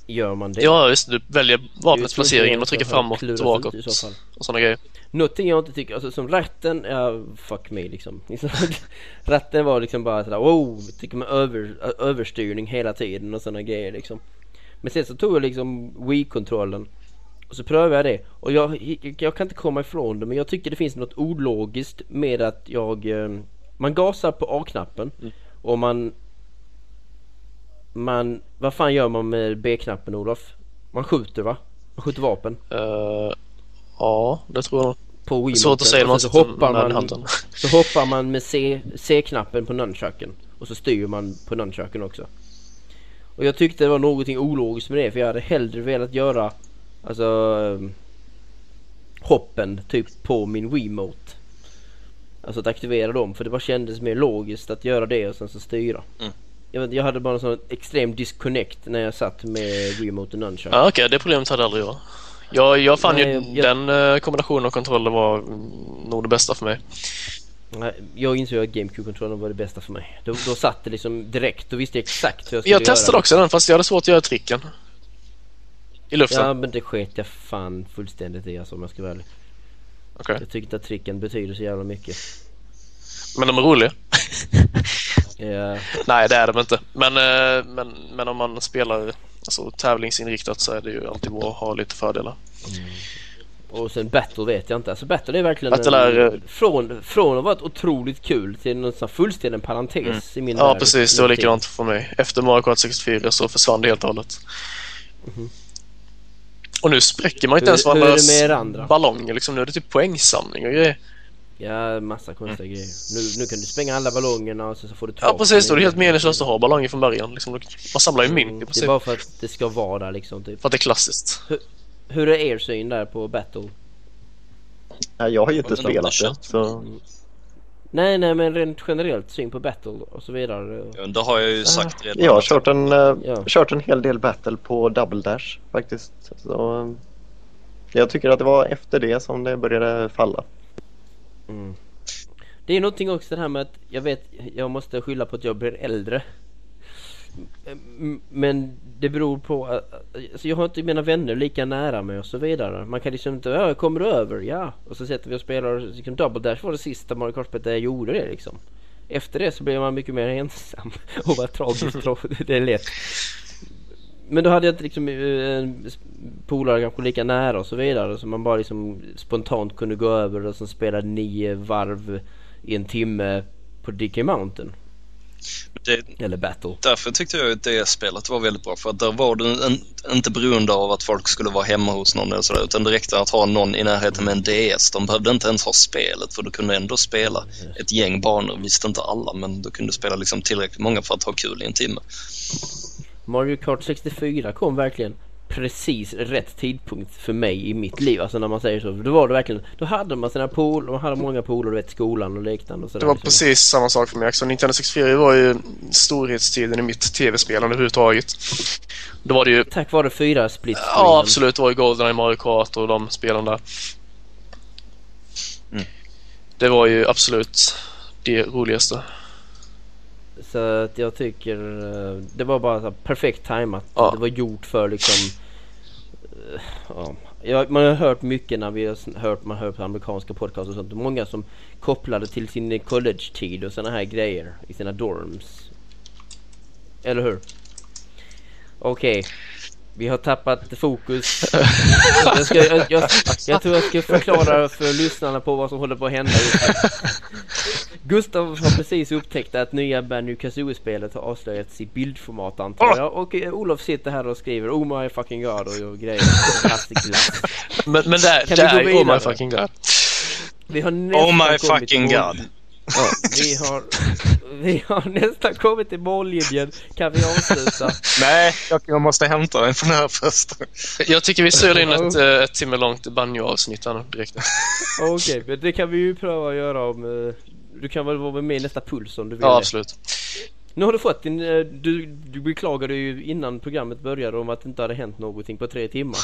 Gör man det? Ja, just. Du väljer vapnets placering och trycker framåt och bakåt i så fall. och sådana grejer. Någonting jag inte tycker, alltså som ratten, ja fuck me liksom. ratten var liksom bara sådär wow, tycker man över, överstyrning hela tiden och sådana grejer liksom. Men sen så tog jag liksom Wii-kontrollen och så prövade jag det och jag, jag, jag kan inte komma ifrån det men jag tycker det finns något ologiskt med att jag eh, Man gasar på A-knappen Mm. och man Man, vad fan gör man med B-knappen Olof? Man skjuter va? Man skjuter vapen Eh, ja, det tror jag. på Wii Svårt att säga man så sitter hoppar man, så hoppar man med C-knappen på nunchucken och så styr man på nunchucken också. Och jag tyckte det var någonting ologiskt med det för jag hade hellre velat göra alltså hoppen typ på min Wiimote. Alltså att aktivera dem för det bara kändes mer logiskt att göra det och sen så styra. Mm. Jag, vet, jag hade bara en sån extrem disconnect när jag satt med Wiimote och Nunchuck. Ja, Okej, det problemet hade aldrig jag. Jag, jag fann Nej, ju jag- den eh, kombinationen av kontroller var mm, nog det bästa för mig. Jag insåg att GameCube-kontrollen var det bästa för mig. Då, då satt det liksom direkt. Då visste jag exakt hur jag skulle Jag testade göra. också den fast jag hade svårt att göra tricken. I luften. Ja men det sket jag fan fullständigt i alltså om jag ska vara ärlig. Okej. Jag tyckte att tricken betyder så jävla mycket. Men de är roliga. Ja, Nej, det är de inte. Men, eh, men, men om man spelar alltså, tävlingsinriktat så är det ju alltid bra att ha lite fördelar. och sen Battle vet jag inte. Alltså Battle är verkligen Battle en, är, eh, från, från att vara ett otroligt kul till någon sån fullständig parentes i min Ja, värld. precis. Det var likadant för mig. Efter Mario Kart 64 så försvann det helt och hållet. Och nu spräcker man inte Mhm. Hur- ens varandras er ballonger. Liksom. Nu är det typ poängsamling och grejer. Ja, massa konstiga grejer. Nu, nu kan du spränga alla ballongerna och så, så får du Ja, precis. dem Och det är helt meningslöst att ha ballonger från början. Liksom, man samlar ju mynt Mm, Det är bara för att det ska vara där liksom typ. För att det är klassiskt. Hur är er syn där på Battle? Nej, jag har ju inte spelat det. Så... Nej, nej men rent generellt syn på Battle och så vidare. Ja, Det har jag ju sagt redan. Jag har kört en, eh, Ja. kört en hel del battle på Double Dash faktiskt. Så, jag tycker att det var efter det som det började falla. Mm. Det är någonting också det här med att jag vet, jag måste skylla på att jag blir äldre. Men det beror på att alltså jag har inte mina vänner lika nära mig och så vidare. Man kan liksom inte, ja kommer du över? Ja. Och så sätter vi och spelar, liksom Double Dash var det sista Mario Kart-spelet där jag gjorde det liksom. Efter det så blev man mycket mer ensam och vad tragiskt det är lätt. Men då hade jag inte liksom eh, en polare kanske lika nära och så vidare så man bara liksom spontant kunde gå över och sen spela nio varv i en timme på DK Mountain. Det, Eller Battle. därför tyckte jag att det spelet var väldigt bra för att där var du en, inte beroende av att folk skulle vara hemma hos någon eller sådär utan det räckte att ha någon i närheten med en DS. De behövde inte ens ha spelet för du kunde ändå spela ett gäng banor. Visst inte alla men du kunde spela liksom tillräckligt många för att ha kul i en timme. Mario Kart 64 kom verkligen precis rätt tidpunkt för mig i mitt liv. Alltså när man säger så. Då var det verkligen, då hade man sina pool, man hade många pooler, du vet skolan och liknande och sådär. Det var liksom. precis samma sak för mig också. Nintendo 64 var ju storhetstiden i mitt tv-spelande överhuvudtaget. Då var det ju... Tack vare fyra split Ja, absolut. Det var ju Goldeneye, Mario Kart och de spelen där. Mm. Det var ju absolut det roligaste. Så att jag tycker eh, det var bara så perfekt tajmat. Ja. Det var gjort för liksom eh, ja. Jag, man har hört mycket när vi har hört, man hör på amerikanska podcast och sånt. Många som kopplade till sin college-tid och såna här grejer i sina dorms. Eller hur? Okej. Vi har tappat fokus. Jag, ska, jag, jag, jag tror jag ska förklara för lyssnarna på vad som håller på att hända just nu. Gustav har precis upptäckt att nya Banjo Kazooie-spelet har avslöjats i bildformat antar jag. Och eh, Olof sitter här och skriver Oh my fucking god och, grejer. Men, men det, Kan det vi gå är Oh my fucking god. Vi har nästan Oh my kommit fucking god. Ja, vi har, vi har nästan kommit till mållinjen. Kan vi avsluta? Nej, jag, jag måste hämta en från här först. Jag tycker vi styr in ett, eh, ett timme långt banjo-avsnitt direkt. Okej, men det kan vi ju pröva att göra om... Du kan väl vara med i nästa puls om du vill Ja, det. absolut. Nu har du fått din... eh, Du, du beklagade ju innan programmet började om att det inte hade hänt någonting på tre timmar.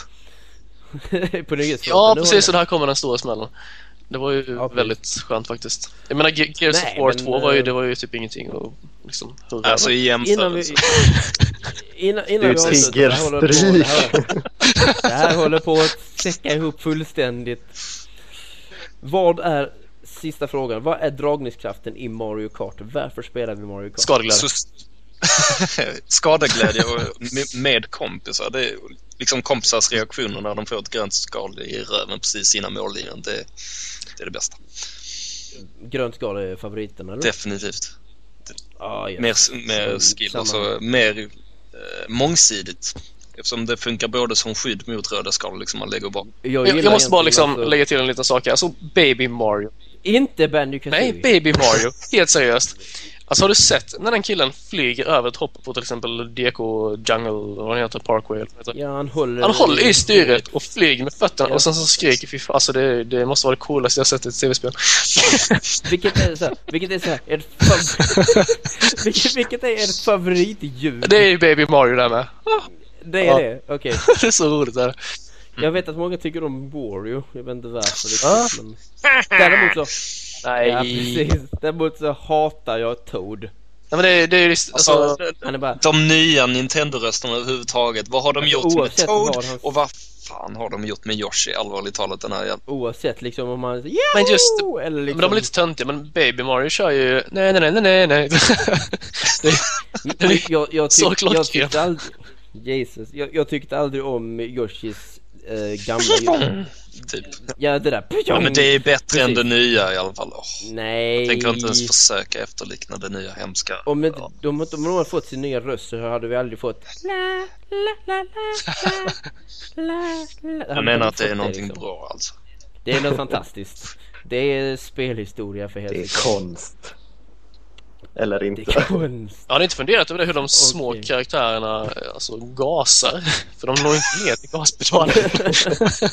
på nyhetsfronten. Ja, precis. det- Och där kommer den stora smällen. Det var ju Ja, precis. väldigt skönt faktiskt. Jag menar, Ge- Gears Nej, of War men, 2 var ju, eh, det var ju typ ingenting och liksom hurra. Alltså i Innan vi... jämförelse. Innan, innan Du vi avslutar, tigger det här håller på- stryk. det här- Det här håller på att säcka ihop fullständigt. Vad är, sista frågan, vad är dragningskraften i Mario Kart? Varför spelar vi Mario Kart? Skadeglädje. Så, skadeglädje och med, kompisar. Det är liksom kompisars reaktioner när de får ett grönt skal i röven precis innan mållinjen. Det, det är det bästa. Grönt skal är favoriten eller? Definitivt. Ah, yes. Mer, mer Så- skill, samma. alltså mer eh, mångsidigt. Eftersom det funkar både som skydd mot röda skal, liksom man lägger bara. Jag, jag måste bara liksom lägga till en liten sak här. Alltså, Baby Mario. Inte Banjo Kazooie. Nej, Baby Mario. Helt seriöst. Alltså har du sett när den killen flyger över ett hopp på till exempel DK Jungle, vad den heter, Parkway eller heter? Ja, han håller... Han håller i styret och flyger med fötterna Ja. och sen så skriker fy Alltså det, det måste vara det coolaste jag sett i ett tv-spel. Vilket är så här, vilket är så här, ert fav... vilket, vilket är ert favoritdjur? Det är ju Baby Mario där med. Det är Ja. det? Okej. det är så roligt där. Jag vet att många tycker om Wario, jag vet inte varför riktigt Ja. men... Däremot så... Nej. Ja precis, däremot så hatar jag Toad. Nej men det, det är ju just, Alltså, alltså, Han är bara... de nya Nintendo-rösterna överhuvudtaget. Vad har de Alltså, gjort med Toad? vad han- Och vad fan har de gjort med Yoshi? Allvarligt talat den här jävla... Oavsett liksom om man... Men just-! Eller liksom... men de är lite töntiga men Baby Mario kör ju nej nej nej nej nej. det, Men jag, jag, Så tyck, jag tyckte aldrig... Jesus, jag, jag tyckte aldrig om Yoshis eh, gamla. Typ. Ja det där... Ja, men det är bättre än Precis. det nya i alla fall. Åh, Nej. jag tänker inte ens försöka efterlikna det nya hemska. Om inte, Ja. de, om de hade fått sin nya röst så hade vi aldrig fått la, la, la, la, la, la, la. Jag menar att det är någonting liksom. bra alltså. Det är något fantastiskt. Det är spelhistoria för Det helvete. är konst. Eller Det inte. är. Jag har inte funderat över det hur de små Okej. karaktärerna alltså, gasar. För de når inte ner till gaspedalen.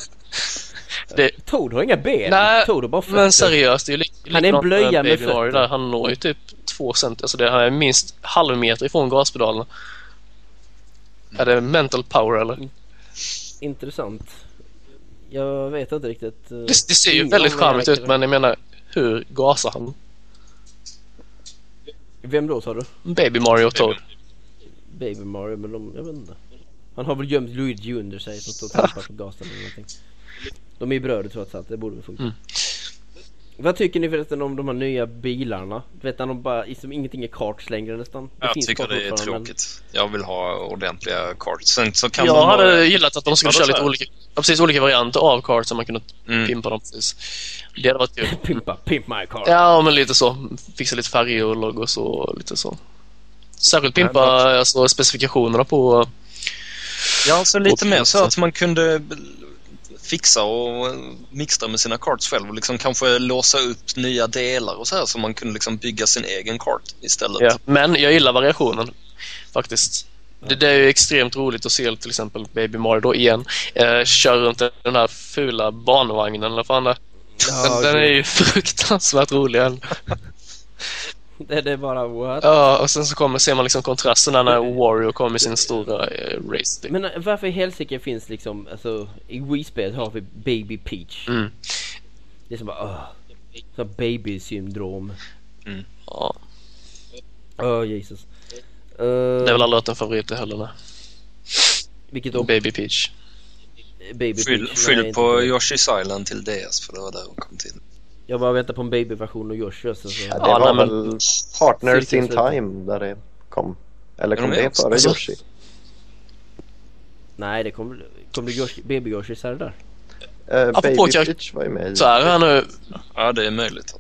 det, Toad har inga ben. Nej, Toad har bara fötter. men seriöst, det är ju li- Han är en blöja med Baby Mario fötter. där. Han når ju typ två cent, alltså det här är minst halv meter ifrån gaspedalerna. Är det mental power eller? Intressant. Jag vet inte riktigt. eh, Det, det ser ju väldigt charmigt ut men jag menar, hur gasar han? Vem då sa du? Baby Mario och Toad. Baby Mario, men de, jag vet inte. Han har väl gömt Luigi under sig som står och trampar på gasen eller någonting. De är ju bröder trots allt, det borde väl funka. Mm. Vad tycker ni förresten om de här nya bilarna? Du vet när de bara, som ingenting är karts längre nästan. Det Jag finns tycker det är fortfarande, men- tråkigt. Jag vill ha ordentliga cards. Sen så kan Jag man hade ha... gillat att de skulle köra så lite olika, ja, precis, olika varianter av cards så man kunde Mm. pimpa dem precis. Det hade varit kul. Pimpa, pimp my car. Ja, men lite så. Fixa lite färger och logos och lite så. Särskilt pimpa alltså, specifikationerna på... Ja, alltså lite mer så att man kunde fixa och mixa med sina cards själv och liksom kanske låsa upp nya delar och så här så man kunde liksom bygga sin egen kart istället. Ja. Men jag gillar variationen faktiskt. Det, det är ju extremt roligt att se till exempel Baby Mario då igen eh, köra runt den här fula barnvagnen eller fan det. Ja, den, den är ju fruktansvärt rolig. Det, det är bara what? Ja, och sen så kommer, ser man liksom kontrasten där när Wario kommer med sin stora eh, race. Men eh, varför i helsike finns liksom, alltså i Wii-spelet har vi Baby Peach. Mm. Det är som bara, åh. Så baby-syndrom. Ja, Åh Jesus. Uh, det är väl aldrig varit en favorit det heller. nej. Vilket då? Baby Peach. Baby Skyll, Peach. skyll på. Yoshi's Island till DS för det var där hon kom till. Jag bara väntar på en babyversion och Yoshi och så. så. Ja, det Ja, var nej, väl Partners in. Time där det kom. Eller kom det före Alltså- Yoshi? Nej det kommer kom det Yoshi, baby Yoshi här där. Uh, Baby Apropå kar- Peach var ju med i... Så här, nu. Ja, det är möjligt.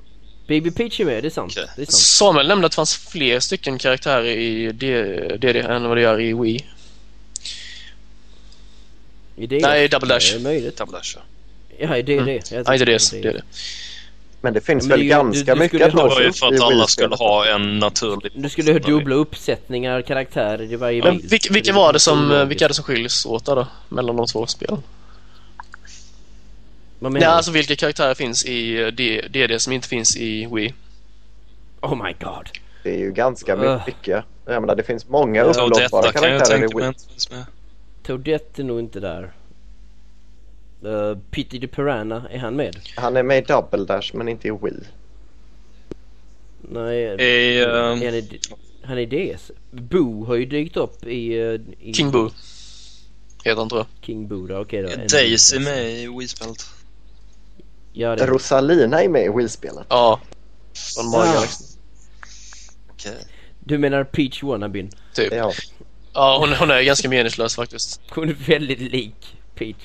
Baby Peach är med, det är sant. Okej. Det är sant. Samuel nämnde att det fanns fler stycken karaktärer i DD än vad det gör i Wii. I det, Nej, Double Dash. Det är möjligt. Double Dash, ja. Ja, i det är Mm. Nej, inte tycker det. Men det finns Ja, men väl ju- ganska du- du mycket ha- Det var för att alla skulle ha en naturlig... Du skulle ha dubbla uppsättningar karaktärer i varje Men bil. vilka, var det som, vilka är det som skiljs åt där då? Mellan de två spelen? Nej, du? alltså vilka karaktärer finns i eh, D- DD som inte finns i Wii? Oh my god. Det är ju ganska Ugh. mycket. Jag menar, det finns många upplåtbara jag karaktärer i tänka mig Wii. inte finns med. Toadette är nog inte där. Uh, Pitty the Piranha, är han med? Han är med i Double Dash men inte i Wii. Nej, I, är ehm, han, är i DS. Boo har ju dykt upp i... eh, i King Boo. Heter han tror jag. King Boo då, okej då. är En- Daisy med i Wii-spelet? Ja, det är Rosalina är med i Wii-spelet. Ja. Från Mario Ah. Okej. Du menar Peach Wannabin? Typ. Ja. Ja, hon, hon är ganska meningslös faktiskt. Hon är väldigt lik Peach.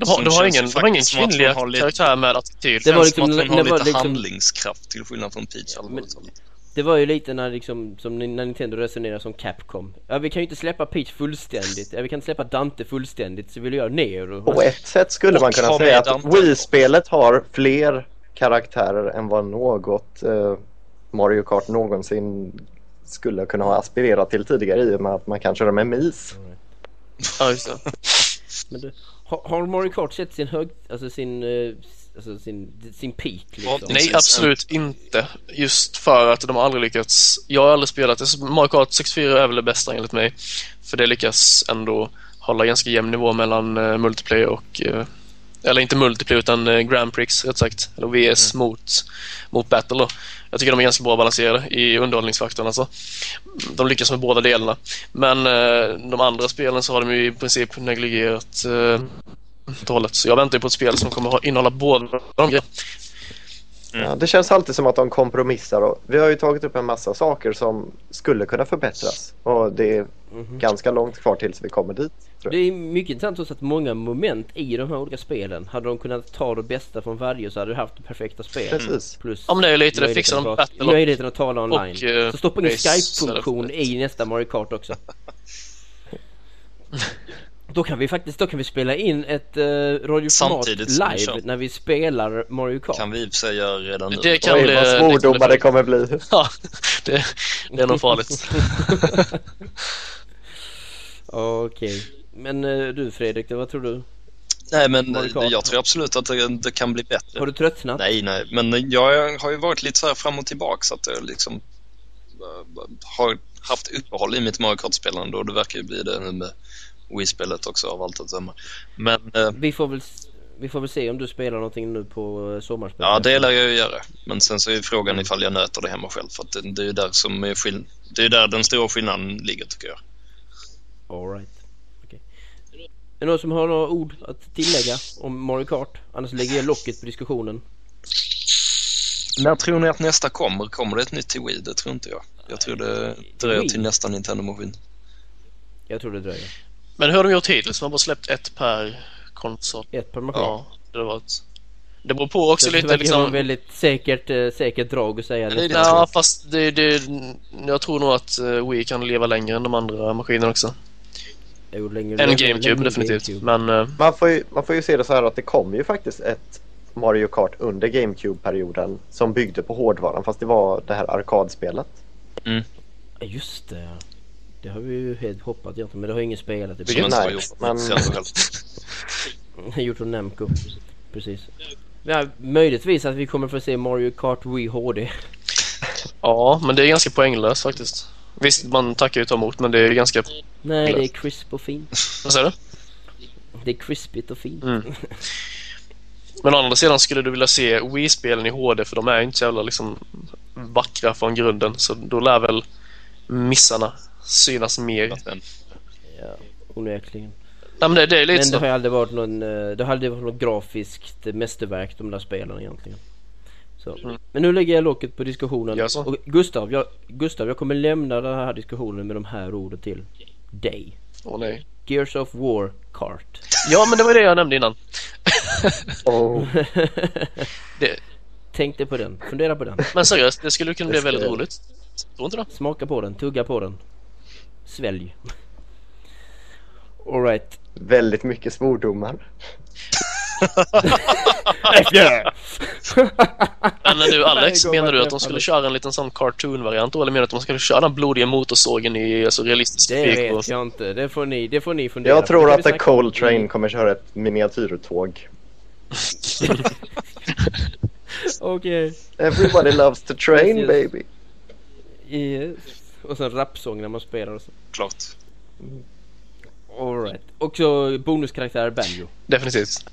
De har, de har ingen, de har ingen kvinnliga har lite- karaktär med attityd. Det var Känns liksom- som att hon det har var lite liksom- handlingskraft till skillnad från Peach. talat. Det var ju lite när liksom, som när Nintendo resonerar som Capcom. Ja, vi kan ju inte släppa Peach fullständigt. Ja, vi kan inte släppa Dante fullständigt, så vi vill göra Nero. På ett sätt skulle Och man kunna säga att. Wii-spelet har fler karaktärer än vad något eh, Mario Kart någonsin skulle kunna ha aspirerat till tidigare i och med att man kan köra med MIS. Ja, just det. Har, har Mario Kart sett sin hög, alltså sin, eh, alltså sin, sin peak liksom? Ja, Nej, absolut inte. Just för att de har aldrig lyckats. Jag har aldrig spelat Mario Kart 64 är väl det bästa enligt mig. För det lyckas ändå hålla ganska jämn nivå mellan uh, multiplayer och uh, eller inte multiplayer utan uh, Grand Prix rätt sagt. Eller VS mot, mot Battle då. Jag tycker de är ganska bra balanserade i underhållningsfaktorn alltså. De lyckas med båda delarna. Men uh, de andra spelen så har de ju i princip negligerat och hållet. Så jag väntar ju på ett spel som kommer ha- innehålla båda de grejerna. Ja, det känns alltid som att de kompromissar och vi har ju tagit upp en massa saker som skulle kunna förbättras och det är Mhm. ganska långt kvar tills vi kommer dit. Det är mycket intressant också att många moment i de här olika spelen hade de kunnat ta det bästa från varje så hade du haft det perfekta spelet. Precis. Plus Ja men det är lite det. Fixar de att battle. Möjligheten att tala online. och, eh, så stoppa in Skype-funktion i nästa Mario Kart också. Då kan vi faktiskt då kan vi spela in ett uh, radioformat live när vi spelar Mario Kart. kan vi i sig göra redan nu. Det kan Oj, bli... vad svordomar det kommer bli. Ja, det, det är nog farligt. Okej. Men eh, du Fredrik, vad tror du? Nej men jag tror absolut att det, det kan bli bättre. Har du tröttnat? Nej, nej, men jag har ju varit lite så här fram och tillbaka så att jag liksom äh, har haft uppehåll i mitt Mario Kart-spelande och det verkar ju bli det nu med Wii-spelet också av allt att döma. Men äh, Vi får väl vi får väl se om du spelar någonting nu på eh, sommarspelet. ja, det lär jag ju göra. Men sen så är ju frågan ifall jag nöter det hemma själv för att det, det är ju där som är skill- det är där den stora skillnaden ligger tycker jag. All right. Är det någon som har några ord att tillägga om Mario Kart? Annars lägger jag locket på diskussionen. När tror ni att nästa kommer? Kommer det ett nytt till Wii? Det tror inte jag. Jag tror det dröjer till nästa Nintendo-maskin. Jag tror det dröjer. Men hur har de gjort hittills? De har bara släppt ett per konsol. Ett per maskin. Ja, det har varit... Det beror på också Så det lite verkar vara liksom... väldigt säkert, eh, säkert drag att säga Det är det. Ja, fast det, det, jag tror nog att eh, Wii kan leva längre än de andra maskinerna också. Jo, längre- Än längre- GameCube längre definitivt. GameCube. Men eh, Man får, ju, man får ju se det så här att det kom ju faktiskt ett Mario Kart under GameCube-perioden som byggde på hårdvaran fast det var det här arkadspelet. Ja, Just det. Det har vi ju helt hoppat egentligen men det har ingen spelat. Det var nice, gjort men- gjort av Namco. Precis. Ja, möjligtvis att vi kommer få se Mario Kart Wii HD. ja, men det är ganska poänglöst faktiskt. Visst, man tackar ju ta emot, men det är ganska... Nej, det är crisp och fint. Vad säger du? Det är crispigt och fint. Mm. Men å andra sidan skulle du vilja se Wii-spelen i HD för de är inte så jävla liksom vackra från grunden. Så då lär väl missarna synas mer. Ja, onekligen. Nej men det, det är lite Men det så. har ju aldrig varit någon, eh, det har aldrig varit något grafiskt mästerverk de där spelen egentligen. Så. Mm. Men nu lägger jag locket på diskussionen. Så. Och Gustav jag, Gustav, jag kommer lämna den här diskussionen med de här orden till dig. Åh nej. Gears of War Kart. Ja men det var det jag nämnde innan. Oh. Det, Tänkte på den, fundera på den. men seriöst, det skulle kunna bli väldigt roligt. Tror inte det? Smaka på den, tugga på den. Svälj. Alright. Väldigt mycket svordomar. Men du Alex, menar du att de skulle köra en liten sån cartoon-variant då? Eller menar du att de skulle köra den blodiga motorsågen i alltså, realistisk Det grafik? och- vet jag inte, det får ni, det får ni fundera Jag tror att The Cold Train kommer köra ett miniatyrtåg. Okej. Everybody loves to train Yes, yes. baby. Yes. Och sen rapsång när man spelar och så. klart. Alright. Och så bonuskaraktär Banjo. Definitivt.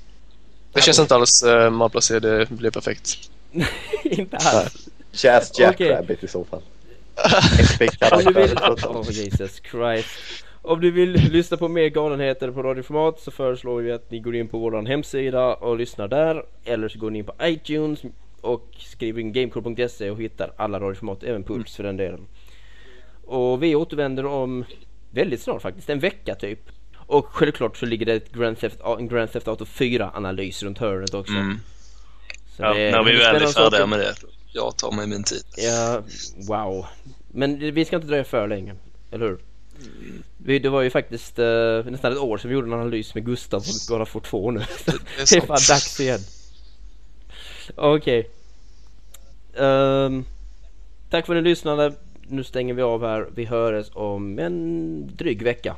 Det känns inte alls uh, malplacerat, det blir perfekt. inte alls. Jazz. Jackrabbit i så fall. Om du vill... Oh Jesus Christ. Om du vill lyssna på mer galenheter på radioformat så föreslår vi att ni går in på vår hemsida och lyssnar där. Eller så går ni in på iTunes och skriver in gamecore.se och hittar alla radioformat, även Puls för den delen. Och vi återvänder om väldigt snart faktiskt, en vecka typ. Och självklart så ligger det ett Grand Theft, en Grand Theft Auto 4 analys runt hörnet också. Mm. Så Ja, det- när vi väl är färdiga med det. Jag tar mig min tid. Ja, wow. Men vi ska inte dröja för länge, eller hur? Vi, det var ju faktiskt eh, nästan ett år sedan vi gjorde en analys med Gustav som vi bara får två nu. Det är det är sant. fan dags igen. Okej. Ehm, tack för att ni lyssnade. Nu stänger vi av här. Vi hörs om en dryg vecka.